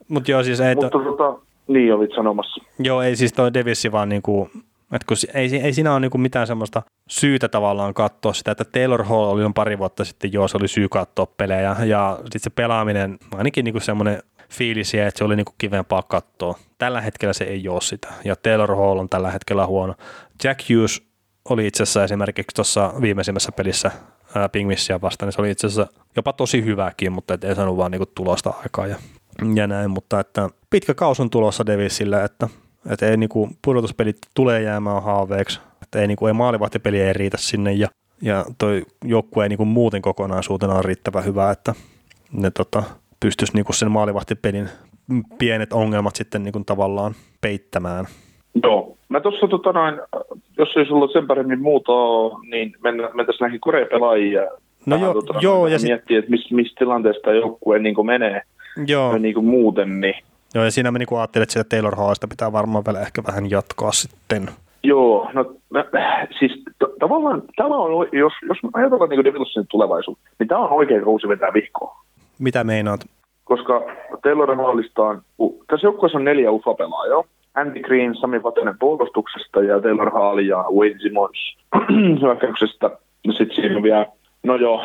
Mutta joo, siis ei... Mutta to... tota, niin olit sanomassa. Joo, ei siis toi Devissi vaan niinku, että kun ei, ei siinä ole niinku mitään semmoista syytä tavallaan katsoa sitä, että Taylor Hall oli on pari vuotta sitten, joo, se oli syy katsoa pelejä, ja sitten se pelaaminen, ainakin niinku semmoinen fiilis että se oli niinku kivempaa katsoa. Tällä hetkellä se ei ole sitä, ja Taylor Hall on tällä hetkellä huono. Jack Hughes oli itse asiassa esimerkiksi tuossa viimeisimmässä pelissä Pingmissia vastaan, niin se oli itse asiassa jopa tosi hyväkin, mutta et ei saanut vaan niinku tulosta aikaa ja, ja näin, mutta että pitkä kaus on tulossa Devisille, että, että ei niinku pudotuspelit tulee jäämään haaveeksi, että ei, niinku, ei maalivahtipeli ei riitä sinne ja, ja toi joukkue ei niinku muuten kokonaisuutena on riittävän hyvä, että ne tota, pystyisi niinku sen maalivahtipelin pienet ongelmat sitten niinku tavallaan peittämään. Joo, Mä tuossa, tota noin, jos ei sulla sen paremmin muuta niin mennä, mentäisiin näihin koreapelaajia. No joo, tota, joo ja miettiä, että missä mis tilanteesta joukkue niin menee joo. Niin kuin muuten. Niin. Joo, ja siinä mä niin ajattelin, että sitä Taylor Hallista pitää varmaan vielä ehkä vähän jatkaa sitten. Joo, no mä, siis t- tavallaan tämä on, jos, jos ajatellaan niin Devilsin tulevaisuutta, niin tämä on oikein kausi vetää vihkoa. Mitä meinaat? Koska Taylor Hallista on, tässä joukkueessa on neljä UFA-pelaajaa, Andy Green, Sami Vatanen puolustuksesta ja Taylor Hall ja Wayne Simmons hyökkäyksestä. Sitten siinä vielä, no joo,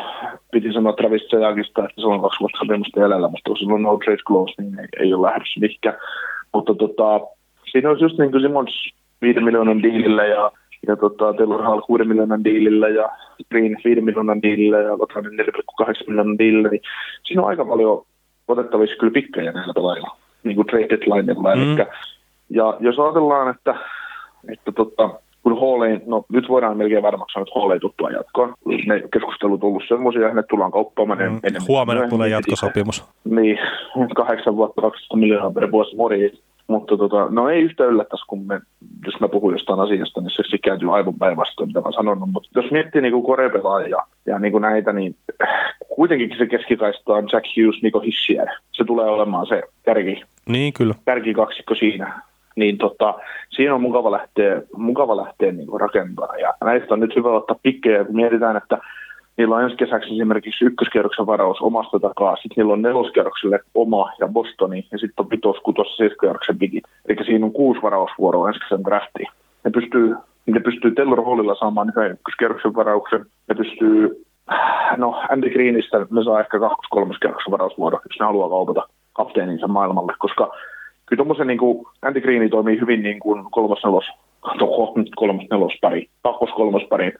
piti sanoa Travis Sejakista, että se on kaksi vuotta sopimusta jäljellä, mutta jos on no trade clause, niin ei, ei ole lähdössä mihinkään. Mutta tota, siinä olisi just niin kuin Simmons 5 miljoonan diilillä ja, ja tota, Taylor Hall 6 miljoonan diilillä ja Green 5 miljoonan diilillä ja Vatanen 4,8 miljoonan diilillä, niin siinä on aika paljon otettavissa kyllä pikkejä näillä pelaajilla, niin kuin trade deadlineilla. Mm. Eli ja jos ajatellaan, että, että tota, kun Hall ei, no nyt voidaan melkein varmaksi sanoa, että Hall ei tuttua jatkoon. Ne keskustelut on ollut semmoisia, että ne tullaan kauppaamaan. Mm, huomenna tulee jatkosopimus. Niin, kahdeksan vuotta 12 miljoonaa per vuosi mori. Mutta tota, no ei yhtä yllättäisi, kun me, jos mä puhun jostain asiasta, niin se, se kääntyy aivan päinvastoin, mitä mä sanon. Mutta jos miettii niin korepelaajia ja niin kuin näitä, niin kuitenkin se keskikaista on Jack Hughes, Niko Hissier. Se tulee olemaan se kärki. Niin, kyllä. Kärkikaksikko siinä niin tota, siinä on mukava lähteä, mukava lähteä niin rakentaa. Ja näistä on nyt hyvä ottaa pikkejä, kun mietitään, että niillä on ensi kesäksi esimerkiksi ykköskierroksen varaus omasta takaa, sitten niillä on neloskierrokselle oma ja Bostoni, ja sitten on vitos, kutos, seiskakierroksen digit. Eli siinä on kuusi varausvuoroa ensi kesän draftiin. Ne pystyy, ne pystyy Taylor Hallilla saamaan yhden ykköskierroksen varauksen, ne pystyy no Andy Greenistä ne saa ehkä kaksi kolmas kerroksen varausvuoro, jos ne haluaa kaupata kapteeninsa maailmalle, koska kyllä tuommoisen niin kuin Andy Greeni toimii hyvin niin kuin kolmas nelos, kolmas nelospari, kakkos kolmospari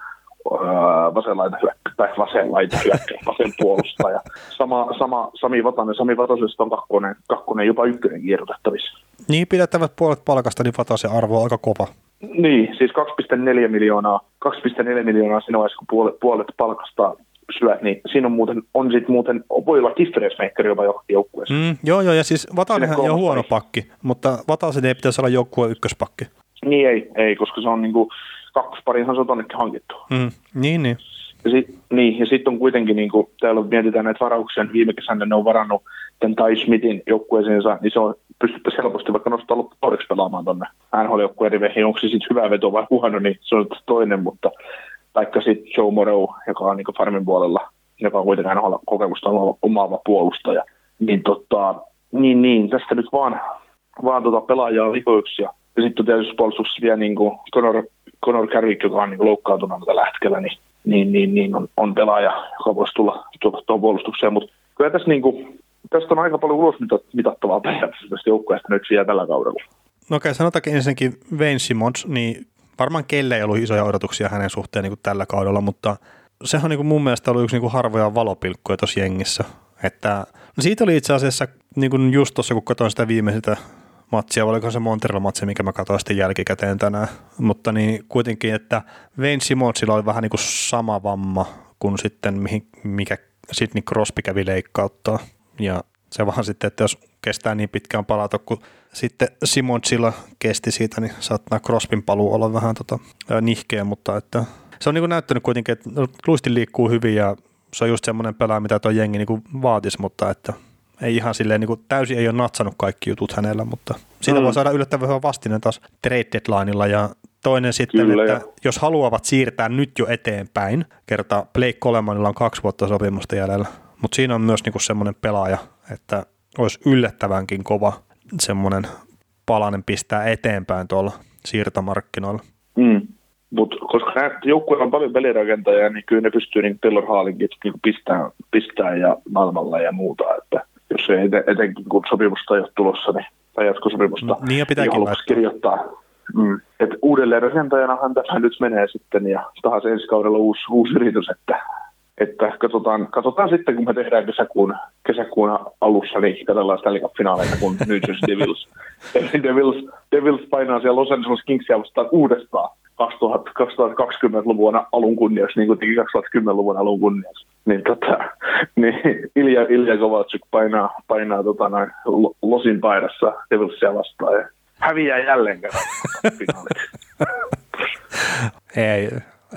vasen laita hyökkä, tai vasen laita hyökkä, vasen puolustaja. Sama, sama Sami Vatanen, Sami Vatasesta on kakkonen, kakkonen jopa ykkönen kierrätettävissä. Niin, pidettävät puolet palkasta, niin Vatasen arvo on aika kova. Niin, siis 2,4 miljoonaa, 2,4 miljoonaa siinä vaiheessa, kun puolet, puolet palkasta syöt, niin siinä on muuten, on sit muuten, voi olla difference jopa joukkueessa. Mm, joo, joo, ja siis Vatanen on huono pakki, mutta Vatasen ei pitäisi olla joukkueen ykköspakki. Niin ei, ei, koska se on niinku, kakkosparihan se on tonnekin hankittu. Mm, niin, niin. Ja sitten niin, ja sit on kuitenkin, niin kuin täällä mietitään näitä varauksia, niin viime kesänä ne on varannut tämän Tai Smithin joukkueeseensa, niin se on pystyttäisiin helposti vaikka nostaa loppuvuodeksi pelaamaan tuonne NHL-joukkueen riveihin. Onko se sitten hyvä veto vai huono, niin se on toinen, mutta taikka sitten Joe Morrow, joka on niin farmin puolella, joka on kuitenkin kokemusta omaava puolustaja. Niin, tota, niin, niin, tästä nyt vaan, vaan tota pelaajaa vikoiksi. Ja sitten tietysti puolustuksessa vielä niin kuin Conor, Conor Carrick, joka on niin loukkaantunut tällä hetkellä, niin, niin, niin, niin on, on, pelaaja, joka voisi tulla, tuohon puolustukseen. Mutta kyllä tässä, niin kuin, tästä on aika paljon ulos mitattavaa periaatteessa tästä joukkueesta nyt vielä tällä kaudella. No okei, sanotaankin ensinnäkin Wayne Simmons, niin varmaan kelle ei ollut isoja odotuksia hänen suhteen niin kuin tällä kaudella, mutta sehän on niin kuin mun mielestä ollut yksi niin kuin harvoja valopilkkuja tuossa jengissä. Että, no siitä oli itse asiassa niin kuin just tuossa, kun katsoin sitä viimeisintä matsia, oliko se Montreal-matsi, mikä mä katsoin sitten jälkikäteen tänään, mutta niin kuitenkin, että Wayne Simonsilla oli vähän niin kuin sama vamma kuin sitten mikä Sidney Crosby kävi leikkauttaa. Ja se vaan sitten, että jos kestää niin pitkään palata, kun sitten Simonsilla kesti siitä, niin saattaa Crosbyn paluu olla vähän tota, nihkeä, mutta että se on niin kuin näyttänyt kuitenkin, että luisti liikkuu hyvin ja se on just semmoinen pelaaja, mitä tuo jengi niin kuin vaatisi, mutta että ei ihan silleen niin kuin täysin ei ole natsannut kaikki jutut hänellä, mutta siitä mm. voi saada yllättävän hyvä vastine taas trade deadlineilla ja toinen sitten, Kyllä, että jo. jos haluavat siirtää nyt jo eteenpäin, kerta Blake Colemanilla on kaksi vuotta sopimusta jäljellä, mutta siinä on myös niinku semmoinen pelaaja, että olisi yllättävänkin kova semmoinen palanen pistää eteenpäin tuolla siirtomarkkinoilla. Mm. Mutta koska joukkueella on paljon pelirakentajia, niin kyllä ne pystyy niin Taylor Haalinkin niin pistää, pistää ja maailmalla ja muuta. Että jos ei eten, etenkin kun sopimusta ei ole tulossa, niin, tai jatkosopimusta, mm, niin ja pitääkin niin kirjoittaa. Mm. Et uudelleen rakentajanahan tämä nyt menee sitten ja taas ensi kaudella uusi, uusi yritys, että että katsotaan, katsotaan sitten, kun me tehdään kesäkuun, kesäkuun alussa, niin katsotaan Stanley Cup-finaaleita, kun New Jersey Devils, Devils, Devils painaa siellä Los Angeles Kingsia vastaan uudestaan 2000, 2020-luvun alun kunniaksi, niin kuin teki 2010-luvun alun kunniaksi. Niin, tota, niin Ilja, Ilja Kovalchuk painaa, painaa tota, noin, Losin paidassa Devilsia vastaan ja häviää jälleen kerran Ei,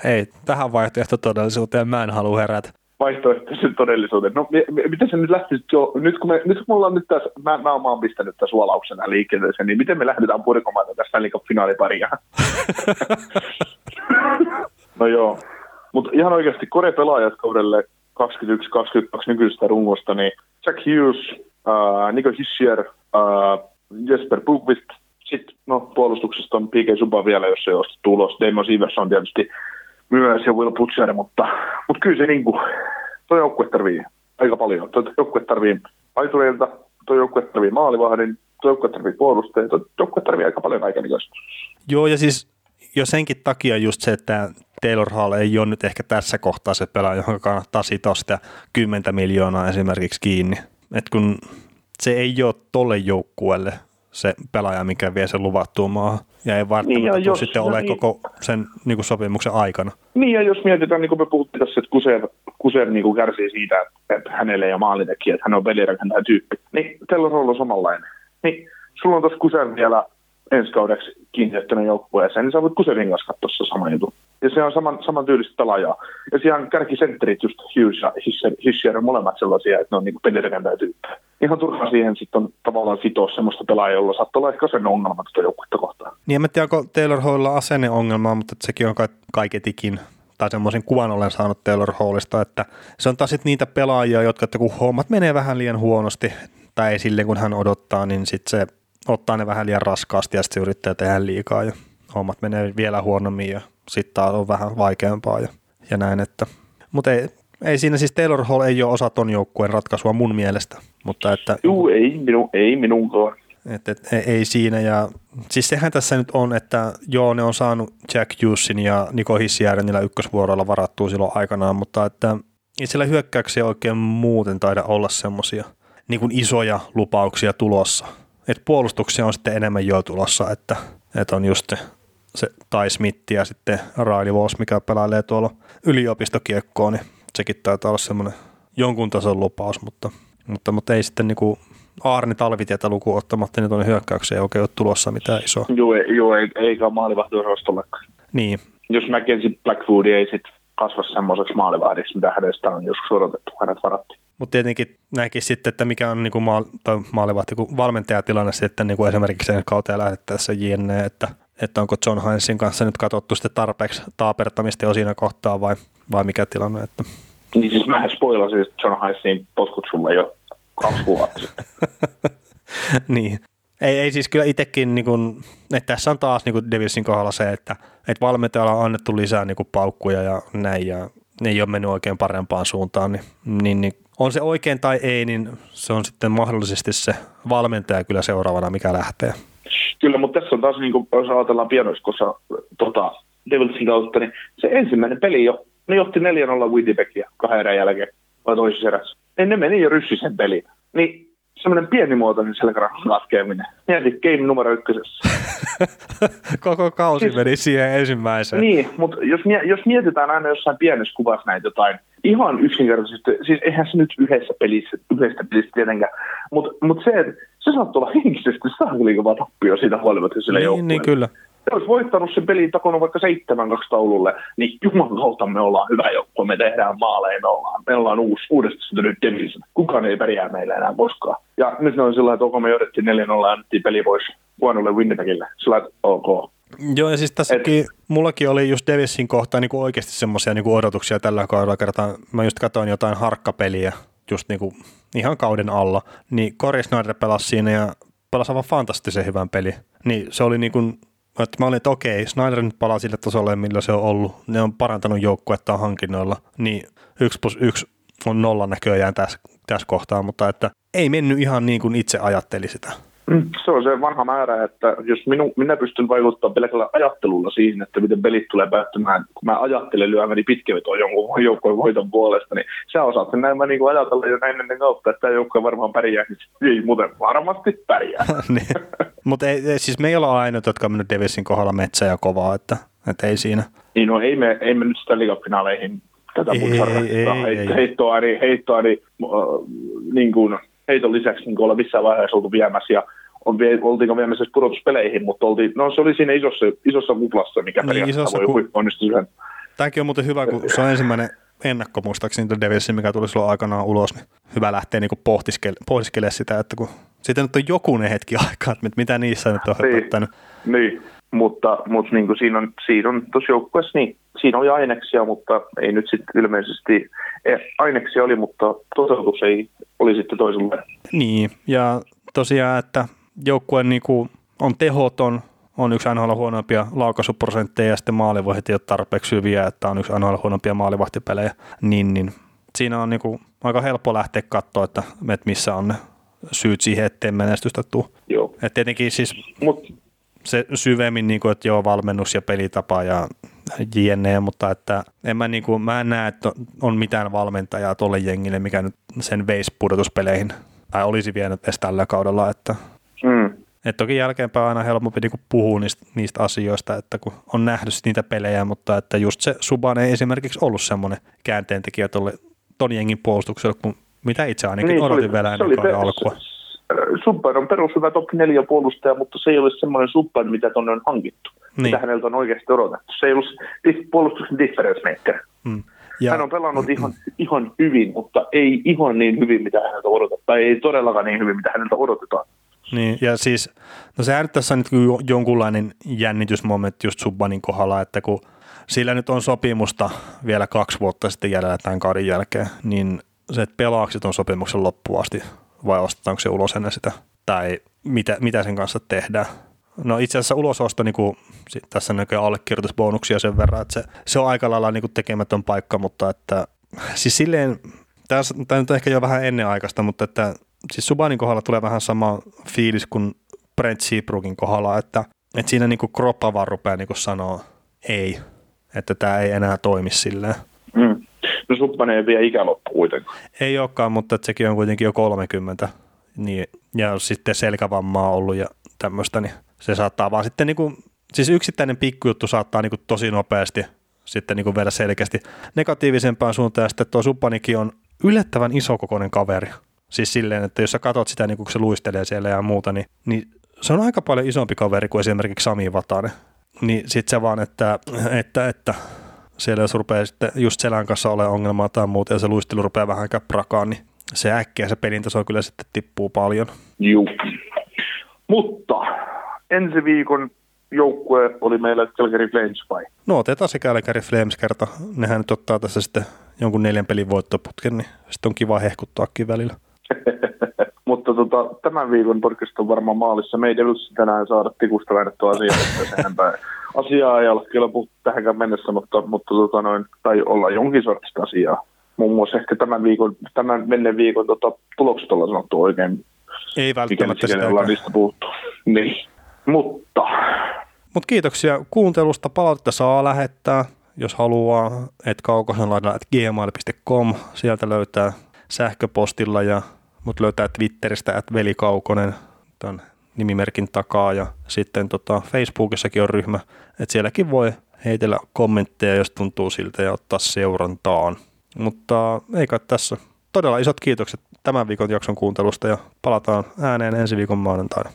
ei, tähän vaihtoehtotodellisuuteen mä en halua herätä. Vaihtoehtoisen todellisuuteen. No miten se nyt lähti jo, nyt kun me, nyt kun me ollaan nyt tässä, mä, mä, oon pistänyt tässä suolauksena liikenteeseen, niin miten me lähdetään purkomaan Stanley Cup finaaliparia? no joo, mutta ihan oikeasti Kore-pelaajat kaudelle 21-22 nykyisestä rungosta, niin Jack Hughes, uh, Nico Hischier, uh, Jesper Bukvist, sitten no, puolustuksesta on P.K. Suba vielä, jos se on tulos. Damon Sivers on tietysti myös ja Will Butcher, mutta, mutta kyllä se niin kuin, tuo joukkue tarvii aika paljon. Tuo joukkue tarvii aitureilta, tuo joukkue tarvii maalivahdin, tuo joukkue tarvii puolustajia, tuo joukkue tarvii aika paljon kaikenlaista. Joo, ja siis jo senkin takia just se, että Taylor Hall ei ole nyt ehkä tässä kohtaa se pelaaja, johon kannattaa sitoa sitä 10 miljoonaa esimerkiksi kiinni. Et kun se ei ole tolle joukkueelle se pelaaja, mikä vie sen luvattuun maahan. Ja ei välttämättä niin, jos, sitten no ole niin, koko sen niin kuin sopimuksen aikana. Niin, ja jos mietitään, niin kuin me puhuttiin tässä, että Kuser, Kuser niin kuin kärsii siitä, että hänelle ja maalintekijä, että hän on pelirakentaja tyyppi, niin tällä on ollut samanlainen. Niin sulla on tuossa Kuser vielä ensi kaudeksi kiinnittänyt joukkueeseen, niin sä voit Kuserin kanssa katsoa sama juttu. Ja se on saman, saman tyylistä pelaajaa. Ja siellä kärkisentterit, just Hughes ja Hischer, on molemmat sellaisia, että ne on niin pelirakentaja tyyppejä. Ihan turha siihen sitten on tavallaan sitoa semmoista pelaajaa, jolla saattaa olla ehkä sen ongelma tuota joukkuetta kohtaan. Niin en tiedä, onko Taylor Hallilla asenneongelmaa, mutta sekin on kaiketikin tai semmoisen kuvan olen saanut Taylor Hallista, että se on taas niitä pelaajia, jotka, että kun hommat menee vähän liian huonosti, tai ei silleen kun hän odottaa, niin sitten se ottaa ne vähän liian raskaasti ja sitten se yrittää tehdä liikaa ja hommat menee vielä huonommin ja sitten taas on vähän vaikeampaa ja, ja näin, että mutta ei, Ei siinä siis Taylor Hall ei ole osa ton joukkueen ratkaisua mun mielestä, mutta että... Juu, ei, minu, ei minunkaan. Et, et, ei, ei siinä ja siis sehän tässä nyt on, että joo ne on saanut Jack Hughesin ja Niko Hissijärjenillä ykkösvuoroilla varattua silloin aikanaan, mutta että ei siellä hyökkäyksiä oikein muuten taida olla semmoisia niin kuin isoja lupauksia tulossa. Et puolustuksia on sitten enemmän jo tulossa, että, että on just se Tai Smith ja sitten Riley Voss, mikä pelailee tuolla yliopistokiekkoon, niin sekin taitaa olla semmoinen jonkun tason lupaus, mutta, mutta, mutta ei sitten niinku Aarni Talvitietä lukuun ottamatta, niin tuonne hyökkäykseen ei oikein ole tulossa mitään isoa. Joo, ei, joo ei, eikä maalivahdiosastollakaan. Niin. Jos Mackenzie Blackwood ei sitten kasva semmoiseksi maalivahdiksi, mitä hänestä on joskus odotettu, hänet varattiin. Mutta tietenkin näkin sitten, että mikä on niinku maal, tai maalivahti kuin valmentajatilanne sitten niinku esimerkiksi sen kauteen lähettäessä JNE, että, että onko John Hinesin kanssa nyt katsottu sitten tarpeeksi taapertamista jo siinä kohtaa vai, vai mikä tilanne. Että. Niin siis mä spoilasin John Hinesin potkut sulle jo kaksi vuotta niin. Ei, ei siis kyllä itsekin, niin kun, että tässä on taas niin Devilsin kohdalla se, että, että valmentajalla on annettu lisää niin paukkuja ja näin, ja ne ei ole mennyt oikein parempaan suuntaan, niin, niin, niin on se oikein tai ei, niin se on sitten mahdollisesti se valmentaja kyllä seuraavana, mikä lähtee. Kyllä, mutta tässä on taas, niin kuin, jos ajatellaan pienoiskossa tota, Devilsin kautta, niin se ensimmäinen peli jo, ne johti 4-0 Winnipegia kahden erän jälkeen, vai toisessa erässä. Niin ne meni jo ryssisen peliin. Niin semmoinen pienimuotoinen selkärangan laskeminen. Mieti game numero ykkösessä. Koko kausi siis, meni siihen ensimmäiseen. Niin, mutta jos, jos mietitään aina jossain pienessä kuvassa näitä jotain, ihan yksinkertaisesti, siis eihän se nyt yhdessä pelissä, yhdessä pelissä tietenkään, mutta mut se, että se saattaa olla henkisesti saakeli kova tappio siitä huolimatta sille niin, joukkueelle. Niin, kyllä olisi voittanut sen pelin takonut vaikka 7-2 taululle, niin juman kautta me ollaan hyvä joukko, me tehdään maaleja, me ollaan, me ollaan uusi, uudestaan syntynyt Devils. Kukaan ei pärjää meillä enää koskaan. Ja nyt ne on sillä että me johdettiin 4-0 ja annettiin peli pois huonolle Winnipegille. Sillä että ok. Joo, ja siis tässäkin, Et, mullakin oli just Devilsin kohtaan niin oikeasti semmoisia niin odotuksia tällä kaudella kertaa. Mä just katsoin jotain harkkapeliä just niin kuin ihan kauden alla, niin Corey Snyder pelasi siinä ja pelasi aivan fantastisen hyvän peli. Niin se oli niin kuin että mä olin, että okei, Snyder nyt palaa sille tasolle, millä se on ollut. Ne on parantanut joukkuetta hankinnoilla, niin yksi plus yksi on nolla näköjään tässä, tässä kohtaa, mutta että ei mennyt ihan niin kuin itse ajatteli sitä. Mm, se on se vanha määrä, että jos minu, minä pystyn vaikuttamaan pelkällä ajattelulla siihen, että miten pelit tulee päättymään, kun mä ajattelen lyömäni pitkevetoa jonkun joukkojen voiton puolesta, niin sä osaat sen näin mä niin ajatella jo näin ennen kautta, että tämä joukkue varmaan pärjää, niin ei muuten varmasti pärjää. niin. Mutta siis me ei olla ainoat, jotka on mennyt Davisin kohdalla metsä ja kovaa, että, että ei siinä. Niin no ei me, ei me nyt sitä ligafinaaleihin tätä ei, ei, ei, ei, heittoa, niin, heittoa niin, äh, niin kuin, heiton lisäksi niin olla missään vaiheessa oltu viemässä ja on vie, oltiinko viemässä pudotuspeleihin, mutta oltiin, no se oli siinä isossa, isossa kuplassa, mikä niin, periaatteessa voi ku... onnistua yhden. Tämäkin on muuten hyvä, kun se on ensimmäinen ennakko muistaakseni Devilsin, mikä tuli silloin aikanaan ulos, niin hyvä lähteä niin pohtiskele, pohtiskelemaan sitä, että kun sitten nyt on jokunen hetki aikaa, että mitä niissä nyt on niin, höpöttänyt. Niin, mutta, mutta niin kuin siinä on, siinä on tuossa joukkueessa, niin siinä oli aineksia, mutta ei nyt sitten ilmeisesti, eh, aineksia oli, mutta toteutus ei oli sitten toiselle. Niin, ja tosiaan, että joukkue niin kuin on tehoton, on yksi NHL huonompia laukaisuprosentteja ja sitten maalivohit ei ole tarpeeksi hyviä, että on yksi NHL huonompia maalivahtipelejä, niin, niin siinä on niin kuin aika helppo lähteä katsoa, että, että missä on ne syyt siihen, ettei menestystä tule. Joo. Et tietenkin siis Mut. Se syvemmin, niin kuin, että joo, valmennus ja pelitapa ja jne, mutta että en mä, niin kuin, mä en näe, että on mitään valmentajaa tuolle jengille, mikä nyt sen veisi pudotuspeleihin tai olisi vienyt edes tällä kaudella, että mm. Et toki jälkeenpäin aina helpompi niinku puhua niistä, niistä asioista, että kun on nähnyt niitä pelejä, mutta että just se Suban ei esimerkiksi ollut semmoinen käänteentekijä tuolle ton jengin puolustukselle, kun mitä itse ainakin niin, odotin oli, vielä ennen kauden alkua. Subban on perushyvä top 4 puolustaja, mutta se ei ole semmoinen Subban, mitä tuonne on hankittu. Niin. Mitä häneltä on oikeasti odotettu. Se ei ollut puolustuksen difference maker. Hmm. Ja, Hän on pelannut ihan, ihan hyvin, mutta ei ihan niin hyvin, mitä häneltä odotetaan. Tai ei todellakaan niin hyvin, mitä häneltä odotetaan. Niin, ja siis, no sehän nyt tässä on nyt jonkunlainen jännitysmomentti just Subbanin kohdalla, että kun sillä nyt on sopimusta vielä kaksi vuotta sitten jäljellä tämän kauden jälkeen, niin se, että pelaako on sopimuksen loppuun asti vai ostetaanko se ulos ennen sitä, tai mitä, mitä sen kanssa tehdään. No itse asiassa ulososto, niin kuin, tässä näkyy allekirjoitusbonuksia sen verran, että se, se on aika lailla niin kuin tekemätön paikka, mutta että siis silleen, tämä nyt on ehkä jo vähän ennenaikaista, mutta että siis Subanin kohdalla tulee vähän sama fiilis kuin Brent Seabrookin kohdalla, että, että siinä niin kroppa vaan rupeaa niin sanoa ei, että tämä ei enää toimi silleen. No Subban ei vielä ikäloppu kuitenkaan. Ei olekaan, mutta sekin on kuitenkin jo 30 niin, ja sitten selkävammaa ollut ja tämmöistä, niin se saattaa vaan sitten niin kuin, siis yksittäinen pikkujuttu saattaa niin kuin tosi nopeasti sitten niin kuin vielä selkeästi negatiivisempaan suuntaan, ja sitten tuo Suppanikin on yllättävän isokokoinen kaveri. Siis silleen, että jos sä katsot sitä, niin kun se luistelee siellä ja muuta, niin, niin se on aika paljon isompi kaveri kuin esimerkiksi Sami Vatanen. Niin sit se vaan, että, että, että siellä jos rupeaa sitten just selän kanssa olemaan ongelmaa tai muuta ja se luistelu rupeaa vähän käprakaan, niin se äkkiä se pelin taso kyllä sitten tippuu paljon. Juu. Mutta ensi viikon joukkue oli meillä Calgary Flames vai? No otetaan se Calgary Flames kerta. Nehän nyt ottaa tässä sitten jonkun neljän pelin voittoputken, niin sitten on kiva hehkuttaakin välillä. Mutta tota, tämän viikon podcast on varmaan maalissa. Me ei tänään saada tikusta väännettyä asiaa, että asiaa ei ole kyllä puhuttu tähänkään mennessä, mutta, mutta tota noin, tai olla jonkin sortista asiaa. Muun muassa ehkä tämän viikon, tämän menneen viikon tota, tulokset ollaan sanottu oikein. Ei välttämättä sitä. ollaan niistä puhuttu. Niin. Mutta. Mut kiitoksia kuuntelusta. Palautetta saa lähettää, jos haluaa, että kaukosen laidalla gmail.com. Sieltä löytää sähköpostilla ja mut löytää Twitteristä, että velikaukonen tämän nimimerkin takaa ja sitten tota Facebookissakin on ryhmä, että sielläkin voi heitellä kommentteja, jos tuntuu siltä ja ottaa seurantaan. Mutta ei kai tässä. Todella isot kiitokset tämän viikon jakson kuuntelusta ja palataan ääneen ensi viikon maanantaina.